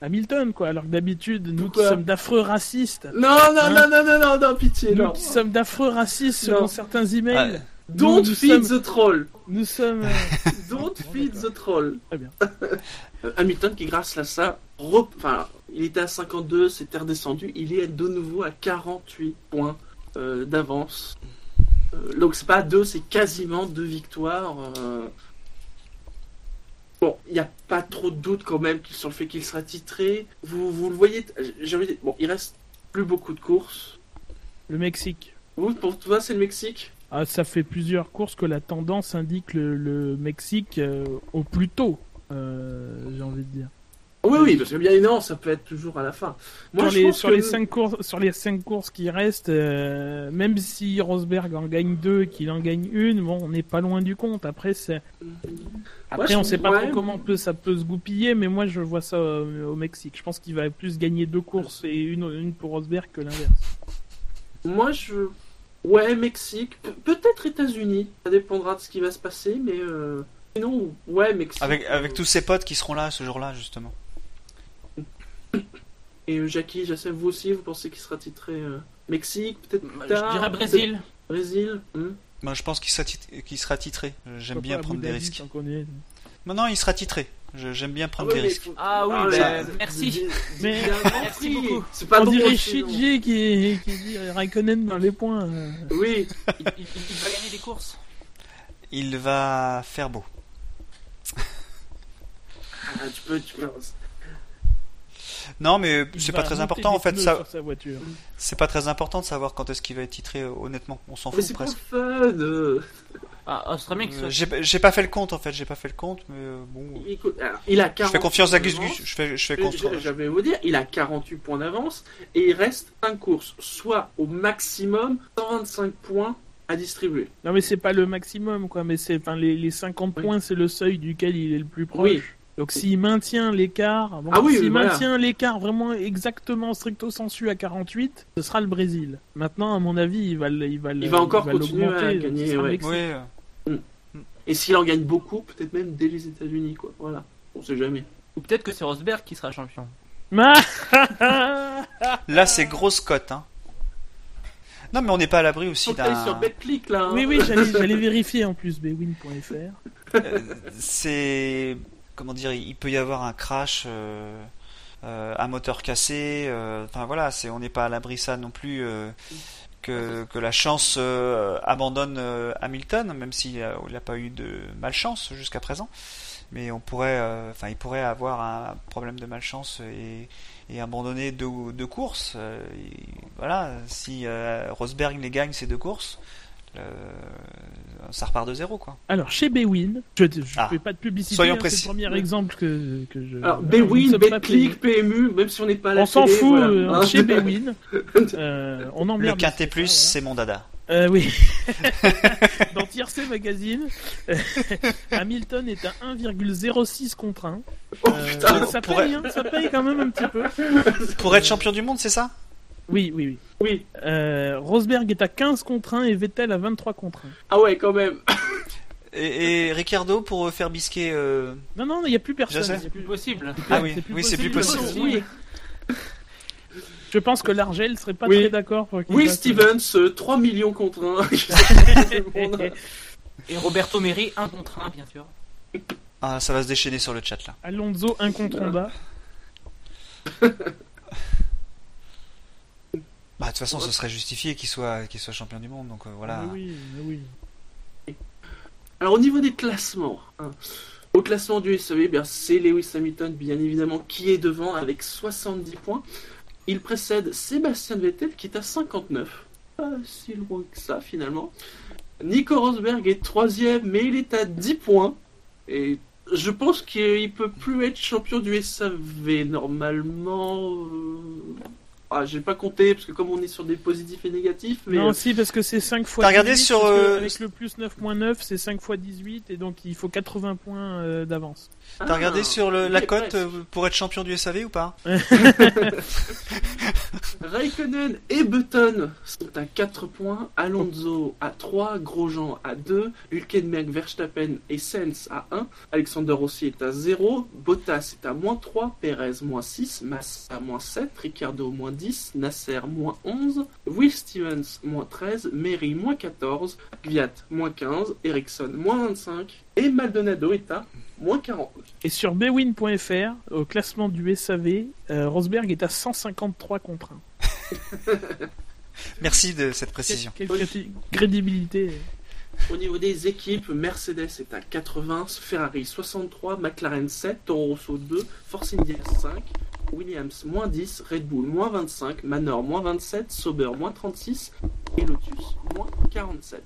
S6: Hamilton, quoi. Alors que d'habitude, nous qui sommes d'affreux racistes,
S2: Non, non,
S6: Hein
S2: non, non, non, non, non, pitié,
S6: nous
S2: non.
S6: qui sommes d'affreux racistes selon certains emails,
S7: Ouais.
S2: Don't
S6: nous
S2: feed
S6: sommes-
S2: the troll.
S6: nous sommes. euh,
S2: Don't feed the troll.
S6: Très bien.
S2: Euh, Hamilton qui grâce à ça, rep- enfin, il était à 52, c'était redescendu, il est de nouveau à 48 points euh, d'avance. Euh, donc c'est pas deux, c'est quasiment deux victoires. Bon, il n'y a pas trop de doute quand même sur le fait qu'il sera titré. Vous, vous le voyez, j'ai envie de- bon, il reste plus beaucoup de courses.
S6: le Mexique.
S2: Vous, pour toi, c'est le Mexique?
S6: Ah, ça fait plusieurs courses que la tendance indique le, le Mexique euh, au plus tôt, euh, j'ai envie de dire.
S2: Oui, oui, parce que bien évidemment, ça peut être toujours à la fin. Moi,
S6: sur
S2: je
S6: les,
S2: pense
S6: sur,
S2: que-
S6: les cinq courses, sur les cinq courses qui restent, euh, même si Rosberg en gagne deux et qu'il en gagne une, bon, on n'est pas loin du compte. Après, c'est après on sait pas
S2: ouais.
S6: trop comment peut, ça peut se goupiller, mais moi je vois ça euh, au Mexique. Je pense qu'il va plus gagner deux courses et une, une pour Rosberg que l'inverse.
S2: Moi, je. Ouais, Mexique. Pe- Peut-être États-Unis. Ça dépendra de ce qui va se passer, mais. Euh... Sinon, ouais, Mexique.
S7: Avec, avec tous ses potes qui seront là ce jour-là, justement.
S2: Et euh, Jackie, je sais, vous aussi, vous pensez qu'il sera titré euh, Mexique, peut-être
S5: Bah,
S2: tard,
S5: Je dirais Brésil.
S2: Brésil. hmm.
S7: Moi, je pense qu'il sera, tit- qu'il sera titré. J'aime bien prendre des risques. Maintenant, il sera titré. Je- J'aime bien prendre
S2: ouais,
S7: des risques.
S2: faut-
S5: Ah oui,
S2: mais-
S5: bah, merci.
S6: Mais-
S5: Merci beaucoup.
S2: C'est pas
S6: On
S2: drôle,
S6: dirait. Shiji qui, qui dit Raikkonen dans les points. euh.
S2: Oui.
S5: Il, il- il va gagner des courses.
S7: Il va faire beau.
S2: Ah, tu peux, tu peux.
S7: Non, mais
S6: Il
S7: c'est pas très important en fait. Ça, c'est pas très important de savoir quand est-ce qu'il va être titré. euh, Honnêtement, on s'en fout
S2: c'est
S7: presque.
S2: fun. euh.
S5: Ah, ah, ce serait bien qu'il
S7: Euh,
S5: soit.
S7: J'ai pas fait le compte en fait. J'ai pas fait le compte, mais euh, bon.
S2: Écoute, alors, il a 40
S7: Je fais confiance à
S2: points
S7: Gus. Gus. Je fais, je fais
S2: Je-
S7: confiance.
S2: je vais vous dire, il a 48 points d'avance et il reste 5 courses, soit au maximum 125 points à distribuer.
S6: Non mais c'est pas le maximum quoi, mais c'est enfin les, les 50
S2: Oui.
S6: points c'est le seuil duquel il est le plus proche.
S2: Oui.
S6: Donc s'il maintient l'écart, bon,
S2: Ah oui,
S6: s'il
S2: voilà.
S6: maintient l'écart vraiment exactement stricto sensu à 48, ce sera le Brésil. Maintenant à mon avis, il va le- il va
S2: Il va encore
S6: va
S2: continuer
S6: l'augmenter,
S2: à gagner, ouais.
S7: Oui. euh,
S2: Et s'il en gagne beaucoup, peut-être même dès les États-Unis, quoi. Voilà. On sait jamais.
S5: Ou peut-être que c'est Rosberg qui sera champion.
S7: Là, c'est grosse cote. Hein. Non, mais on n'est pas à l'abri aussi
S2: t'ailles sur
S7: d'un.
S2: BetClick là. hein.
S6: oui, oui, j'allais j'allais vérifier en plus bwin.fr.
S7: Euh, c'est comment dire, il peut y avoir un crash, euh, euh, un moteur cassé. euh, Enfin voilà, c'est on n'est pas à l'abri ça non plus. euh, que, que la chance euh, abandonne euh, Hamilton, même s'il n'a pas eu de malchance jusqu'à présent. Mais on pourrait, euh, enfin, il pourrait avoir un problème de malchance et, et abandonner deux, deux courses. Euh, et voilà, si euh, Rosberg les gagne ces deux courses, euh, ça repart de zéro, quoi.
S6: Alors, chez Bwin, je ne
S7: Ah.
S6: fais pas de publicité,
S7: Soyons
S6: hein,
S7: précis.
S6: c'est le premier exemple que, que je...
S2: Alors, Bwin, BetClick, PMU, même si on n'est pas à la
S6: On s'en fout,
S2: voilà.
S6: euh,
S2: Hein.
S6: chez Bwin, euh, on emmerde
S7: Le quintet plus,
S6: voilà.
S7: c'est mon dada.
S6: Euh, oui. Dans TRC Magazine, Hamilton est à 1,06 contre 1.
S2: Oh
S6: Euh,
S2: putain,
S6: ça
S7: pour
S6: paye, hein, ça paye quand même un petit peu.
S7: Pour être champion du monde, c'est ça?
S6: Oui, oui, oui.
S2: oui.
S6: Euh, Rosberg est à 15 contre 1 et Vettel à 23 contre 1.
S2: Ah ouais, quand même.
S7: et, et Ricardo pour faire bisquer. euh,
S6: Non, non, il n'y a plus personne.
S7: Je sais.
S6: a plus-
S5: possible.
S7: Ah oui, oui, c'est plus
S6: possible.
S2: Oui,
S6: Je pense que l'Argel serait pas
S2: Oui.
S6: très d'accord pour qu'il fasse-
S2: Stevens, euh, 3 millions contre 1.
S5: Et Roberto Meri, un contre un, bien sûr.
S7: Ah, ça va se déchaîner sur le chat là.
S6: Alonso 1 contre Honda.
S7: Bah, de toute façon, ce serait justifié qu'il soit, qu'il soit champion du monde, donc euh, voilà.
S6: Mais oui, mais oui.
S2: Alors au niveau des classements, hein, au classement du SAV, eh bien, c'est Lewis Hamilton bien évidemment qui est devant avec 70 points. Il précède Sébastien Vettel qui est à 59. Pas si loin que ça finalement. Nico Rosberg est troisième mais il est à 10 points. Et je pense qu'il peut plus être champion du SAV normalement. euh, Ah, j'ai pas compté parce que comme on est sur des positifs et négatifs, mais
S6: non,
S2: euh,
S6: si, parce que c'est 5 fois
S7: T'as regardé
S6: 18,
S7: sur, euh,
S6: Avec le plus 9.9, c'est 5 fois 18, et donc il faut 80 points euh, d'avance.
S2: ah,
S7: T'as regardé sur le- la cote euh, pour être champion du SAV ou pas
S2: Raikkonen et Button sont à 4 points, Alonso à 3, Grosjean à 2, Hülkenberg, Verstappen et Sainz à 1, Alexander Rossi est à 0, Bottas est à moins 3, Perez moins 6, Massa moins 7, Ricciardo moins 10, Nasser moins 11, Will Stevens moins 13, Mary moins 14, Gviat moins 15, Ericsson moins 25 et Maldonado est à moins 40.
S6: Et sur bwin.fr, au classement du SAV, euh, Rosberg est à 153 contre 1.
S7: Merci de cette précision.
S6: Quelle, quelle cré- crédibilité.
S2: Au niveau des équipes, Mercedes est à 80, Ferrari 63, McLaren 7, Toro Rosso 2, Force India 5, Williams moins 10, Red Bull moins 25, Manor moins 27, Sauber moins 36 et Lotus moins 47.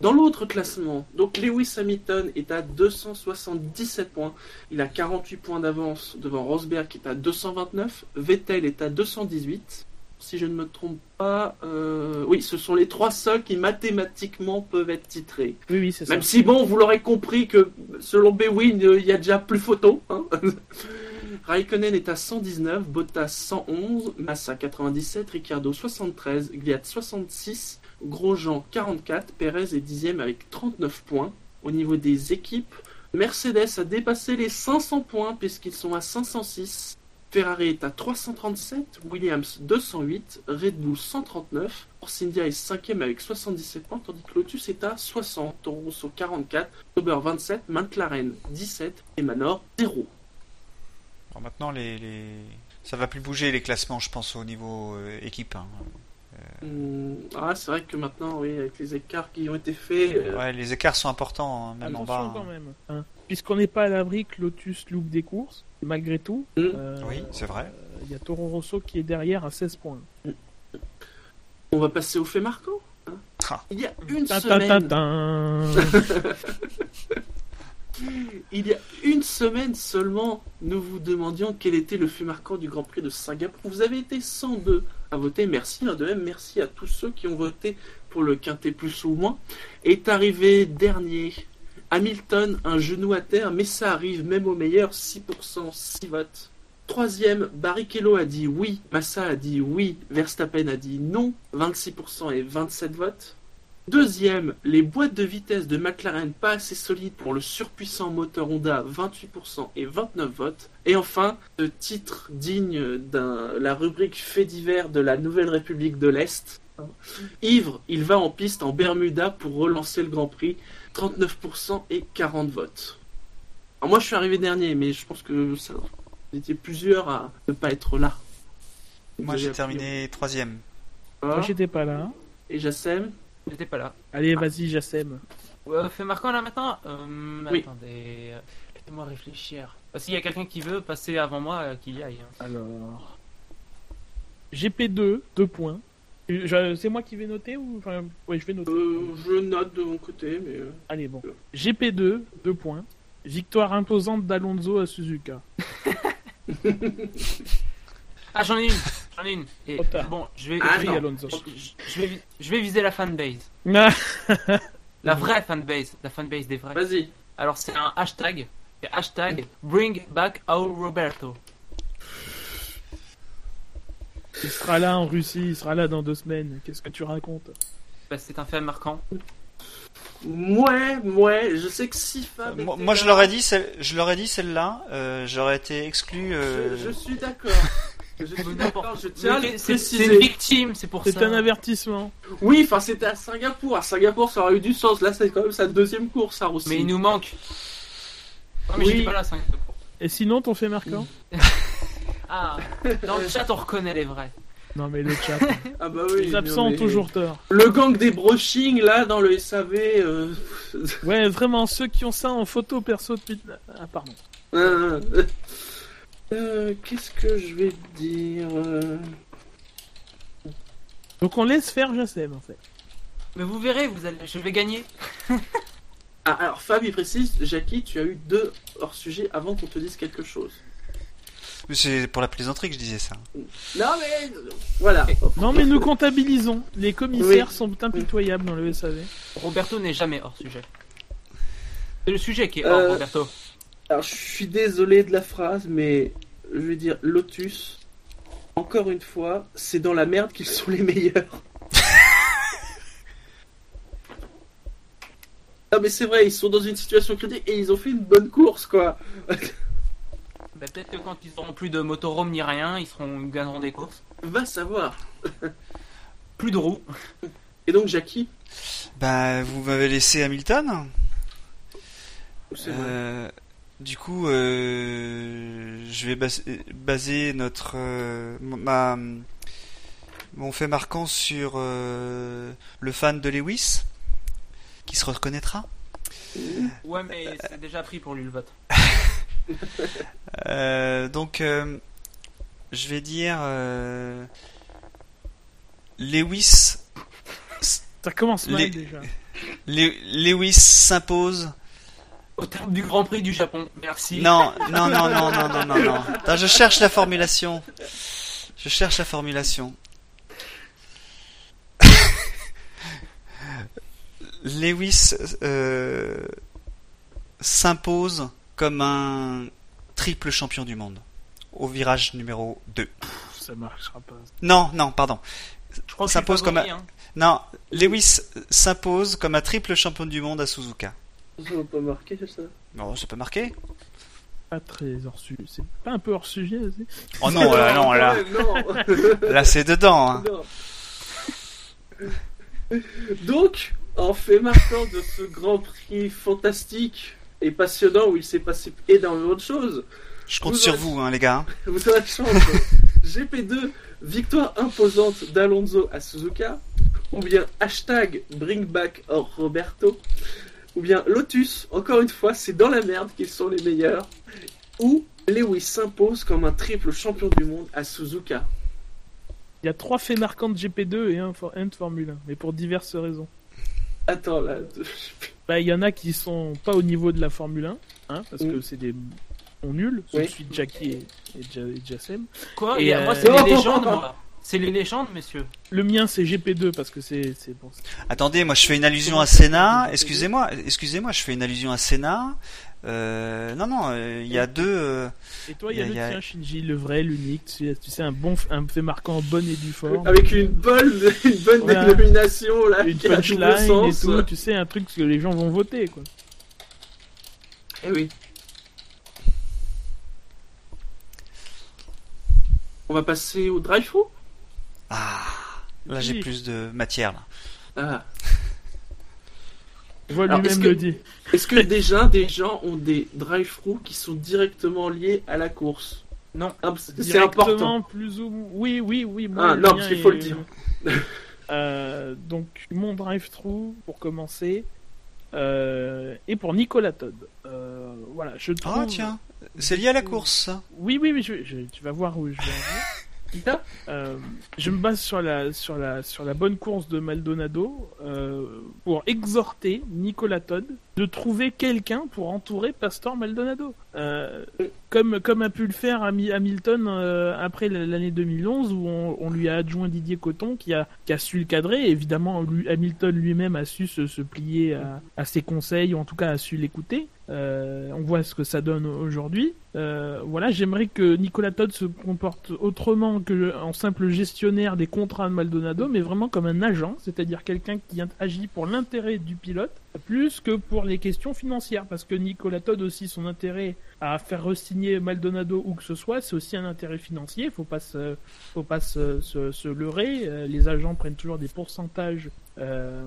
S2: Dans l'autre classement, donc Lewis Hamilton est à 277 points. Il a 48 points d'avance devant Rosberg qui est à 229. Vettel est à 218. Si je ne me trompe pas, euh, oui, ce sont les trois seuls qui mathématiquement peuvent être titrés.
S6: Oui, oui, c'est ça.
S2: Même si, bon, vous l'aurez compris que selon Bewin, euh, il y a déjà plus photo. Hein Raikkonen est à 119, Bottas 111, Massa 97, Ricciardo 73, Gliat 66, Grosjean 44, Perez est dixième avec 39 points. Au niveau des équipes, Mercedes a dépassé les 500 points puisqu'ils sont à 506. Ferrari est à 337, Williams 208, Red Bull 139, Force India est 5ème avec 77 points, tandis que Lotus est à 60, Toro Rosso 44, Sauber 27, McLaren 17 et Manor 0.
S7: Bon, maintenant, les, les... ça va plus bouger les classements, je pense, au niveau euh, équipe. hein.
S2: Hum, ah, c'est vrai que maintenant, oui, avec les écarts qui ont été faits, euh,
S7: Ouais, les écarts sont importants, hein, même en
S6: Attention
S7: bas.
S6: quand
S7: hein.
S6: même. hein. Puisqu'on n'est pas à l'abri que Lotus loupe des courses, malgré tout.
S2: Mm.
S6: euh,
S7: Oui, c'est vrai.
S6: Il y a Toro Rosso qui est derrière à 16 points.
S2: on va passer au fait marquant. hein.
S7: Ah.
S2: Il y a une
S6: Ta, ta,
S2: semaine,
S6: ta, ta.
S2: il y a une semaine seulement, nous vous demandions quel était le fait marquant du Grand Prix de Singapour. Vous avez été 102 à voter. Merci. hein, De même, merci à tous ceux qui ont voté pour le quintet plus ou moins. Est arrivé dernier Hamilton, un genou à terre, mais ça arrive même au meilleur, 6%, 6 votes. Troisième, Barrichello a dit oui, Massa a dit oui, Verstappen a dit non, 26% et 27 votes. Deuxième, les boîtes de vitesse de McLaren pas assez solides pour le surpuissant moteur Honda, 28% et 29 votes. Et enfin, le titre digne de la rubrique fait divers de la Nouvelle République de l'Est. Ivre, il va en piste en Bermuda pour relancer le Grand Prix, 39% et 40 votes. Alors moi je suis arrivé dernier, mais je pense que ça, vous étiez plusieurs à ne pas être là.
S7: Moi j'ai terminé troisième.
S6: Moi, j'étais pas là.
S2: Et Jassem?
S5: J'étais pas là.
S6: Allez, vas-y, Jassem.
S5: Euh, fait marquant là maintenant? Euh,
S2: Oui.
S5: Attendez, euh, laissez-moi réfléchir. Euh, S'il y a quelqu'un qui veut passer avant moi, euh, qu'il y aille. hein.
S6: Alors. GP2, 2 points. Je- C'est moi qui vais noter ou. Enfin, ouais, je vais noter.
S2: Euh, je note de mon côté, mais. euh,
S6: Allez, bon. GP2, 2 points. Victoire imposante d'Alonso à Suzuka.
S5: Ah, j'en ai une J'en ai une Et,
S6: Trop tard.
S5: Bon, je vais,
S2: Ah,
S5: je,
S2: non.
S5: vais,
S6: Alonso.
S5: je, je vais, vi- je vais viser la fanbase. La vraie fanbase. La fanbase des vrais.
S2: Vas-y.
S5: Alors, c'est un hashtag. C'est hashtag Bring back our Roberto.
S6: il sera là en Russie, il sera là dans deux semaines. Qu'est-ce que tu racontes?
S5: Bah, c'est un fait marquant.
S2: Ouais, ouais, je sais que si Fab.
S7: Moi,
S2: était
S7: moi, je
S2: là,
S7: leur ai dit, celle- je leur ai dit celle-là, euh, j'aurais été exclu. euh,
S2: Je, je suis d'accord. Je suis d'accord, je tiens à le
S5: Mais C'est une victime, c'est pour ça.
S6: C'est un avertissement.
S2: Oui, enfin, c'était à Singapour. À Singapour, ça aurait eu du sens. Là, c'est quand même sa deuxième course, ça aussi.
S5: Mais il nous manque. Ah, mais
S2: Oui.
S5: j'étais pas là, 5
S6: Et sinon, ton fait marquant?
S5: Ah, dans le chat, on reconnaît les vrais.
S6: Non, mais le chat.
S2: Ah bah oui.
S6: les absents ont
S2: mais-
S6: toujours tort.
S2: Le gang des brushing, là, dans le SAV. euh,
S6: Ouais, vraiment, ceux qui ont ça en photo perso depuis. Ah, pardon.
S2: euh, euh, Qu'est-ce que je vais dire euh,
S6: Donc on laisse faire Jassem en fait.
S5: Mais vous verrez, vous allez, je vais gagner.
S2: Ah, alors, Fab, il précise, Jackie, tu as eu deux hors-sujet avant qu'on te dise quelque chose.
S7: C'est pour la plaisanterie que je disais ça.
S2: Non, mais. Voilà.
S6: Non, mais nous comptabilisons. Les commissaires sont impitoyables dans le SAV.
S5: Roberto n'est jamais hors sujet. C'est le sujet qui est hors,
S2: Euh,
S5: Roberto.
S2: Alors, je suis désolé de la phrase, mais je vais dire Lotus. Encore une fois, c'est dans la merde qu'ils sont les meilleurs. non, mais c'est vrai, ils sont dans une situation critique et ils ont fait une bonne course, quoi.
S5: Bah, Peut-être que quand ils auront plus de motorhome ni rien, ils seront ils gagneront des courses.
S2: Va savoir.
S5: Plus de roues.
S2: Et donc, Jackie?
S7: Bah, vous m'avez laissé Hamilton.
S2: C'est vrai.
S7: Euh, du coup, euh, je vais bas- baser notre euh, ma mon fait marquant sur euh, le fan de Lewis qui se reconnaîtra.
S5: Ouais, mais c'est déjà pris pour lui le vote.
S7: Euh, donc, euh, je vais dire euh, Lewis.
S6: Ça commence mal
S7: Les-
S6: déjà.
S7: Le- Lewis s'impose.
S5: Au terme du Grand Prix du Japon. Merci.
S7: Non, non, non, non, non, non, non, non. Attends, je cherche la formulation. Je cherche la formulation. Lewis euh, s'impose comme un triple champion du monde au virage numéro 2.
S6: Pff, ça marchera pas.
S7: Non, non, pardon.
S5: je crois que
S7: s'impose
S5: c'est
S7: comme un-
S5: hein.
S7: Non, Lewis s'impose comme un triple champion du monde à Suzuka.
S2: Ça va pas marquer, ça
S7: Non, c'est pas marqué.
S6: Pas très hors sujet. C'est pas un peu hors sujet aussi
S7: Oh non, là, non, là,
S2: non.
S7: là c'est dedans. Hein.
S2: Donc, en fait marquant de ce Grand Prix fantastique et passionnant où il s'est passé énormément de choses,
S7: Je compte
S2: Vous
S7: sur
S2: aurez-
S7: vous, hein, les gars.
S2: vous avez la chance. GP2, victoire imposante d'Alonso à Suzuka, ou bien hashtag bring back or Roberto, ou bien Lotus, encore une fois, c'est dans la merde qu'ils sont les meilleurs, ou Lewis s'impose comme un triple champion du monde à Suzuka.
S6: Il y a trois faits marquants de GP2 et un, for- un de Formule 1, mais pour diverses raisons.
S2: Attends, là,
S6: Bah, il y en a qui sont pas au niveau de la Formule 1, hein, parce
S2: Mm.
S6: que c'est des bons nuls. Je
S2: Oui.
S6: suis Jackie et, et, Ja- et Jassem.
S5: Quoi?
S6: Et,
S5: Et,
S6: euh,
S5: Moi, c'est les légendes, moi. C'est les légendes, messieurs.
S6: Le mien, c'est GP2 parce que c'est c'est bon.
S7: Attendez, moi je fais une allusion à Senna. Excusez-moi, excusez-moi, je fais une allusion à Senna. Euh, non, non, euh, il y a deux. euh,
S6: Et toi, il y a
S7: Y a-
S6: le
S7: y a-
S6: tien, Shinji, le vrai, l'unique. Tu, tu sais, un bon, un fait marquant bonne et due forme.
S2: Avec une bonne, une bonne
S6: Voilà.
S2: dénomination là,
S6: Une
S2: qui a
S6: et tout. Tu sais, un truc que les gens vont voter, quoi.
S2: Eh oui. On va passer au drive-thru?
S7: Ah, là j'ai plus de matière là.
S2: Ah.
S6: Je vois
S2: Alors,
S6: lui-même
S2: est-ce que-
S6: le dit.
S2: Est-ce que déjà des gens ont des drive-thru qui sont directement liés à la course?
S5: Non.
S2: Ah, C'est important.
S6: plus ou Oui, oui, oui. Moi,
S2: Ah, non, parce qu'il faut
S6: est-
S2: le dire.
S6: Euh, donc, mon drive-thru, pour commencer, euh, et pour Nicolas Todd. Euh, voilà, je trouve...
S7: Ah tiens, c'est lié à la course ça.
S6: Oui, oui, oui, je- je- tu vas voir où je vais Euh, je me base sur la, sur la, sur la bonne course de Maldonado euh, pour exhorter Nicolas Todd de trouver quelqu'un pour entourer Pastor Maldonado. Euh, comme, a pu le faire Ami- Hamilton euh, après l'année 2011 où on, on lui a adjoint Didier Coton qui a, su le cadrer. Évidemment, Hamilton lui-même a su se, plier à, à ses conseils ou en tout cas a su l'écouter. Euh, on voit ce que ça donne aujourd'hui. Euh, voilà, j'aimerais que Nicolas Todd se comporte autrement que en simple gestionnaire des contrats de Maldonado, mais vraiment comme un agent, c'est-à-dire quelqu'un qui agit pour l'intérêt du pilote, plus que pour les questions financières, parce que Nicolas Todd aussi son intérêt à faire re-signer Maldonado ou que ce soit, c'est aussi un intérêt financier. Faut pas faut pas se, leurrer. Euh, Les agents prennent toujours des pourcentages euh,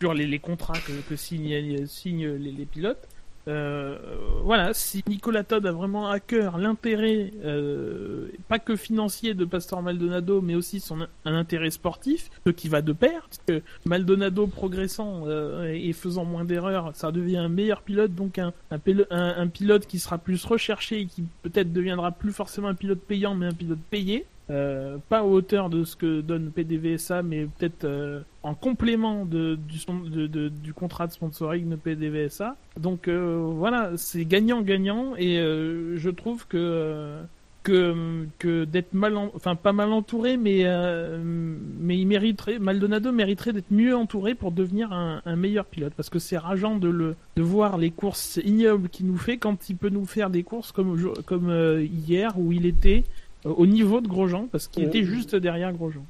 S6: sur les, contrats que, signent, les pilotes. Euh, voilà, si Nicolas Todd a vraiment à cœur l'intérêt, euh, pas que financier de Pastor Maldonado, mais aussi son un intérêt sportif, ce qui va de pair, parce que Maldonado progressant euh, et faisant moins d'erreurs, ça devient un meilleur pilote, donc un, un, pilo- un- un pilote qui sera plus recherché et qui peut-être deviendra plus forcément un pilote payant, mais un pilote payé. Euh, pas à hauteur de ce que donne PDVSA, mais peut-être euh, en complément de, du, contrat de sponsoring de PDVSA. Donc euh, voilà, c'est gagnant-gagnant et je trouve que que, d'être mal, en- enfin pas mal entouré, mais mais il mériterait, Maldonado mériterait d'être mieux entouré pour devenir un, un meilleur pilote, parce que c'est rageant de le de voir les courses ignobles qu'il nous fait quand il peut nous faire des courses comme comme hier où il était au niveau de Grosjean, parce qu'il
S2: Mhm.
S6: était juste derrière Grosjean.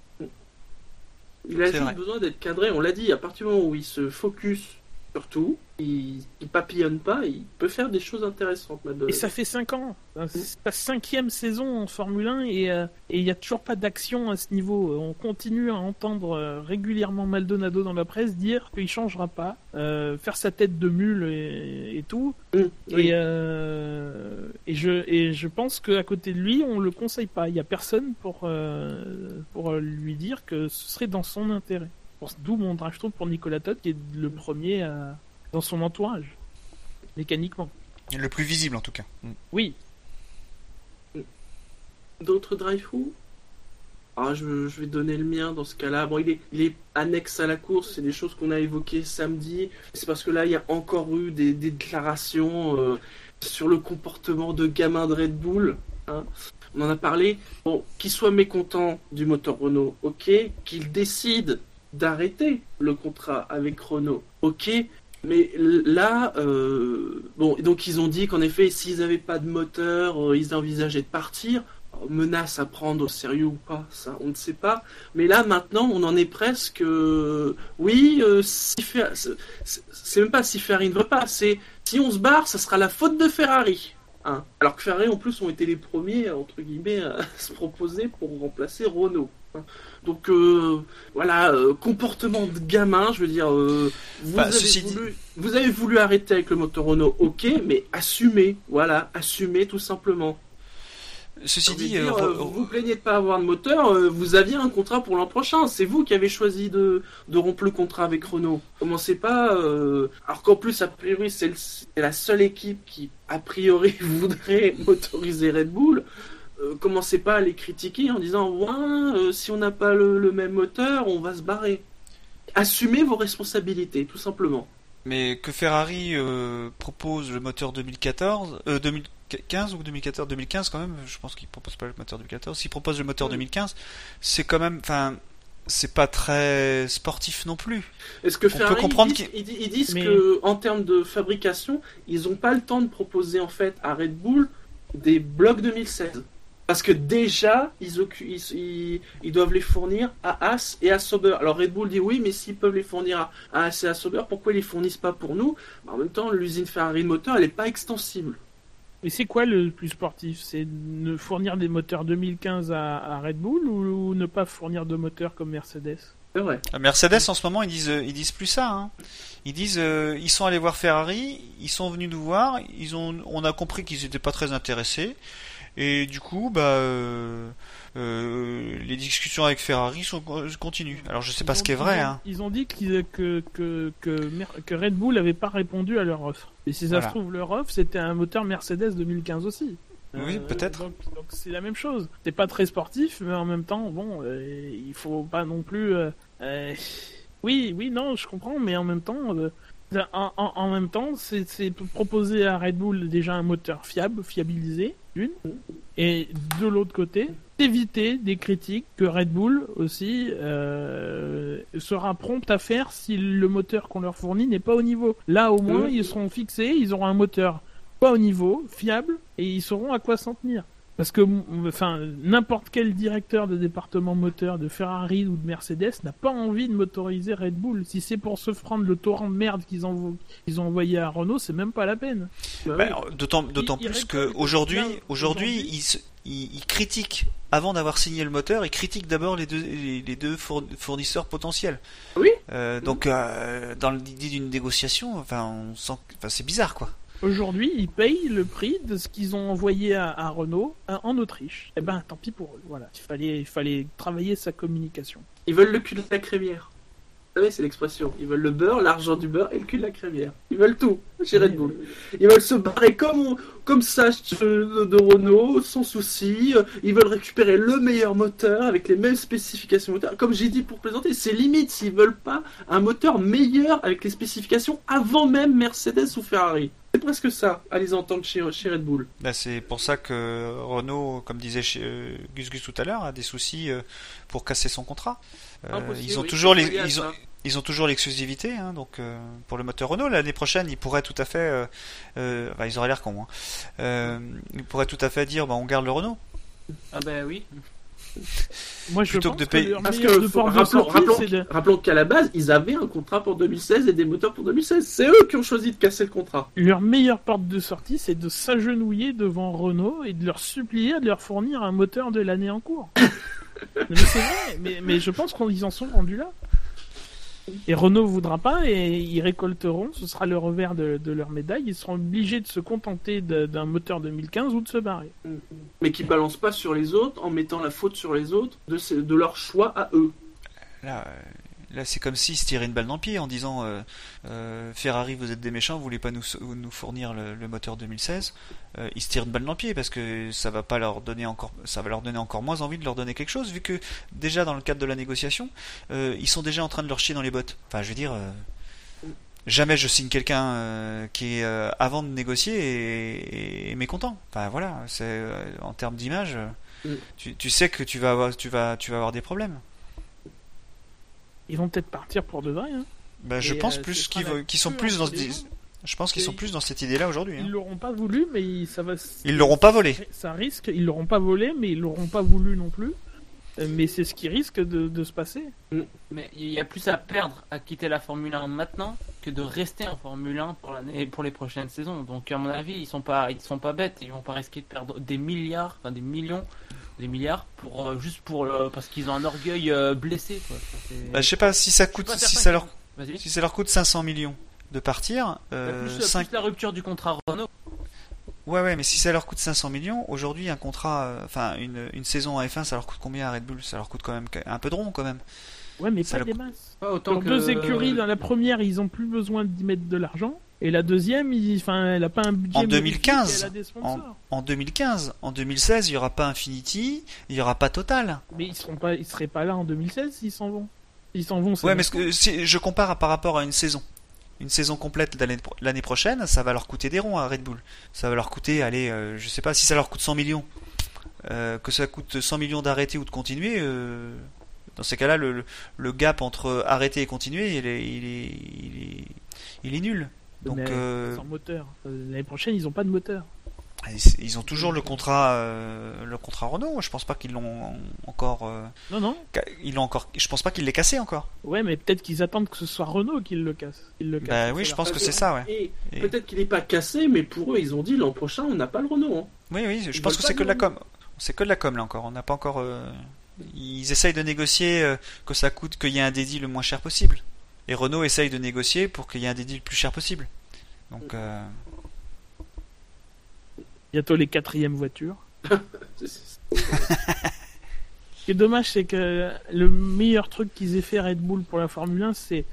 S2: Il a juste
S7: vrai.
S2: besoin d'être cadré, on l'a dit, à partir du moment où il se focus sur tout, il, il papillonne pas, il peut faire des choses intéressantes.
S6: Et ça fait 5 ans. C'est sa cinquième saison en Formule 1 et euh, et il n'y a toujours pas d'action à ce niveau. On continue à entendre euh, régulièrement Maldonado dans la presse dire qu'il changera pas, euh, faire sa tête de mule et, et tout.
S2: Mmh, oui.
S6: Et, euh, et, je, et je pense qu'à côté de lui, on le conseille pas. Il n'y a personne pour, euh, pour lui dire que ce serait dans son intérêt. Pour- D'où mon drive thru pour Nicolas Todd qui est le premier à- dans son entourage, mécaniquement.
S7: Le plus visible en tout cas.
S6: Oui,
S2: D'autres drive-thru? Ah, je, je vais donner le mien dans ce cas-là. Bon, il est, il est annexe à la course, c'est des choses qu'on a évoquées samedi. C'est parce que là, il y a encore eu des, des déclarations euh, sur le comportement de gamin de Red Bull. hein. On en a parlé. Bon, qu'il soit mécontent du moteur Renault, ok. Qu'il décide d'arrêter le contrat avec Renault, ok? Mais là, euh, bon, donc ils ont dit qu'en effet, s'ils n'avaient pas de moteur, euh, ils envisageaient de partir menace à prendre au sérieux ou pas, ça on ne sait pas. Mais là maintenant on en est presque, euh, oui, si c'est même pas si Ferrari ne veut pas, c'est si on se barre, ça sera la faute de Ferrari. Hein. Alors que Ferrari en plus ont été les premiers entre guillemets à se proposer pour remplacer Renault. Donc euh, voilà, euh, comportement de gamin, je veux dire, euh, vous,
S7: Bah,
S2: avez
S7: ceci
S2: voulu, vous avez voulu arrêter avec le moteur Renault, ok, mais assumez, voilà, assumez tout simplement.
S7: Ceci dit,
S2: dire, vous vous plaignez de pas avoir de moteur, vous aviez un contrat pour l'an prochain. C'est vous qui avez choisi de, de rompre le contrat avec Renault. Commencez pas. Alors qu'en plus, a priori, c'est la seule équipe qui, a priori, voudrait motoriser Red Bull. Euh, commencez pas à les critiquer en disant ouais, euh, si on n'a pas le, le même moteur, on va se barrer. Assumez vos responsabilités, tout simplement.
S7: mais que Ferrari euh, propose le moteur 2014, euh, 2015 ou 2014, 2015 quand même. Je pense qu'il propose pas le moteur 2014. S'il propose le moteur
S2: Mm.
S7: 2015, c'est quand même, enfin, c'est pas très sportif non plus.
S2: Est-ce que
S7: peut
S2: Ferrari,
S7: comprendre
S2: ils disent,
S7: qu'il-
S2: ils disent- ils disent
S6: Mais-
S2: que en termes de fabrication, ils n'ont pas le temps de proposer en fait à Red Bull des blocs 2016. Parce que déjà, ils, occu- ils, doivent les fournir à As et à Sauber. Alors Red Bull dit oui, mais s'ils peuvent les fournir à, As et à Sauber, pourquoi ils les fournissent pas pour nous? Bah, En même temps, l'usine Ferrari de moteur, elle n'est pas extensible.
S6: Et c'est quoi le plus sportif? C'est ne fournir des moteurs 2015 à, à Red Bull ou, ou ne pas fournir de moteurs comme Mercedes?
S2: C'est vrai.
S7: La Mercedes en ce moment ils disent euh, ils disent plus ça. Hein. Ils disent euh, ils sont allés voir Ferrari, ils sont venus nous voir, ils ont on a compris qu'ils étaient pas très intéressés et du coup bah euh, euh, les discussions avec Ferrari sont continuent. Alors je sais pas
S6: Ils
S7: ce qui est vrai.
S6: Ils ont,
S7: Hein.
S6: ils ont dit que, que, que, Red Bull n'avait pas répondu à leur offre. Et si ça
S7: Voilà.
S6: se trouve, leur offre, c'était un moteur Mercedes 2015 aussi.
S7: Oui, peut-être.
S6: Donc c'est la même chose. C'est pas très sportif, mais en même temps, bon, euh, il faut pas non plus. euh, euh, oui, oui, non, je comprends, mais en même temps, euh, en, en- en même temps, c'est proposer à Red Bull déjà un moteur fiable, fiabilisé, d'une, et de l'autre côté, éviter des critiques que Red Bull aussi euh, sera prompt à faire si le moteur qu'on leur fournit n'est pas au niveau. Là, au moins,
S2: Mhm.
S6: ils seront fixés, ils auront un moteur pas au niveau, fiable, et ils sauront à quoi s'en tenir. Parce que, enfin, n'importe quel directeur de département moteur de Ferrari ou de Mercedes n'a pas envie de motoriser Red Bull. Si c'est pour se prendre le torrent de merde qu'ils ont envoyé à Renault, c'est même pas la peine.
S2: Bah
S7: Bah,
S2: oui.
S7: D'autant plus que aujourd'hui ils, critiquent avant d'avoir signé le moteur, ils critiquent d'abord les deux les, fournisseurs potentiels.
S2: Oui.
S7: Euh, donc euh, dans l'idée d'une négociation, enfin on sent, que- enfin c'est bizarre quoi.
S6: Aujourd'hui, ils payent le prix de ce qu'ils ont envoyé à, Renault en Autriche. Eh ben, tant pis pour eux. Voilà, il fallait, il fallait travailler sa communication.
S2: Ils veulent le cul de la crémière. Vous savez, c'est l'expression. Ils veulent le beurre, l'argent du beurre et le cul de la crémière. Ils veulent tout chez Red Bull. Ils veulent se barrer comme, comme ça de, Renault, sans souci. Ils veulent récupérer le meilleur moteur avec les mêmes spécifications. Comme j'ai dit pour plaisanter, c'est limite s'ils veulent pas un moteur meilleur avec les spécifications avant même Mercedes ou Ferrari. C'est presque ça, à les entendre chez, chez Red Bull.
S7: Là, c'est pour ça que Renault, comme disait chez, euh, Gus Gus tout à l'heure, a des soucis euh, pour casser son contrat. Euh,
S2: Impossible,
S7: ils ont
S2: oui,
S7: toujours les, ils ont, ils ont toujours l'exclusivité, hein, donc euh, pour le moteur Renault l'année prochaine, ils pourraient tout à fait, euh, euh, enfin, ils auraient l'air cons, hein. Ils pourraient tout à fait dire, bah, on garde le Renault.
S5: Ah bah oui.
S6: Moi, je
S7: Plutôt
S6: pense
S7: que de payer-
S2: Parce que rappelons,
S6: sortie,
S2: rappelons-
S6: c'est de-
S2: rappelons qu'à la base, ils avaient un contrat pour 2016 et des moteurs pour 2016. C'est eux qui ont choisi de casser le contrat.
S6: leur meilleure porte de sortie, c'est de s'agenouiller devant Renault et de leur supplier de leur fournir un moteur de l'année en cours. mais c'est vrai, mais, mais je pense qu'ils en sont rendus là. Et Renault voudra pas et ils récolteront, ce sera le revers de, de leur médaille, ils seront obligés de se contenter d'un moteur 2015 ou de se barrer.
S2: Mais qui balancent pas sur les autres en mettant la faute sur les autres de, ces- de leur choix à eux.
S7: Là, euh, là c'est comme s'ils se tiraient une balle dans le pied en disant euh, euh, Ferrari, vous êtes des méchants, vous voulez pas nous, nous fournir le, le moteur 2016. Euh, ils se tirent une balle dans le pied parce que ça va pas leur donner encore, ça va leur donner encore moins envie de leur donner quelque chose vu que déjà dans le cadre de la négociation, ils sont déjà en train de leur chier dans les bottes. Enfin, je veux dire. Jamais je signe quelqu'un qui est avant de négocier et, et mécontent. Enfin voilà, c'est en termes d'image,
S2: Mm.
S7: tu, tu sais que tu vas avoir, tu vas, tu vas avoir des problèmes.
S6: Ils vont peut-être partir pour de vrai. Hein.
S7: Bah, je pense
S6: euh,
S7: plus qu'ils sont plus dans je pense qu'ils sont plus dans cette idée-là aujourd'hui.
S6: Ils
S7: hein.
S6: l'auront pas voulu, mais ils- ça va.
S7: Ils l'auront pas volé.
S6: Ça risque, ils l'auront pas volé, mais ils l'auront pas voulu non plus. Euh, Mais c'est ce qui risque de, de se passer.
S5: Mais il y a plus à perdre à quitter la Formule 1 maintenant que de rester en Formule 1 pour l'année pour les prochaines saisons. Donc à mon avis, ils sont pas ils sont pas bêtes, ils vont pas risquer de perdre des milliards, enfin des millions, des milliards pour euh, juste pour parce qu'ils ont un orgueil euh, blessé quoi.
S7: Bah, je sais pas si ça coûte,
S5: pas
S7: si
S5: certain
S7: ça
S5: qu'ils-
S7: leur,
S5: Vas-y.
S7: si ça leur coûte 500 millions de partir,
S5: Bah,
S7: euh,
S5: plus, plus la rupture du contrat Renault.
S7: ouais ouais, mais si ça leur coûte 500 millions, aujourd'hui un contrat, euh, enfin une, une saison en F1, ça leur coûte combien à Red Bull? Ça leur coûte quand même un peu de rond quand même.
S6: Ouais, mais
S7: Ça
S6: pas des masses.
S5: Pas autant
S6: Leurs
S5: que
S6: deux écuries, dans la première, ils ont plus besoin d'y mettre de l'argent. Et la deuxième, il, enfin, elle a pas un budget.
S7: En
S6: magnifique,
S7: 2015,
S6: Elle a des sponsors.
S7: En 2015, en 2016, il y aura pas Infinity, il y aura pas Total.
S6: Mais ils seront pas, ils seraient pas là en 2016 s'ils s'en vont. Ils s'en vont.
S7: Ouais, mais que, si je compare par rapport à une saison. Une saison complète l'année l'année prochaine, ça va leur coûter des ronds à Red Bull. Ça va leur coûter, allez, euh, je sais pas si ça leur coûte 100 millions. Euh, que ça coûte 100 millions d'arrêter ou de continuer, euh, Dans ces cas-là, le, le, le gap entre arrêter et continuer, il est, il est, il est, il est nul. Donc,
S6: Mais
S7: euh,
S6: sans moteur. L'année prochaine, ils ont pas de moteur.
S7: ils- ils ont toujours le contrat, euh, le contrat Renault. Je pense pas qu'ils l'ont encore, euh,
S6: Non, non.
S7: ils l'ont encore. Je pense pas qu'ils l'aient cassé encore.
S6: Ouais, mais peut-être qu'ils attendent que ce soit Renault qui le casse. Qui le casse.
S7: Bah oui, je pense que c'est ça, ouais.
S2: Et,
S7: Et-
S2: peut-être qu'il n'est pas cassé, mais pour eux, ils ont dit l'an prochain, on n'a pas le Renault. hein.
S7: Oui, oui, je
S2: Ils
S7: pense que c'est que de la com. C'est que de la com là encore. On n'a pas encore. euh, Ils essayent de négocier euh, que ça coûte qu'il y ait un dédit le moins cher possible. Et Renault essaye de négocier pour qu'il y ait un dédit le plus cher possible. Donc, euh,
S6: Bientôt les quatrièmes voitures. Ce qui est dommage, c'est que le meilleur truc qu'ils aient fait Red Bull pour la Formule 1, c'est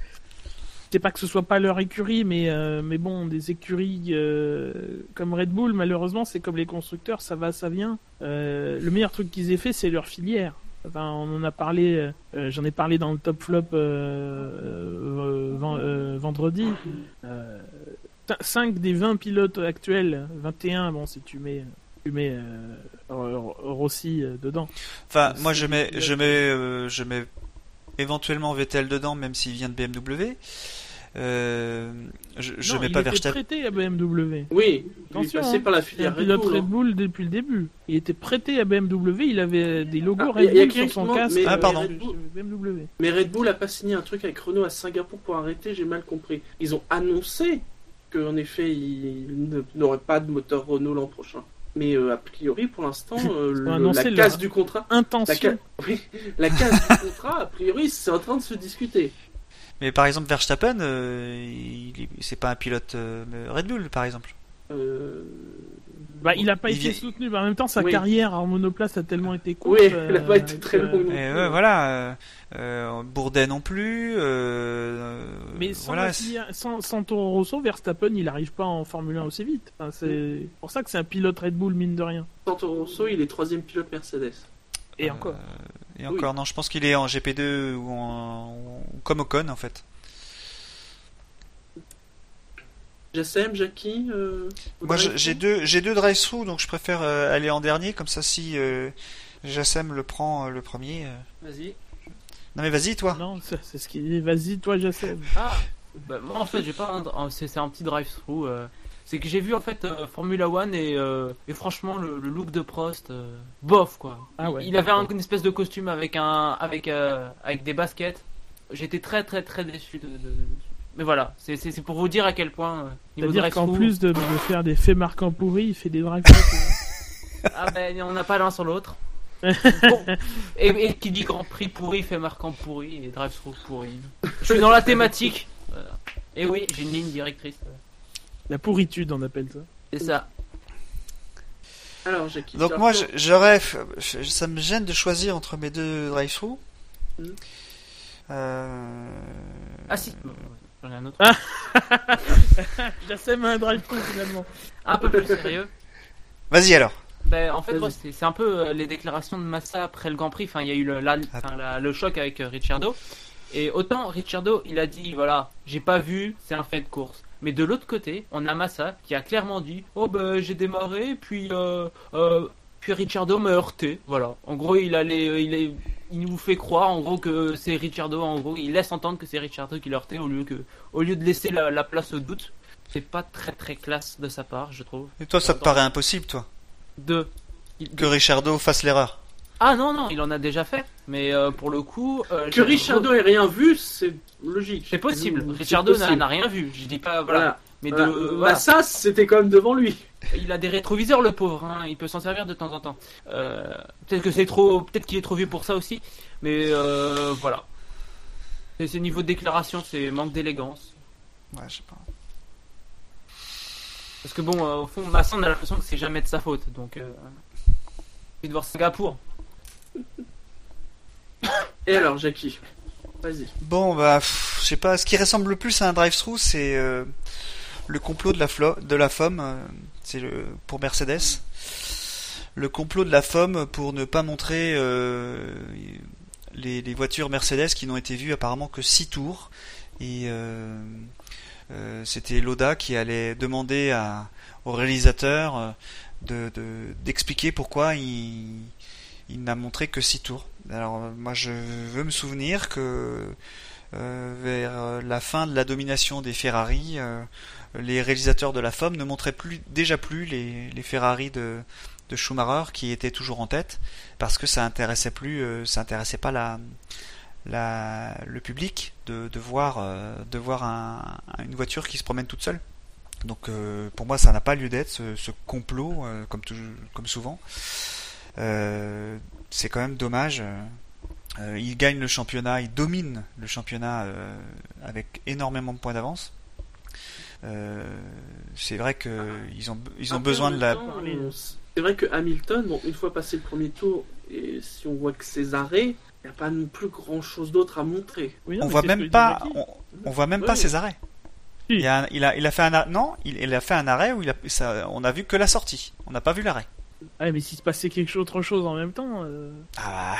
S6: c'est pas que ce soit pas leur écurie, mais euh, mais bon, des écuries euh, comme Red Bull, malheureusement, c'est comme les constructeurs, ça va, ça vient. Euh, le meilleur truc qu'ils aient fait, c'est leur filière. Enfin, on en a parlé, euh, euh, j'en ai parlé dans le top flop euh, ven- vendredi. Euh, 5 des 20 pilotes actuels, 21, bon, si tu mets, tu mets Ro- Rossi dedans.
S7: enfin, moi je mets, je mets, je mets éventuellement Vettel dedans, même s'il vient de BMW. Euh, je je
S6: Non,
S7: mets
S6: il
S7: pas
S6: était
S7: Verstappen.
S6: prêté à BMW.
S2: Oui, il est
S6: Attention,
S2: passé
S6: hein.
S2: par la filière Red Bull.
S6: Red
S2: hein.
S6: Bull depuis le début. Il était prêté à BMW, il avait des logos
S2: Ah, il y a-
S6: Red
S2: il y a
S6: Bull sur son
S2: qui
S6: casque.
S2: mais,
S7: Ah,
S2: euh,
S7: pardon.
S2: Red Bull-
S6: BMW.
S2: Mais Red Bull a pas signé un truc avec Renault à Singapour pour arrêter, j'ai mal compris. Ils ont annoncé qu'en effet, ils n'auraient pas de moteur Renault l'an prochain. Mais euh, a priori, pour l'instant, euh, la casse du contrat, la,
S6: Intention.
S2: ca- oui, la casse du contrat, a priori, c'est en train de se discuter.
S7: Mais par exemple, Verstappen, euh, c'est pas un pilote euh, Red Bull, par exemple.
S2: Euh,
S6: Bah, il a pas
S7: Il
S6: été
S7: vient-
S6: soutenu, mais en même temps, sa
S2: Oui.
S6: carrière en monoplace a tellement été courte.
S2: Oui, elle a pas été très longue.
S7: Ouais, voilà. Euh, euh, Bourdet non plus. Euh,
S6: Mais sans,
S7: voilà.
S6: sans, sans Toro Rosso, Verstappen, il arrive pas en Formule 1 aussi vite. Enfin, c'est pour ça que c'est un pilote Red Bull, mine de rien.
S2: Santo Rosso, il est troisième pilote Mercedes.
S6: Et
S7: Euh,
S6: encore.
S7: Et encore, non, je pense qu'il est en GP2 ou, en, ou comme Ocon en fait.
S2: JSM, Jackie euh,
S7: Moi, j'ai deux, j'ai deux drive-through, donc je préfère euh, aller en dernier, comme ça si euh, Jassem le prend euh, le premier. euh.
S5: Vas-y.
S7: Non mais vas-y toi.
S6: Non, c'est ce qui dit. Vas-y, toi, Jacem.
S5: Ah, bah, moi en fait j'ai pas un, c'est un petit drive-through. C'est que j'ai vu en fait euh, Formula One et, euh, et franchement le, le look de Prost, euh, bof quoi.
S6: Ah ouais.
S5: Il avait un- une espèce de costume avec un avec euh, avec des baskets. J'étais très très très déçu de. de- Mais voilà, c'est pour vous dire à quel point
S6: C'est-à-dire qu'en plus de, de faire des faits marquants pourris, il fait des drive
S5: Ah ben on n'a pas l'un sur l'autre. Bon. Et, et qui dit Grand Prix pourri fait marquant pourri et drive-through pourri. Je suis dans la thématique. Voilà. Et oui, j'ai une ligne directrice.
S6: La pourritude, on appelle ça.
S5: C'est ça.
S2: Alors, Jackie.
S7: Donc moi, je- j'aurais, je- ça me gêne de choisir entre mes deux drive-through.
S2: Mhm.
S7: Euh...
S5: Ah si, j'en ai un autre.
S6: Jacem a un drive finalement.
S5: Un peu plus sérieux.
S7: Vas-y alors.
S5: Ben, en fait, ouais, c'est un peu euh, les déclarations de Massa après le Grand Prix. Enfin, il y a eu le, la- enfin, la- le choc avec euh, Ricciardo. Et autant Ricciardo, il a dit voilà, j'ai pas vu, c'est un fait de course. Mais de l'autre côté, on a Massa qui a clairement dit oh ben j'ai démarré, puis euh, euh, puis Ricciardo m'a heurté. Voilà. En gros, il allait, il est, il nous fait croire en gros que c'est Ricciardo. En gros, il laisse entendre que c'est Ricciardo qui l'a heurté au lieu que, au lieu de laisser la, la place au doute. C'est pas très très classe de sa part, je trouve.
S7: Et toi, ça te paraît impossible, toi,
S5: De il-
S7: que Richardo fasse l'erreur.
S5: Ah non, non, il en a déjà fait. Mais euh, pour le coup. euh,
S2: Que Richardo ait rien vu, c'est logique.
S5: C'est possible. Richardo n'a rien vu. Je dis pas. Voilà.
S2: Voilà.
S5: Mais de,
S2: Voilà.
S5: euh,
S2: Bah,
S5: voilà.
S2: ça, c'était quand même devant lui.
S5: Il a des rétroviseurs, le pauvre. Hein. Il peut s'en servir de temps en temps. Euh, peut-être que c'est trop. Peut-être qu'il est trop vieux pour ça aussi. Mais euh, voilà. C'est c'est niveau de déclaration, c'est manque d'élégance.
S7: Ouais, je sais pas.
S5: Parce que bon, euh, au fond, Massa, on a l'impression que c'est jamais de sa faute. Donc. Euh, il de voir Singapour.
S2: Et alors, Jackie Vas-y.
S7: Bon, bah, je sais pas. Ce qui ressemble le plus à un drive-through, c'est euh, le complot de la, de la FOM. euh, c'est pour Mercedes. Le complot de la FOM pour ne pas montrer euh, les, voitures Mercedes qui n'ont été vues apparemment que 6 tours. Et c'était Loda qui allait demander au réalisateur euh, de- de- d'expliquer pourquoi il, il n'a montré que 6 tours. Alors euh, moi je veux me souvenir que euh, vers la fin de la domination des Ferrari, euh, les réalisateurs de la FOM ne montraient plus déjà plus les, Ferrari de, Schumacher qui étaient toujours en tête parce que ça intéressait plus, ça intéressait pas la, le public de, de voir de voir un- une voiture qui se promène toute seule. Donc pour moi ça n'a pas lieu d'être ce, complot comme comme souvent. Euh, c'est quand même dommage. euh, il gagne le championnat, il domine le championnat euh, avec énormément de points d'avance. Euh, c'est vrai que ils ont ils ont
S2: Après,
S7: besoin de la.
S2: temps, C'est vrai que Hamilton, bon, une fois passé le premier tour, et si on voit que ses arrêts, il n'y a pas non plus grand chose d'autre à montrer.
S6: Oui, non,
S7: On voit
S6: c'est
S7: même pas, on, on voit même
S2: Oui,
S7: pas ses arrêts. Il, a il a, il a fait un non, il, il a fait un arrêt où il a, ça, on a vu que la sortie. On n'a pas vu l'arrêt.
S6: Ouais, mais s'il se passait quelque autre chose en même temps. euh,
S7: Ah,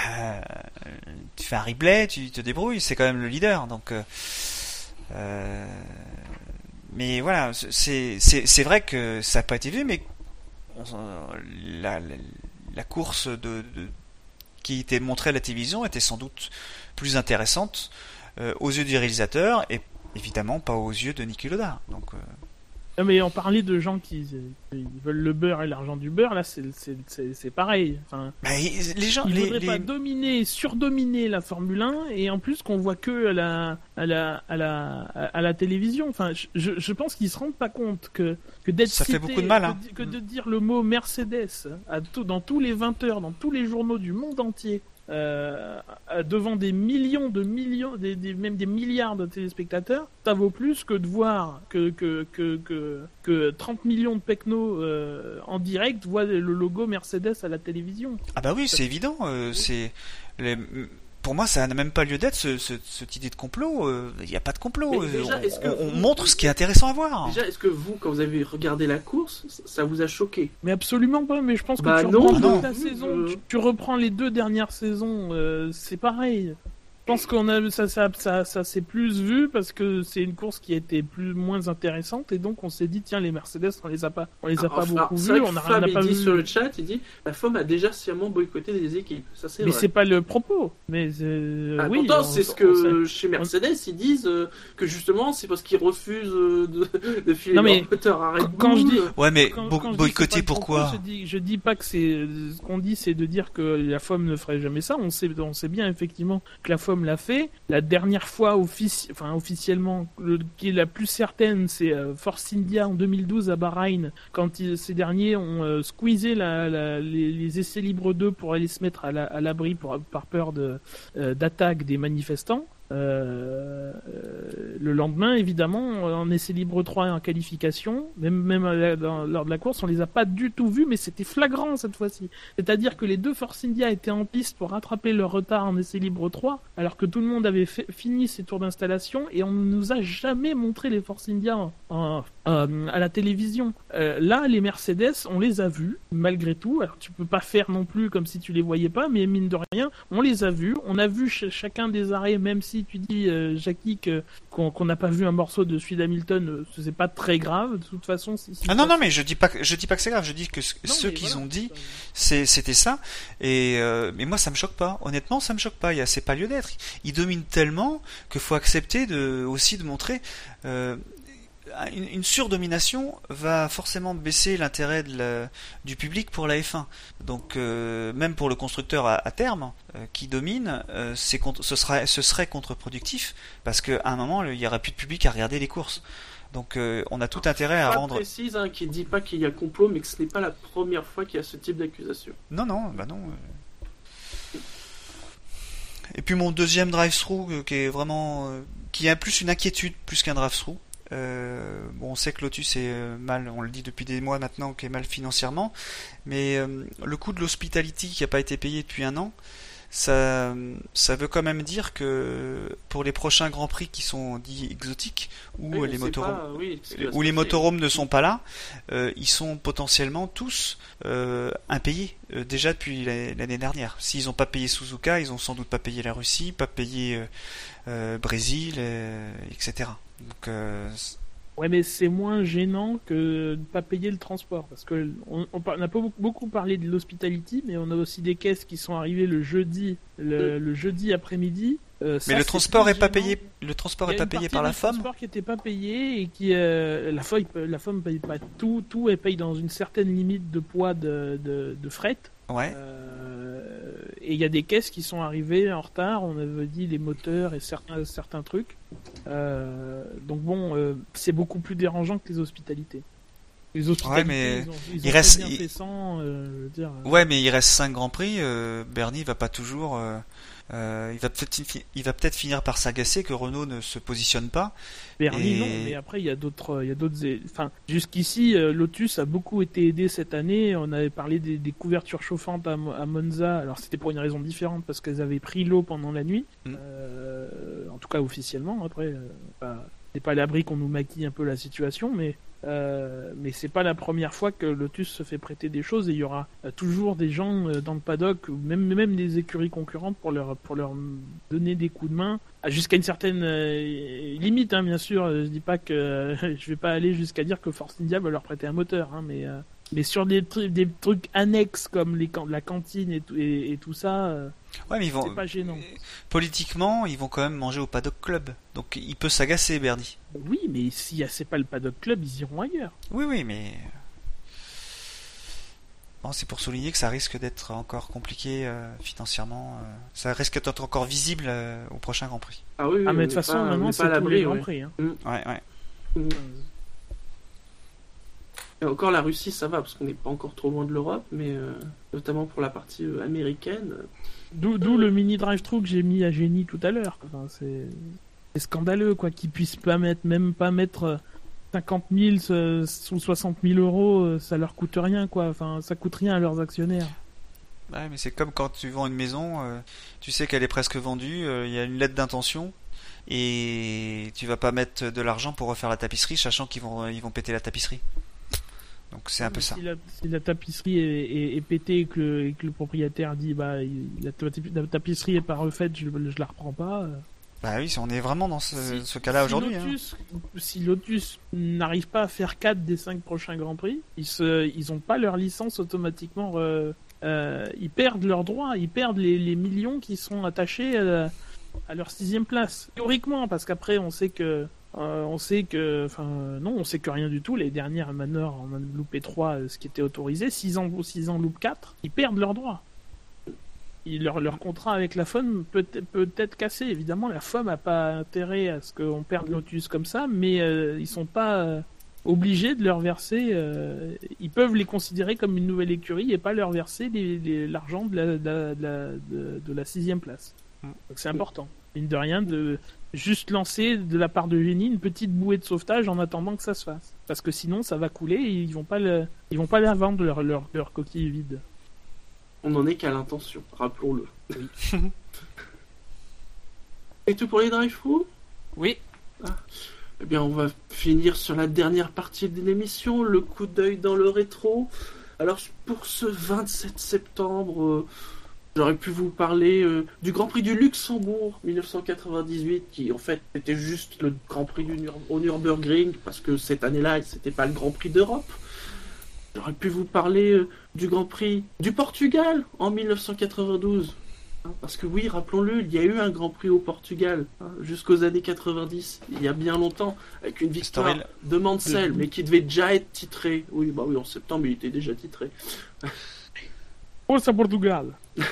S7: euh, tu fais un replay, tu te débrouilles, c'est quand même le leader, donc. euh, euh, mais voilà, c'est vrai que ça n'a pas été vu, mais la, course de, qui était montrée à la télévision était sans doute plus intéressante aux yeux du réalisateur et évidemment pas aux yeux de Niki Loda. Donc
S6: Non, mais on parlait de gens qui, qui veulent le beurre et l'argent du beurre, là c'est- pareil. Enfin,
S7: bah, les gens,
S6: ils
S7: les,
S6: voudraient
S7: les-
S6: pas dominer, surdominer la Formule 1 et en plus qu'on voit que à la, à la, à la, à la télévision. Enfin, je- je, pense qu'ils se rendent pas compte que, que d'être
S7: Ça fait beaucoup de mal, hein.
S6: que, que de dire le mot Mercedes à tout, dans tous les 20 heures, dans tous les journaux du monde entier. Euh, devant des millions de millions, des, des- même des milliards de téléspectateurs, ça vaut plus que de voir que, que, que, que, que 30 millions de pecnos euh, en direct voient le logo Mercedes à la télévision.
S7: Ah bah oui, c'est évident. euh, c'est les- pour moi, ça n'a même pas lieu d'être ce, ce- cette idée de complot. euh, Il n'y a pas de complot. Euh,
S2: déjà,
S7: on,
S2: est-ce que
S7: on- on
S2: vous-
S7: montre ce qui est intéressant à voir.
S2: Déjà, est-ce que vous, quand vous avez regardé la course, ça- vous a choqué?
S6: Mais absolument pas, mais je pense que
S2: Bah
S6: tu
S2: non,
S6: reprends
S7: non.
S6: toute la saison,
S2: Euh.
S6: tu, tu reprends les deux dernières saisons, euh, c'est pareil. Je pense qu'on a ça ça ça, ça s'est plus vu parce que c'est une course qui a été plus moins intéressante et donc on s'est dit tiens les Mercedes on les a pas on les a pas
S2: Alors,
S6: beaucoup vus, on a, on
S2: Fab,
S6: a
S2: il
S6: pas
S2: dit
S6: vu.
S2: sur le chat, il dit la FOM a déjà sciemment boycotté des équipes. Ça, c'est
S6: mais c'est pas le propos. Mais euh,
S2: Ah,
S6: oui,
S2: pourtant,
S6: on-
S2: c'est ce
S6: on
S2: que chez Mercedes ils disent euh, que justement c'est parce qu'ils refusent euh, de, de filer
S6: Non, mais
S2: leur moteur à Red
S6: quand- quand je dis-
S7: Ouais, mais
S6: Quand-
S7: boycotter pourquoi
S6: propos, je dis, je dis pas que c'est ce qu'on dit, c'est de dire que la FOM ne ferait jamais ça. On sait, on sait bien effectivement que la FOM l'a fait. La dernière fois officiellement, le, qui est la plus certaine, c'est euh, Force India en 2012 à Bahreïn, quand ces derniers ont euh, squeezé les, essais libres 2 pour aller se mettre à la- à l'abri par peur euh, d'attaque des manifestants. Euh, euh, le lendemain, évidemment, en essai libre 3 et en qualification, même, même dans- lors de la course, on les a pas du tout vus, mais c'était flagrant cette fois-ci. C'est-à-dire que les deux Force India étaient en piste pour rattraper leur retard en essai libre 3, alors que tout le monde avait fini ses tours d'installation, et on ne nous a jamais montré les Force India euh, à la télévision. Euh, là, les Mercedes, on les a vus, malgré tout. Alors tu peux pas faire non plus comme si tu les voyais pas, mais mine de rien, on les a vus. On a vu ch- chacun des arrêts, même si tu dis, euh, Jackie, que- qu'on n'a pas vu un morceau de celui d'Hamilton, euh, c'est pas très grave. De toute façon, si, si
S7: Ah non non mais je dis pas que je dis pas que c'est grave. Je dis que ce-
S6: Non,
S7: ceux
S6: mais
S7: qu'ils
S6: voilà.
S7: ont dit c'était ça et euh, mais moi ça me choque pas honnêtement ça me choque pas il y a c'est pas lieu d'être ils dominent tellement qu'il faut accepter de aussi de montrer euh, une, une surdomination va forcément baisser l'intérêt du public pour la F1 donc euh, même pour le constructeur à, à terme euh, qui domine euh, ce serait ce serait contre-productif parce qu'à un moment il y aura plus de public à regarder les courses donc on a tout intérêt à rendre
S2: précise hein, qui dit pas qu'il y a complot, mais que ce n'est pas la première fois qu'il y a ce type d'accusation.
S7: Non, non, bah non. Et puis mon deuxième drive-through qui est vraiment, qui a plus une inquiétude plus qu'un drive-through. Euh, bon, on sait que Lotus est euh, mal, on le dit depuis des mois maintenant, qu'il est mal financièrement, mais euh, le coût de l'hospitality qui n'a pas été payé depuis un an, ça, ça veut quand même dire que pour les prochains grands prix qui sont dits exotiques, où
S2: Oui,
S7: les
S2: sait
S7: motorhomes,
S2: pas, oui, qui
S7: où les
S2: passer.
S7: motorhomes ne sont pas là, euh, ils sont potentiellement tous euh, impayés euh, déjà depuis la- l'année dernière. S'ils n'ont pas payé Suzuka, ils ont sans doute pas payé la Russie, pas payé Brésil, etc. Donc euh,
S6: Ouais, mais c'est moins gênant que de pas payer le transport. Parce que on, on a pas beaucoup- parlé de l'hospitality, mais on a aussi des caisses qui sont arrivées le jeudi, le, le jeudi après-midi. Euh, ça,
S7: Mais le transport est pas payé. Le transport est pas payé par la femme.
S6: transport qui était pas payé et qui euh, la femme la femme paye pas tout tout elle paye dans une certaine limite de poids de de, de fret
S7: Ouais.
S6: Euh, et il y a des caisses qui sont arrivées en retard on avait dit les moteurs et certains certains trucs Euh, donc bon euh, c'est beaucoup plus dérangeant que les hospitalités les hospitalités
S7: mais
S6: ils ont, ils
S7: il reste-
S6: bien
S7: il-
S6: euh, je veux dire,
S7: Ouais, mais il reste 5 grands prix. Bernie va pas toujours. Euh, euh, il va peut-être fi- il va peut-être finir par s'agacer que Renault ne se positionne pas.
S6: Bernie
S7: Et-
S6: non, mais après il y a d'autres, il y a d'autres, enfin jusqu'ici euh, Lotus a beaucoup été aidé cette année. On avait parlé des, des couvertures chauffantes à, Mo- à Monza. Alors c'était pour une raison différente parce qu'elles avaient pris l'eau pendant la nuit.
S7: Mm.
S6: Euh, en tout cas officiellement. Après, euh, pas- c'est pas à l'abri qu'on nous maquille un peu la situation, mais euh, mais c'est pas la première fois que Lotus se fait prêter des choses et il y aura euh, toujours des gens euh, dans le paddock ou même même des écuries concurrentes pour leur donner des coups de main. À- jusqu'à une certaine limite hein, bien sûr. Je dis pas que je vais pas aller jusqu'à dire que Force India va leur prêter un moteur hein, mais mais sur des trucs des trucs annexes comme les la cantine et tout et, et tout ça euh,
S7: Ouais, mais ils vont
S6: c'est pas gênant
S7: politiquement, ils vont quand même manger au paddock club. Donc il peut s'agacer, Bernie.
S6: oui mais si c'est pas le paddock club ils iront ailleurs
S7: Oui, oui, mais bon, c'est pour souligner que ça risque d'être encore compliqué euh, financièrement. euh, ça risque d'être encore visible euh, au prochain Grand Prix.
S2: Ah oui, oui,
S6: ah mais
S2: on
S6: de toute façon maintenant c'est
S2: pas à
S6: tous les
S2: l'abri,
S6: grands
S2: ouais.
S6: prix hein.
S7: Ouais, ouais.
S2: Et encore la Russie, ça va parce qu'on n'est pas encore trop loin de l'Europe, mais euh, notamment pour la partie euh, américaine.
S6: D'où d'où le mini drive-thru que j'ai mis à génie tout à l'heure. Enfin, c'est c'est scandaleux quoi qu'ils puissent pas mettre, même pas mettre euh, 50 000 euh, ou 60 000 euros, euh, ça leur coûte rien quoi. Enfin, ça coûte rien à leurs actionnaires.
S7: Ouais, mais c'est comme quand tu vends une maison, euh, tu sais qu'elle est presque vendue, euh, il y a une lettre d'intention et tu vas pas mettre de l'argent pour refaire la tapisserie, sachant qu'ils vont ils vont péter la tapisserie. Donc c'est un peu ça.
S6: Si la, si la tapisserie est, est- est pétée et que, le, et que le propriétaire dit bah il- la, ta- la tapisserie est pas refaite, je, je la reprends pas. euh,
S7: Bah oui, on est vraiment dans ce,
S6: Si-
S7: ce cas-là
S6: si
S7: aujourd'hui. hein.
S6: Si Lotus n'arrive pas à faire 4 des 5 prochains Grands Prix, ils se, ils ont pas leur licence automatiquement. euh, euh, ils perdent leurs droits, ils perdent les, les millions qui sont attachés à, à leur sixième place. Théoriquement, parce qu'après on sait que, euh, on sait que, enfin euh, non, on sait que rien du tout. Les dernières Manor en a loupé 3, ce qui était autorisé. 6 ans, 6 ans loupent 4, ils perdent leurs droits. Ils- leur, leur contrat avec la FOM peut, peut être cassé. Évidemment, la FOM n'a pas intérêt à ce qu'on perde Lotus comme ça, mais euh, ils sont pas euh, obligés de leur verser. euh, ils peuvent les considérer comme une nouvelle écurie et pas leur verser l'argent de la, de, la, de, la, de- de la sixième place.
S7: Mm.
S6: Donc c'est important. Mine de rien, de juste lancer de la part de Génie une petite bouée de sauvetage en attendant que ça se fasse. Parce que sinon, ça va couler et ils vont pas le, ils vont pas la vendre leur, leur, leur coquille vide.
S2: On n'en est qu'à l'intention, rappelons-le. Et tout pour les drive-thru
S5: Oui.
S2: Eh bien, on va finir sur la dernière partie de l'émission, le coup d'œil dans le rétro. Alors, pour ce 27 septembre, euh, j'aurais pu vous parler euh, du Grand Prix du Luxembourg 1998, qui en fait était juste le Grand Prix du Nur- au Nürburgring, parce que cette année-là, c'était pas le Grand Prix d'Europe. J'aurais pu vous parler euh, du Grand Prix du Portugal en 1992. Hein, Parce que oui, rappelons-le, il y a eu un Grand Prix au Portugal hein, jusqu'aux années 90, il y a bien longtemps, avec une victoire de Mansell, mais qui devait déjà être titré. Oui, bah oui, en septembre, il était déjà titré.
S6: Portugal.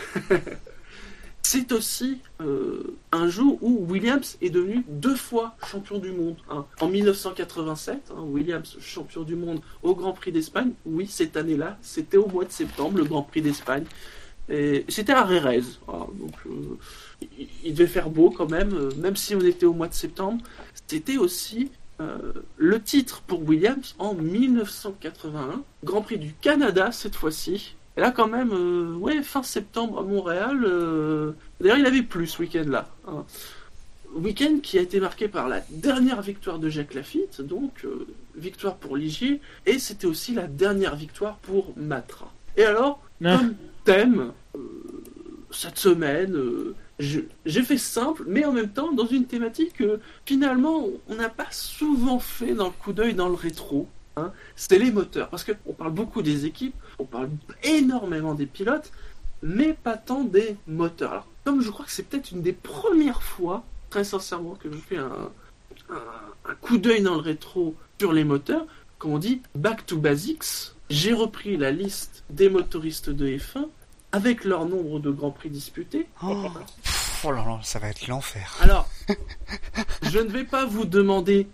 S2: C'est aussi euh, un jour où Williams est devenu deux fois champion du monde. hein. En 1987, hein, Williams champion du monde au Grand Prix d'Espagne. Oui, cette année-là, c'était au mois de septembre, le Grand Prix d'Espagne. C'était à Rérez. hein, euh, il, devait faire beau quand même, euh, même si on était au mois de septembre. C'était aussi le titre pour Williams en 1981. Grand Prix du Canada cette fois-ci. Et là, quand même, euh, ouais, fin septembre à Montréal. euh, D'ailleurs, il avait plus ce week-end-là. hein. Week-end qui a été marqué par la dernière victoire de Jacques Lafitte, donc euh, victoire pour Ligier, et c'était aussi la dernière victoire pour Matra. Et alors,
S6: Ah.
S2: comme thème, cette semaine, j'ai fait simple, mais en même temps dans une thématique que finalement on n'a pas souvent fait dans le coup d'œil dans le rétro. hein. C'est les moteurs, parce que on parle beaucoup des équipes, on parle énormément des pilotes, mais pas tant des moteurs. Alors, comme je crois que c'est peut-être une des premières fois, très sincèrement, que je fais un, un, un coup d'œil dans le rétro sur les moteurs, comme on dit back to basics, j'ai repris la liste des motoristes de F1 avec leur nombre de grands prix disputés.
S7: Oh, oh là là, ça va être l'enfer.
S2: Alors, je ne vais pas vous demander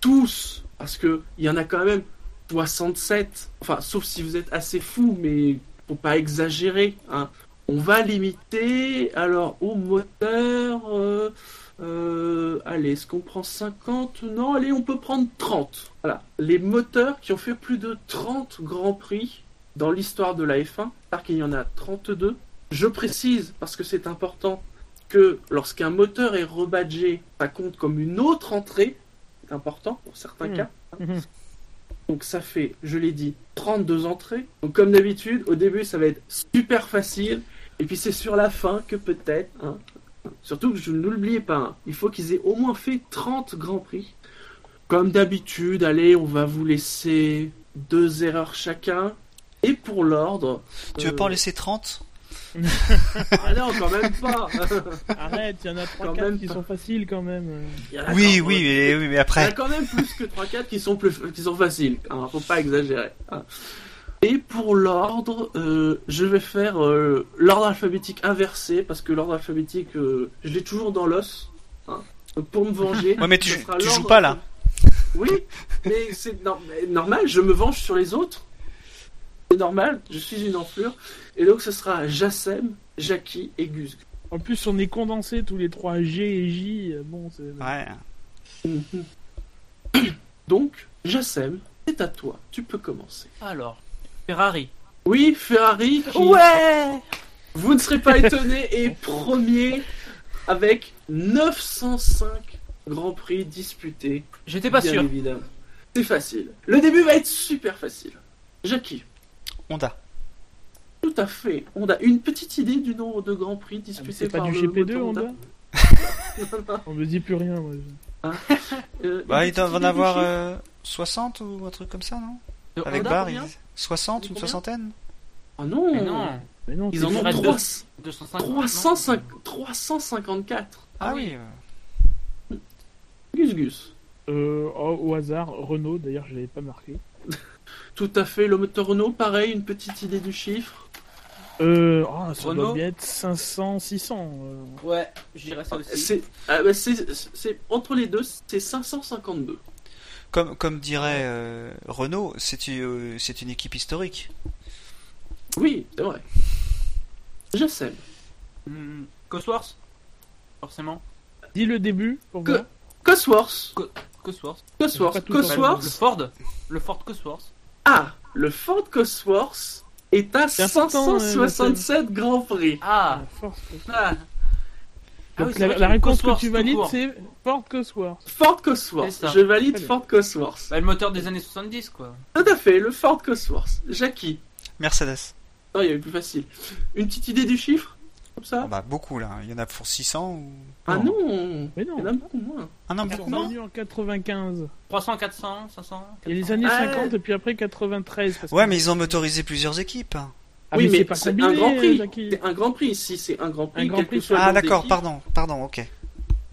S2: tous, parce que il y en a quand même 67, enfin, sauf si vous êtes assez fou, mais faut pas exagérer. Hein. On va limiter, alors, au moteur, euh, euh, allez, est-ce qu'on prend 50 Non, allez, on peut prendre 30. Voilà, les moteurs qui ont fait plus de 30 grands prix dans l'histoire de la F1, parce qu'il y en a 32. Je précise, parce que c'est important, que lorsqu'un moteur est rebadgé, ça compte comme une autre entrée. C'est important pour certains
S6: Mhm.
S2: cas.
S6: Mhm.
S2: Donc ça fait, je l'ai dit, 32 entrées. Donc comme d'habitude, au début ça va être super facile. Et puis c'est sur la fin que peut-être, hein, surtout que je ne l'oubliez pas, hein, il faut qu'ils aient au moins fait 30 grands prix. Comme d'habitude, allez, on va vous laisser deux erreurs chacun. Et pour l'ordre...
S7: Tu veux
S2: euh,
S7: pas en laisser 30
S2: Ah non, quand même pas
S6: Arrête, il y en a
S2: Quand
S6: 3-4
S2: même
S6: qui
S2: pas.
S6: sont faciles quand même.
S7: Oui,
S2: quand-
S7: oui, mais, oui, mais
S2: Il y en a
S7: après.
S2: quand même plus que 3-4 qui sont plus qui sont faciles. Hein, faut pas exagérer. hein. Et pour l'ordre, euh, je vais faire euh, l'ordre alphabétique inversé parce que l'ordre alphabétique, euh, je l'ai toujours dans l'os. hein. Donc pour me venger.
S7: Ouais, mais tu- tu joues pas, là.
S2: Oui, mais c'est normal. Je me venge sur les autres. C'est normal. Je suis une enflure. Et donc ce sera Jassem, Jackie et Gus.
S6: En plus, on est condensés tous les trois G et J. Bon, c'est.
S7: Ouais.
S2: Donc Jassem, c'est à toi. Tu peux commencer.
S5: Alors, Ferrari.
S2: Oui, Ferrari. qui-
S5: Ouais
S2: Vous ne serez pas étonné est premier avec 905 grands prix disputés.
S5: J'étais pas
S2: bien
S5: sûr.
S2: évidemment. C'est facile. Le début va être super facile. Jackie,
S7: Honda.
S2: tout à fait. On a une petite idée du nombre de grands prix
S6: Ah,
S2: disputés
S6: c'est pas
S2: par
S6: du
S2: le
S6: GP2,
S2: moteur
S6: Honda
S2: Honda
S6: On me dit plus rien, moi.
S2: Euh,
S7: Bah,
S2: une
S7: il doit
S2: petite
S7: en avoir euh, 60 ou un truc comme ça, non
S5: De
S7: Avec
S5: Honda,
S7: barre,
S5: combien
S7: il- 60 une soixantaine
S2: Ah non,
S5: Mais non,
S6: Mais non,
S2: Ils en ont
S5: Ferrari
S2: 3,
S5: 250.
S2: 305 354.
S7: Ah
S5: Ah
S7: oui.
S5: oui.
S2: Gus Gus.
S6: Euh, au, au hasard, Renault, d'ailleurs, je l'avais pas marqué.
S2: Tout à fait. Le moteur Renault, pareil, une petite idée du chiffre.
S6: Euh, oh, ça
S5: Renault
S6: doit bien être 500, 600. euh.
S5: Ouais, je dirais ça aussi.
S2: C'est ah, bah, c'est- c'est- entre les deux, c'est 552.
S7: Comme, comme dirait euh, Renault, c'est une, euh, c'est une équipe historique.
S2: Oui, c'est vrai. Je sais.
S5: Hmm, Cosworth Forcément.
S6: Dis le début pour
S2: Que-. Cosworth.
S5: Cosworth.
S2: Cosworth.
S6: Pas tout
S5: Le
S2: Cosworth.
S5: Ford Le Ford Cosworth.
S2: Ah, le Ford Cosworth est à
S6: C'est important, euh,
S2: 567 Grands Prix.
S5: Ah,
S6: Ah, force.
S5: ah. Oui,
S6: la, réponse que
S5: Cosworth
S6: tu valides, c'est Ford Cosworth.
S2: Ford Cosworth.
S5: C'est ça.
S2: Je valide. Ford Cosworth.
S5: Bah, le moteur des années 70, quoi.
S2: Tout à fait, le Ford Cosworth. Jackie.
S7: Mercedes.
S2: Non, il y avait plus facile. Une petite idée du chiffre? Comme ça
S7: Ah bah beaucoup là. Il y en a pour 600 ou.
S2: Ah non
S6: Mais
S2: Il
S6: non.
S2: y en a beaucoup moins.
S7: Ah non,
S6: Ils
S7: beaucoup
S6: sont
S7: moins.
S6: en 95.
S5: 300, 400, 500
S6: Il y a les années
S2: Ah,
S6: 50 et puis après 93. parce
S7: Ouais,
S6: que-
S7: mais ils ont motorisé plusieurs équipes.
S6: Ah,
S2: oui,
S6: mais c'est
S2: mais c'est un grand prix. C'est un grand prix ici, c'est un grand prix.
S6: Un grand prix.
S2: soit le
S7: Ah d'accord, pardon, pardon, ok.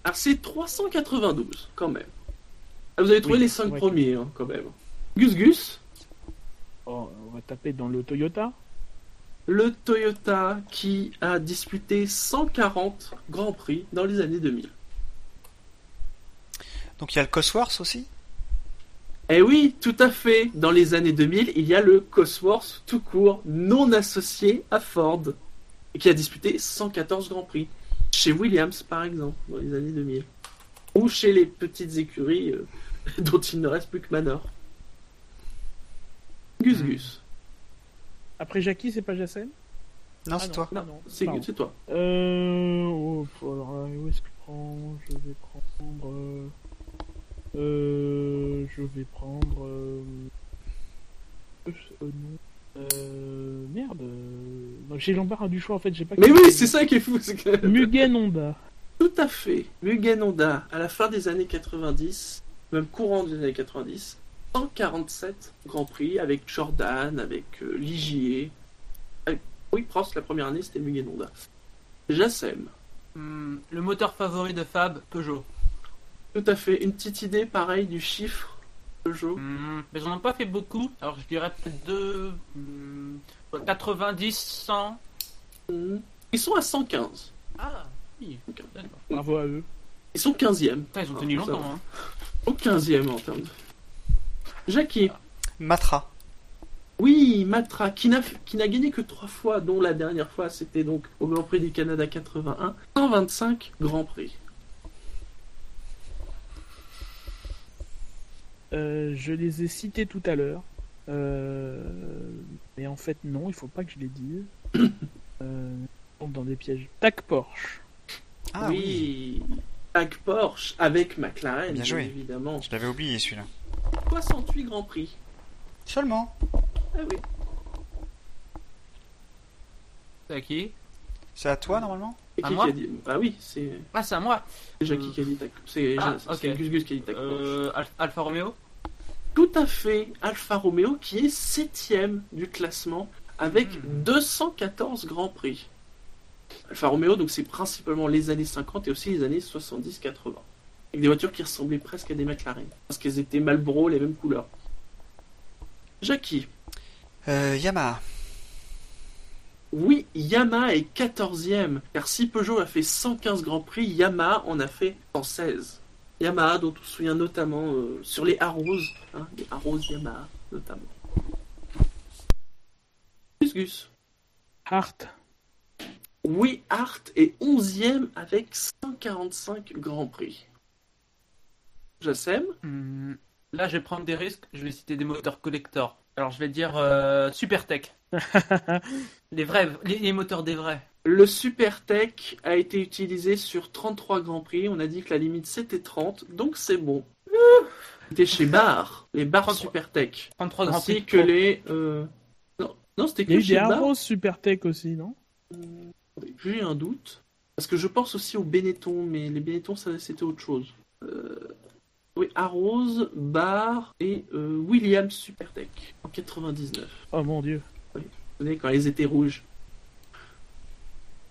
S2: Alors c'est 392 quand même. Ah, Vous avez trouvé
S6: Oui,
S2: les
S6: c'est
S2: 5
S6: vrai
S2: premiers hein, quand même. Gus Gus,
S6: Oh, on va taper dans le Toyota.
S2: Le Toyota qui a disputé 140 grands prix dans les années 2000.
S7: Donc il y a le Cosworth aussi?
S2: Eh oui, tout à fait. Dans les années 2000, il y a le Cosworth tout court, non associé à Ford, qui a disputé 114 grands prix. Chez Williams, par exemple, dans les années 2000. Ou chez les petites écuries euh, dont il ne reste plus que Manor. Gus Gus.
S6: Après Jackie, c'est pas Jacen
S7: Non,
S6: Ah
S7: c'est
S6: non.
S7: toi.
S2: Non,
S6: non,
S2: c'est toi.
S6: Euh. oh, alors, euh, où est-ce que je prends Je vais prendre. Euh, euh, je vais prendre. Euh, euh, non. Euh, merde. Donc j'ai l'embarras du choix en fait, j'ai pas.
S2: Mais oui, c'est ça qui est fou. c'est que-
S6: Mugen Honda.
S2: Tout à fait. Mugen Honda, à la fin des années 90, même courant des années 90, 147 Grands Prix avec Jordan, avec euh, Ligier. Avec- Oui, Prost, la première année, c'était Mugen Honda. Jassem.
S5: Hmm, le moteur favori de Fab, Peugeot.
S2: Tout à fait. Une petite idée, pareil, du chiffre Peugeot.
S5: Hmm, mais j'en ai pas fait beaucoup. Alors je dirais peut-être hmm, 90, 100.
S2: Mhm. Ils sont à 115.
S5: Ah, oui.
S6: Bravo à eux.
S2: Ils sont 15e.
S5: Putain, ils ont tenu
S2: Ah, ça
S5: longtemps. Hein.
S2: Au 15e en termes de... Jackie.
S7: Matra.
S2: Oui, Matra, qui n'a qui n'a gagné que trois fois, dont la dernière fois c'était donc au Grand Prix du Canada 81, 125 Grands Prix.
S6: Euh, je les ai cités tout à l'heure. Euh, mais en fait, non, il faut pas que je les dise. euh, on tombe dans des pièges. Tac Porsche.
S7: Ah oui.
S2: oui, Tag Porsche avec McLaren,
S7: Bien joué.
S2: évidemment.
S7: Je l'avais oublié celui-là.
S2: 68 Grands Prix.
S7: Seulement.
S2: Ah oui.
S5: C'est à qui?
S7: C'est à toi normalement?
S2: Et
S5: À
S2: qui
S5: moi?
S2: qui a dit Ah oui, c'est
S5: Ah, c'est à moi.
S2: c'est Jackie
S5: Euh.
S2: qui a dit C'est
S5: Ah,
S2: c'est
S5: ok.
S2: Gus Gus qui a dit Tag Porsche.
S5: Euh, Al- Alfa Romeo?
S2: Tout à fait, Alfa Romeo qui est septième du classement avec
S5: Hmm.
S2: 214 Grands Prix. Alfa Romeo, donc c'est principalement les années 50 et aussi les années 70-80. Avec des voitures qui ressemblaient presque à des McLaren. Parce qu'elles étaient Marlboro, les mêmes couleurs. Jackie.
S7: euh, Yamaha.
S2: Oui, Yamaha est 14e. Car si Peugeot a fait 115 Grands Prix, Yamaha en a fait 116. Yamaha, dont on se souvient notamment euh, sur les Arrows. Hein, les Arrows Yamaha, notamment. Gus Gus.
S6: Hart.
S2: Oui, Hart est 11e avec 145 Grands Prix. Jassem
S5: Hmm, Là, je vais prendre des risques. Je vais citer des moteurs collector. Alors, je vais dire euh, Supertech. les vrais, les, les moteurs des vrais.
S2: Le Supertech a été utilisé sur 33 Grands Prix. On a dit que la limite c'était 30, donc c'est bon. C'était chez Bar, les Bar
S5: 33.
S2: Supertech.
S5: 33 grands
S2: Ainsi
S5: prix.
S2: que les. euh, Non, non c'était que
S6: eu
S2: chez Bar.
S6: Supertech aussi, non?
S2: J'ai un doute. Parce que je pense aussi aux Benetton, mais les Benetton, c'était autre chose. Euh, Oui, Arrows, Bar et euh, Williams Supertech en 99.
S6: Oh mon dieu.
S2: Vous savez, quand ils étaient rouges.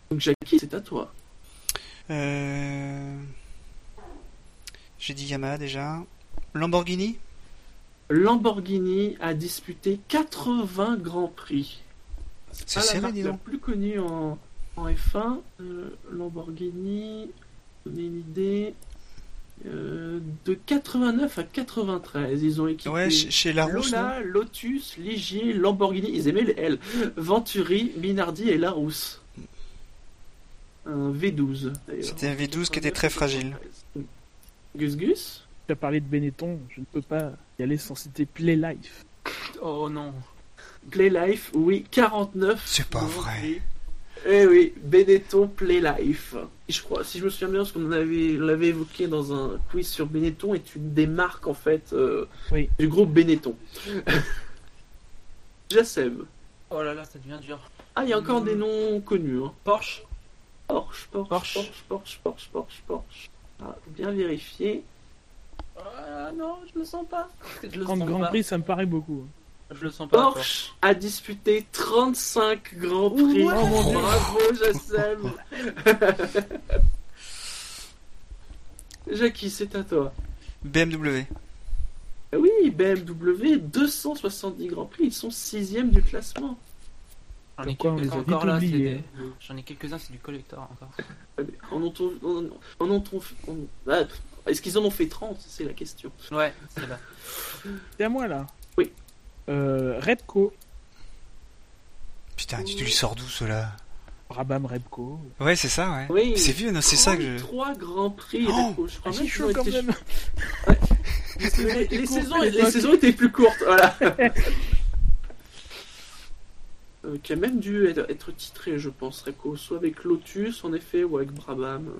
S2: Donc Jackie, c'est à toi.
S7: Euh... J'ai dit Yamaha déjà. Lamborghini?
S2: Lamborghini a disputé 80 Grands Prix.
S7: C'est
S2: la marque la plus connue en, en F1. Euh, Lamborghini, donner une idée. Euh, de 89 à 93, ils ont équipé
S7: Ouais, chez, chez Larousse, non
S2: Lola, Lotus, Ligier, Lamborghini, ils aimaient les L, Venturi, Minardi et Larousse. Un V12 d'ailleurs.
S7: C'était un V12 qui était très fragile.
S2: Gus Gus
S6: Tu as parlé de Benetton, je ne peux pas y aller sans citer Play Life.
S5: Oh non.
S2: Playlife, oui, 49.
S7: C'est pas vrai.
S2: Eh oui, Benetton Playlife. Je crois, si je me souviens bien, parce qu'on avait, l'avait évoqué dans un quiz sur Benetton, est une des marques en fait euh,
S6: Oui.
S2: du groupe Benetton. Jassem.
S5: Oh là là, ça devient dur.
S2: Ah, il y a encore des noms connus. Hein.
S5: Porsche.
S2: Porsche, Porsche,
S5: Porsche.
S2: Porsche, Porsche, Porsche, Porsche, Porsche. Ah, bien vérifier.
S5: Ah non, je le sens pas. Je le
S6: 30
S5: sens
S6: Grand
S5: pas.
S6: Prix, ça me paraît beaucoup.
S5: Je le sens pas.
S2: Porsche a disputé 35 Grands Prix.
S6: Ouais. Oh.
S2: Bravo, Jassem. Jackie, c'est à toi.
S7: BMW.
S2: Ah Oui, BMW, 270 Grands Prix, ils sont 6 du classement.
S5: J'en ai
S6: on
S5: quelques des- J'en ai quelques-uns, c'est du collector encore.
S2: En en ont- en- ah, Est-ce qu'ils en ont fait 30 C'est la question.
S5: Ouais, c'est là.
S6: C'est à moi là. Euh, Repco.
S7: Putain, tu lui sors d'où cela?
S6: Brabham Repco.
S7: Ouais, c'est ça, ouais.
S2: Oui.
S7: C'est vieux, non, c'est ça que je.
S2: 3 Grands Prix.
S7: Oh,
S2: je crois
S6: Ah,
S2: même
S6: chaud quand
S2: été-
S6: même.
S2: Les, saisons, les saisons étaient plus courtes, voilà. Euh, qui a même dû être, être titré, je pense, Reco, soit avec Lotus, en effet, ou avec Brabham.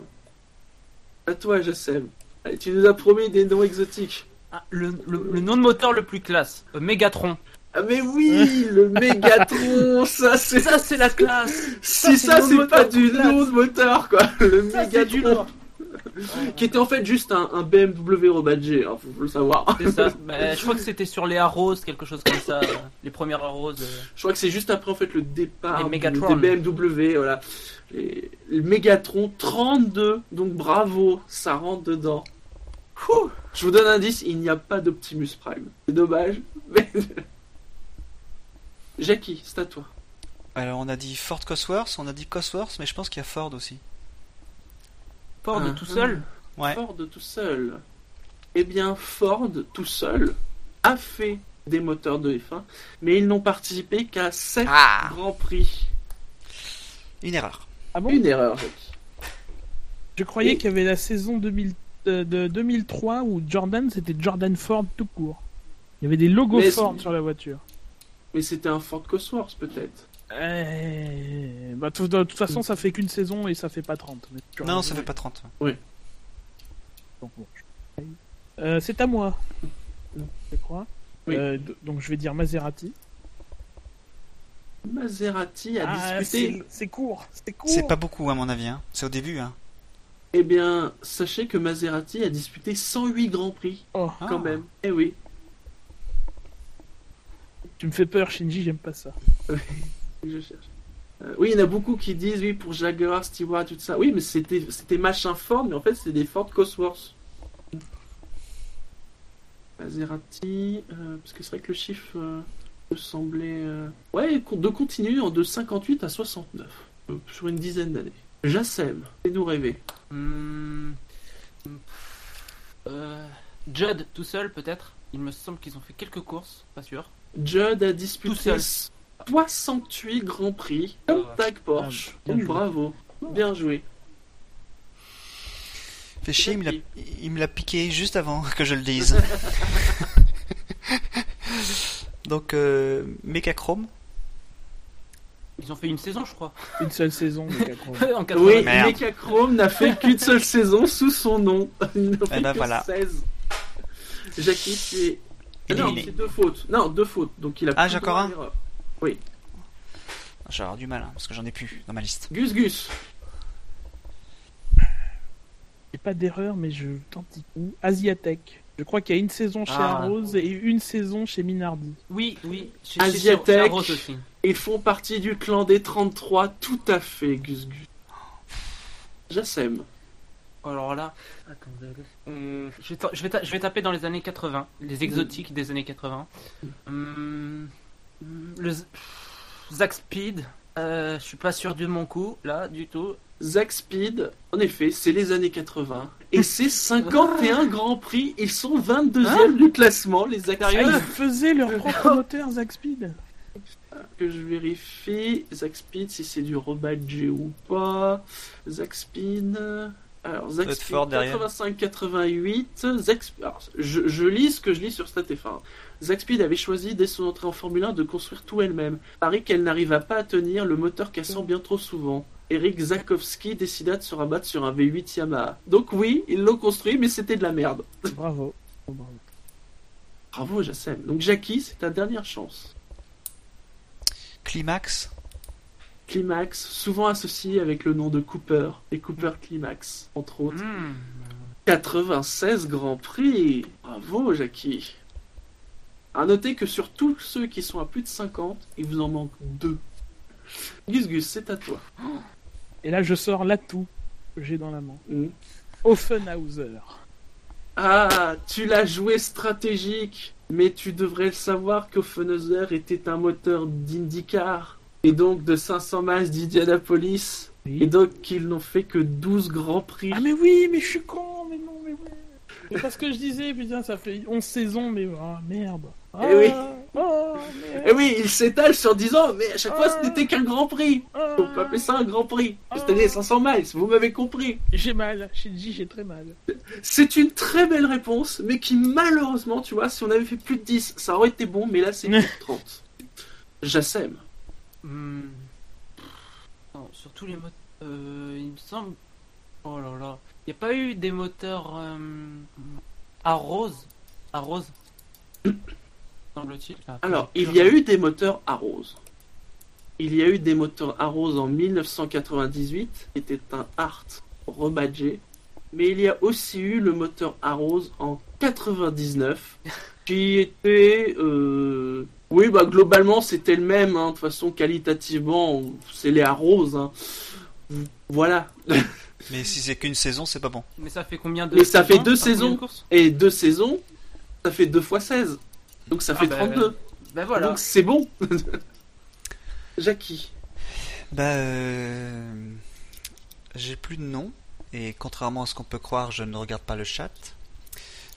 S2: À toi, Jassem. Allez, tu nous as promis des noms exotiques.
S5: Ah, le, le- le nom de moteur le plus classe. euh, Megatron.
S2: Ah mais oui, le Mégatron, ça c'est
S5: Ça, c'est la classe
S2: si
S5: ça,
S2: ça
S5: c'est
S2: pas du nom de moteur quoi, le
S5: Ça, lourd.
S2: qui était en fait juste un, un BMW rebadgé, hein, faut, faut le savoir.
S5: Ça. Bah, je crois que c'était sur les Arrows, quelque chose comme ça. Les premières Arrows. euh.
S2: Je crois que c'est juste après en fait le départ
S5: Megatron.
S2: des BMW, voilà. Les, le Megatron 32, donc bravo, ça rentre dedans. Ouh, je vous donne un indice, il n'y a pas d'Optimus Prime. C'est dommage, mais... Jackie, c'est à toi.
S7: Alors on a dit Ford Cosworth, on a dit Cosworth, mais je pense qu'il y a Ford aussi.
S5: Ford
S2: Ah,
S5: tout seul.
S7: Ouais.
S2: Ford tout seul. Eh bien, Ford tout seul a fait des moteurs de F1, mais ils n'ont participé qu'à 7
S7: Ah
S2: grands prix.
S7: Une erreur.
S6: Ah bon?
S2: Une erreur, Jackie.
S6: Je croyais
S2: Et-
S6: qu'il y avait la saison 2000, de 2003 où Jordan, c'était Jordan Ford tout court. Il y avait des logos
S2: Mais
S6: Ford sur la voiture.
S2: Mais c'était un Ford Cosworth peut-être.
S6: Eh, bah, tout- de toute façon, ça fait qu'une saison et ça fait pas 30. mais tu
S7: Non, ça fait pas 30.
S6: donc bon, je- Euh, c'est à moi, je crois.
S2: Oui.
S6: Euh, donc je vais dire Maserati.
S2: Maserati a
S6: Ah,
S2: disputé.
S6: c'est c'est court, c'est court.
S7: C'est pas beaucoup à mon avis, hein. c'est au début. Hein.
S2: Eh bien, sachez que Maserati a disputé 108 grands prix
S6: Oh,
S2: quand
S7: Ah.
S2: même. Eh oui.
S6: tu me fais peur, Shinji, j'aime pas ça.
S2: Je cherche. Euh, oui, il y en a beaucoup qui disent oui pour Jaguar, Stewart, tout ça. Oui, mais c'était c'était machin Ford, mais en fait c'est des Ford Cosworth. Maserati, euh, parce que c'est vrai que le chiffre euh, me semblait euh, ouais de continuer en de 58 à 69 euh, sur une dizaine d'années. Jassem, fais-nous rêver.
S5: Hmm. Euh, Judd tout seul peut-être? Il me semble qu'ils ont fait quelques courses, pas sûr.
S2: Judd a disputé
S5: seul.
S2: 68 grands prix comme
S5: Ah.
S2: Tag Porsche.
S6: Ah, bien
S2: Donc
S6: joué.
S2: bravo, bien joué.
S7: Fait chier, il me l'a- il me l'a piqué juste avant que je le dise. Donc, euh, Mechachrome.
S5: Ils ont fait une saison, je crois.
S6: Une seule saison,
S5: en 80.
S2: Oui. Mechachrome n'a fait qu'une seule saison sous son nom. Il n'en fait
S7: ben
S2: que
S7: voilà.
S2: 16. Jackie, tu es. Ah non, c'est deux fautes. Non, deux fautes. Donc il a
S7: Ah,
S2: plus
S7: j'ai encore un
S2: l'erreur.
S7: J'ai avoir du mal, hein, parce que j'en ai plus dans ma liste.
S2: Gus Gus.
S6: J'ai pas d'erreur, mais je tente coup. Asiatech. Je crois qu'il y a une saison chez
S5: Ah.
S6: Arrows et une saison chez Minardi.
S5: Oui, oui. Chez,
S2: Asiatech.
S5: chez Arrows aussi.
S2: Ils font partie du clan des 33. Tout à fait, Gus Gus. Jassem.
S5: Alors là, attendez. Hum, je, vais je vais je vais taper dans les années 80, les exotiques des années 80. Hum, le Zack Speed, euh, je suis pas sûr de mon coup, là, du tout.
S2: Zack Speed, en effet, c'est les années 80. Et c'est 51 grands prix. Ils sont 22e du classement, les Zack
S6: Ah, ils faisaient leur propre moteur, Zack Speed.
S2: que je vérifie. Zack Speed, si c'est du rebadgé ou pas. Zack Speed. Alors, Zack Speed,
S7: fort derrière.
S2: 85-88. Zack Sp- alors, je, je lis ce que je lis sur StatF1. Zack Speed avait choisi dès son entrée en Formule 1 de construire tout elle-même. Paris qu'elle n'arriva pas à tenir, le moteur cassant bien trop souvent. Eric Zakowski décida de se rabattre sur un V8 Yamaha. Donc oui, ils l'ont construit, mais c'était de la merde.
S6: Bravo. Oh, bravo.
S2: Bravo, Jassem. Donc Jackie, c'est ta dernière chance.
S7: Climax.
S2: Climax, souvent associé avec le nom de Cooper, et Cooper Climax, entre autres.
S5: Hum,
S2: 96 Grands Prix Bravo, Jackie À noter que sur tous ceux qui sont à plus de 50, il vous en manque deux. Gus Gus, c'est à toi.
S6: Et là, je sors l'atout que j'ai dans la main.
S2: Mm.
S6: Offenhauser.
S2: Ah, tu l'as joué stratégique, mais tu devrais le savoir qu'Offenhauser était un moteur d'IndyCar, et donc de 500 miles d'Indianapolis,
S6: Oui.
S2: et donc qu'ils n'ont fait que 12 Grands Prix.
S6: Ah mais oui, mais je suis con, mais non, mais oui. C'est parce que je disais, putain, ça fait 11 saisons, mais ah, merde. Ah,
S2: Eh oui.
S6: oh,
S2: Eh
S6: merde.
S2: oui, il s'étale sur 10 ans, mais à chaque fois ce
S6: Ah.
S2: n'était qu'un Grand Prix.
S6: Ah.
S2: On peut appeler ça un Grand Prix.
S6: Ah.
S2: C'est-à-dire 500 miles, vous m'avez compris.
S6: J'ai mal, Shinji, j'ai très mal.
S2: C'est une très belle réponse, mais qui malheureusement, tu vois, si on avait fait plus de 10, ça aurait été bon, mais là c'est plus de 30. Jassem.
S5: hum. Non, sur tous les moteurs, euh, il me semble. Oh là là. Il n'y a pas eu des moteurs euh, à rose À rose semble-t-il. Enfin,
S2: Alors, il y a eu des moteurs à rose. Il y a eu des moteurs à rose en 1998, qui était un Art rebadgé. Mais il y a aussi eu le moteur à rose en 99, qui était... euh, Oui, bah globalement, c'était le même. hein. De toute façon, qualitativement, c'est les à rose. hein. Voilà.
S7: Mais si c'est qu'une saison, c'est pas bon.
S5: Mais ça fait combien de
S2: Mais ça fait deux saisons. Et deux saisons, ça fait 2 fois 16. Donc ça
S5: Ah
S2: fait
S5: bah,
S2: 32.
S5: Ben voilà.
S2: Donc c'est bon. Jackie.
S7: Bah, euh... j'ai plus de nom. Et contrairement à ce qu'on peut croire, je ne regarde pas le chat.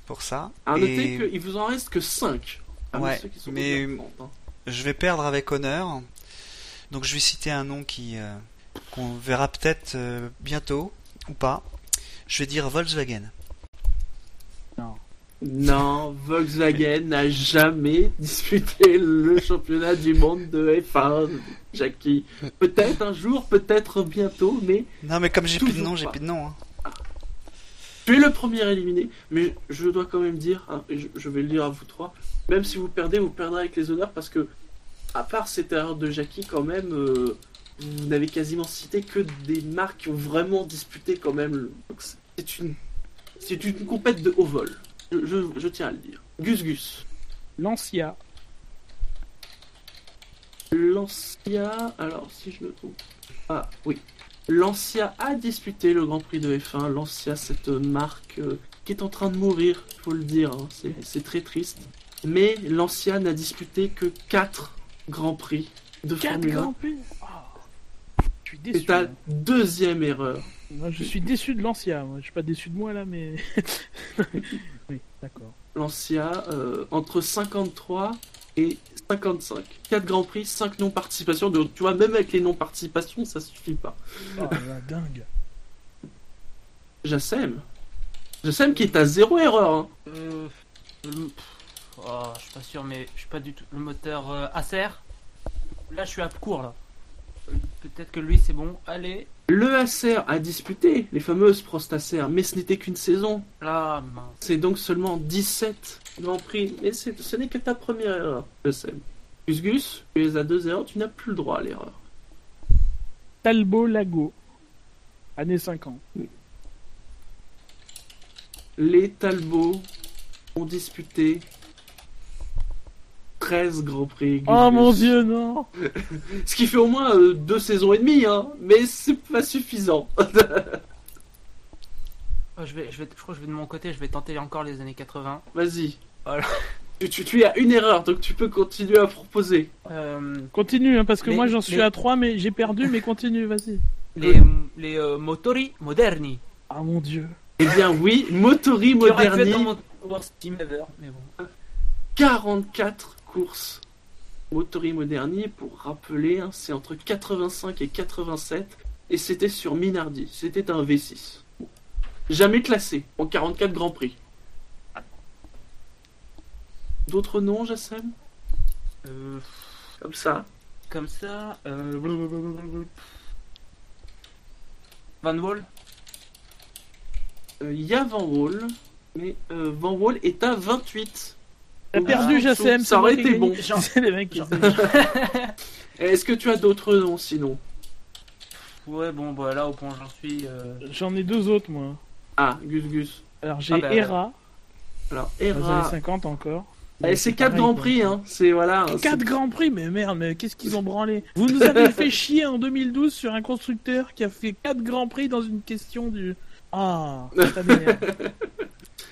S7: Pour ça.
S2: À
S7: Et
S2: noter qu'il vous en reste que 5.
S7: Ouais, mais- Je vais perdre avec honneur. Donc je vais citer un nom qui euh, qu'on verra peut-être euh, bientôt ou pas. Je vais dire Volkswagen.
S2: Non, Volkswagen n'a jamais disputé le championnat du monde de F1, Jackie. Peut-être un jour, peut-être bientôt, mais
S7: Non mais comme j'ai plus de nom, j'ai plus de nom. hein.
S2: tu es le premier éliminé. Mais je dois quand même dire, hein, et je, je vais le dire à vous trois, même si vous perdez, vous perdrez avec les honneurs parce que, à part cette erreur de Jackie, quand même, euh, vous n'avez quasiment cité que des marques qui ont vraiment disputé quand même. le- C'est une, c'est une compète de haut vol. Je, je- je tiens à le dire. Gus Gus.
S6: Lancia.
S2: Lancia, alors si je me trompe. Ah oui. Lancia a disputé le Grand Prix de F1. Lancia, cette marque euh, qui est en train de mourir, il faut le dire, hein, c'est très triste. Mais Lancia n'a disputé que 4 Grands Prix de
S6: 4
S2: Formule 1.
S6: Grands Prix. Suis déçu.
S2: C'est ta
S6: moi.
S2: deuxième erreur.
S6: Moi, je suis déçu de Lancia. Moi. Je suis pas déçu de moi là, mais. oui, d'accord.
S2: Lancia, euh, entre 53 et 55. 4 Grands Prix, 5 non-participations. Donc tu vois, même avec les non-participations, ça suffit pas.
S6: Oh la dingue.
S2: Jassem. Jassem qui est à zéro erreur. hein.
S5: Euh, le- oh, je suis pas sûr, mais je suis pas du tout. Le moteur euh, Acer. Là, je suis à court là. Peut-être que lui, c'est bon. Allez.
S2: Le Acer a disputé les fameuses Prost Acer, mais ce n'était qu'une saison.
S5: Mince.
S2: C'est donc seulement 17 Grands Prix. Mais c'est- ce n'est que ta première erreur, Jassem. Gus Gus, tu es à deux erreurs, tu n'as plus le droit à l'erreur.
S6: Talbot Lago. Année 50.
S2: Les Talbot ont disputé 13 Grands Prix. Gus
S6: Oh
S2: Gus.
S6: mon dieu, non
S2: Ce qui fait au moins euh, deux saisons et demie, hein. Mais c'est pas suffisant.
S5: Oh, je, vais, je, vais, je crois que je vais de mon côté, je vais tenter encore les années 80.
S2: Vas-y.
S5: Voilà.
S2: Tu, tu, tu es à une erreur, donc tu peux continuer à proposer.
S5: Euh,
S6: Continue, hein, parce que moi j'en suis à 3, mais j'ai perdu, mais continue, vas-y.
S5: les les euh, motori moderni.
S6: Ah mon dieu.
S2: Eh bien oui, Motori Moderni.
S5: dans mon worst team ever, mais bon.
S2: 44 courses Motori Moderni, pour rappeler, hein, c'est entre 85 et 87, et c'était sur Minardi, c'était un V6. Bon. Jamais classé, en 44 Grands Prix. D'autres noms, Jassem?
S5: Euh,
S2: Comme ça
S5: comme ça. Euh... Van Wall.
S2: Euh, Il y a Van Wall, mais euh, Van Wall est à 28.
S6: T'as
S2: Ah,
S6: perdu, Jassem.
S2: ça aurait été bon.
S6: gagné. C'est les mecs qui
S2: Est-ce que tu as d'autres noms sinon
S5: Ouais, bon, bah là, au point j'en suis. euh,
S6: J'en ai deux autres, moi.
S2: Ah, Gus Gus.
S6: Alors j'ai
S5: Ah bah,
S6: Hera,
S2: Alors,
S6: dans les années
S2: Hera.
S6: 50 encore.
S2: Eh, c'est 4 Grands Prix, hein. C'est voilà. c'est-
S6: 4 grands prix, mais merde, mais qu'est-ce qu'ils ont branlé? Vous nous avez fait chier en 2012 sur un constructeur qui a fait 4 grands prix dans une question du. Ah, ça.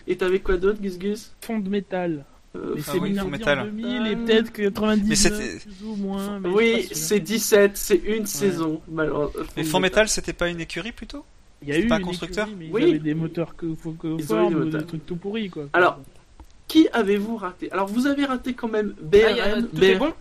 S2: Et t'avais quoi d'autre, Gus Gus?
S6: Fond de métal.
S2: Euh,
S6: Mais
S7: Ah
S6: c'est
S7: oui, Métal.
S6: en 2000 et peut-être que 99
S7: Mais c'était-
S6: plus ou moins. mais
S2: Oui, c'est 17, c'est une saison. malheureusement.
S7: Mais Fond Metal, c'était pas une écurie plutôt
S6: Il y a eu
S7: pas un constructeur
S6: écurie, mais
S2: Oui.
S6: Ils avaient des moteurs que faut que
S2: des
S6: forme, des
S2: moteurs.
S6: trucs tout pourris quoi.
S2: Alors, Qui avez-vous raté? Alors, vous avez raté quand même
S5: Ah, y a-
S2: BRM.
S5: tout est bon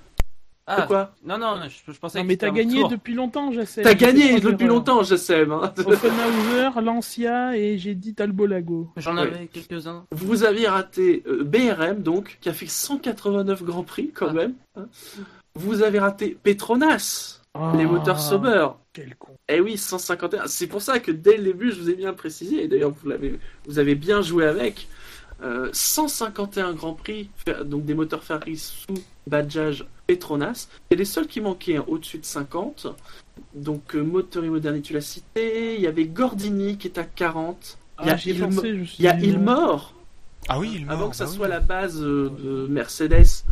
S5: Ah,
S2: quoi
S5: non, non, je, je pensais
S6: non
S5: que
S6: mais t'as gagné
S5: tour.
S6: depuis longtemps, j'essaie.
S2: T'as gagné depuis longtemps, sais. hein.
S6: Offenhauser, Lancia et j'ai dit Talbot Lago.
S5: J'en avais quelques-uns.
S2: Vous avez raté euh, BRM, donc, qui a fait 189 Grands Prix, quand
S5: Ah.
S2: même. hein. Vous avez raté Petronas, les moteurs Sauber.
S6: Quel con.
S2: Eh oui, 151. C'est pour ça que dès le début, je vous ai bien précisé, et d'ailleurs, vous, l'avez, vous avez bien joué avec. Euh, 151 Grands Prix, donc des moteurs Ferrari sous badgeage Petronas. C'est les seuls qui manquaient hein, au-dessus de 50. Donc euh, moteur et modernité, tu l'as cité. Il y avait Gordini qui est à 40. Il y a,
S6: Ah, ai pensé,
S2: il y a. Ilmore,
S7: Ah oui, il
S2: avant
S7: meurt,
S2: que ça
S7: bah oui.
S2: soit la base euh, de Mercedes.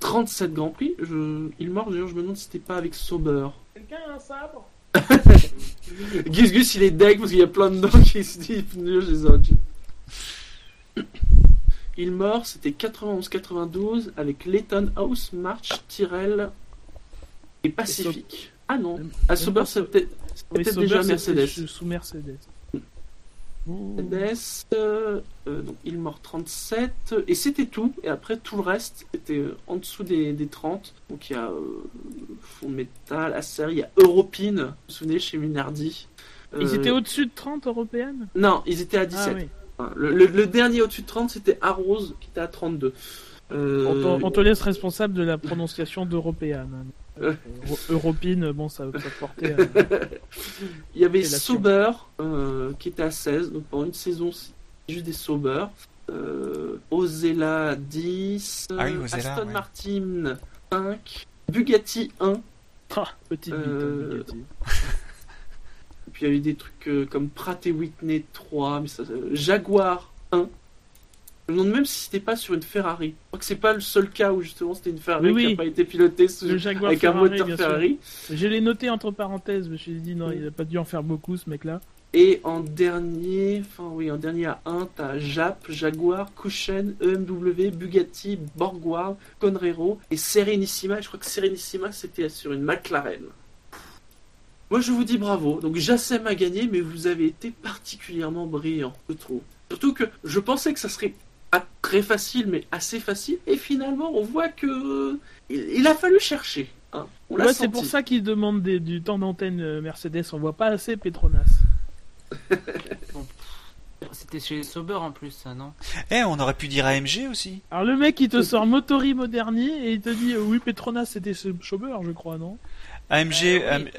S2: 37 Grands Prix. Je... Ilmore, d'ailleurs, je me demande si c'était pas avec Sauber.
S6: Quelqu'un a un sabre?
S2: Gus Gus il est deck parce qu'il y a plein de noms qui se disent je les dit. Il mort, c'était 91-92 avec Letton House, March, Tyrrell et Pacific. Ah non, à Sauber c'est peut-être déjà
S6: c'était
S2: Mercedes.
S6: sous- Mercedes.
S2: Mercedes, euh, euh, donc il mort 37 et c'était tout. Et après tout le reste c'était euh, en dessous des, des 30. Donc il y a euh, Fond Métal, Acer, il y a Europine, vous vous souvenez chez Minardi.
S6: Ils
S2: Euh,
S6: étaient au-dessus de 30 européennes?
S2: Non, ils étaient à 17.
S6: Ah oui.
S2: Le, le- le dernier au-dessus de 30, c'était Arrose, qui était à 32. Euh,
S6: On, t'en- on te laisse responsable de la prononciation d'européenne.
S2: Euh.
S6: Euro- Europine, bon, ça ça portait. à-
S2: Il y avait. Sauber, euh, qui était à 16. Donc pendant une saison, c'est juste des Sauber. Euh, Ozella 10.
S7: Ah oui, Ozella,
S2: Aston
S7: ouais.
S2: Martin 5. Bugatti 1.
S6: Ah, petite bite,
S2: Euh,
S6: Bugatti.
S2: Il y a eu des trucs euh, comme Pratt et Whitney 3. Mais ça, euh, Jaguar 1. Je me demande même si c'était pas sur une Ferrari. Je crois que c'est pas le seul cas où justement c'était une Ferrari
S6: Oui,
S2: qui n'a pas été pilotée sous-
S6: Le Jaguar
S2: avec un moteur. Ferrari.
S6: Je l'ai noté entre parenthèses, je me suis dit non, il a pas dû en faire beaucoup ce mec-là.
S2: Et en dernier, enfin oui, en dernier à 1, t'as Jap, Jaguar, Cushen, EMW, Bugatti, Borgward, Conrero et Serenissima. Je crois que Serenissima c'était sur une McLaren. Moi je vous dis bravo. Donc Jassem a gagné, mais vous avez été particulièrement brillant, je trouve. Surtout que je pensais que ça serait pas très facile, mais assez facile. Et finalement, on voit que il, il a fallu chercher. hein.
S6: Ouais, c'est pour ça qu'ils demandent des- du temps d'antenne euh, Mercedes. On voit pas assez Petronas.
S5: C'était chez Sauber en plus, ça, non?
S7: Eh, on aurait pu dire AMG aussi.
S6: Alors le mec il te sort Motori Moderni et il te dit euh, oui Petronas c'était ce Schauber je crois non?
S7: AMG,
S5: Euh, oui.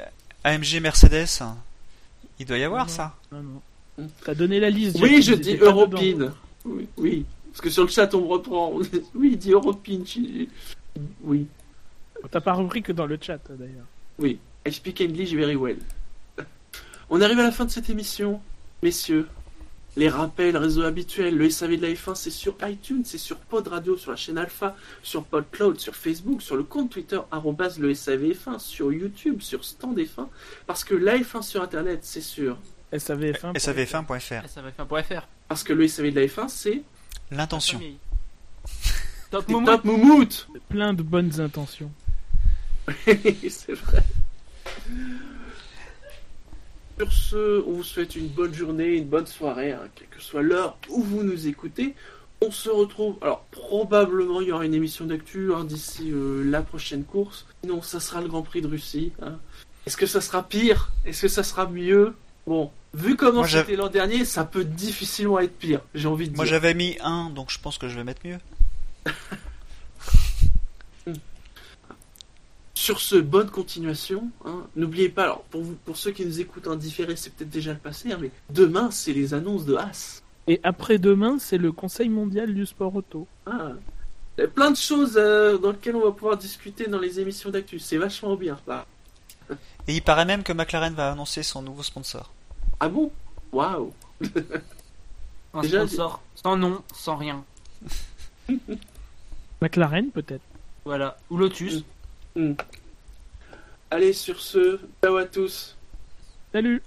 S7: AM- AMG Mercedes. Il doit y avoir
S6: Non.
S7: ça.
S6: Non non. T'as donné la liste.
S2: Oui, je dis. Europine. Oui, oui. Parce que sur le chat, on me reprend. Oui, il dit Europine. Oui.
S6: T'as pas repris que dans le chat d'ailleurs.
S2: Oui. I speak English very well. On arrive à la fin de cette émission, messieurs. Les rappels, réseaux habituels, le SAV de la F1, c'est sur iTunes, c'est sur Pod Radio, sur la chaîne Alpha, sur PodCloud, sur Facebook, sur le compte Twitter, arrobase le SAVF1, sur YouTube, sur Stand F1, parce que la F1 sur Internet, c'est sûr.
S6: SAVF1.
S7: SAVF1.fr.
S5: Ça va faire pour FR.
S2: Parce que le SAV de la F1, c'est
S7: L'intention.
S5: Top
S2: Moumout
S6: Plein de bonnes intentions.
S2: c'est vrai. Sur ce, on vous souhaite une bonne journée, une bonne soirée, hein, quelle que soit l'heure où vous nous écoutez. On se retrouve, alors probablement il y aura une émission d'actu hein, d'ici euh, la prochaine course. Sinon, ça sera le Grand Prix de Russie. hein. Est-ce que ça sera pire? Est-ce que ça sera mieux? Bon, vu comment
S7: Moi,
S2: c'était l'an dernier, ça peut difficilement être pire, j'ai envie de
S7: Moi
S2: dire.
S7: j'avais mis 1, donc je pense que je vais mettre mieux.
S2: Sur ce, bonne continuation. hein. N'oubliez pas, alors pour, vous, pour ceux qui nous écoutent en différé, c'est peut-être déjà le passé, hein, mais demain, c'est les annonces de Haas.
S6: Et après-demain, c'est le Conseil mondial du sport auto.
S2: Ah, il y a plein de choses euh, dans lesquelles on va pouvoir discuter dans les émissions d'actu. C'est vachement bien. Là.
S7: Et il paraît même que McLaren va annoncer son nouveau sponsor.
S2: Ah bon? Waouh
S5: Un
S2: Déjà,
S5: sponsor sans nom, sans rien.
S6: McLaren peut-être.
S5: Voilà. Ou Lotus.
S2: Allez, sur ce, ciao à tous.
S6: Salut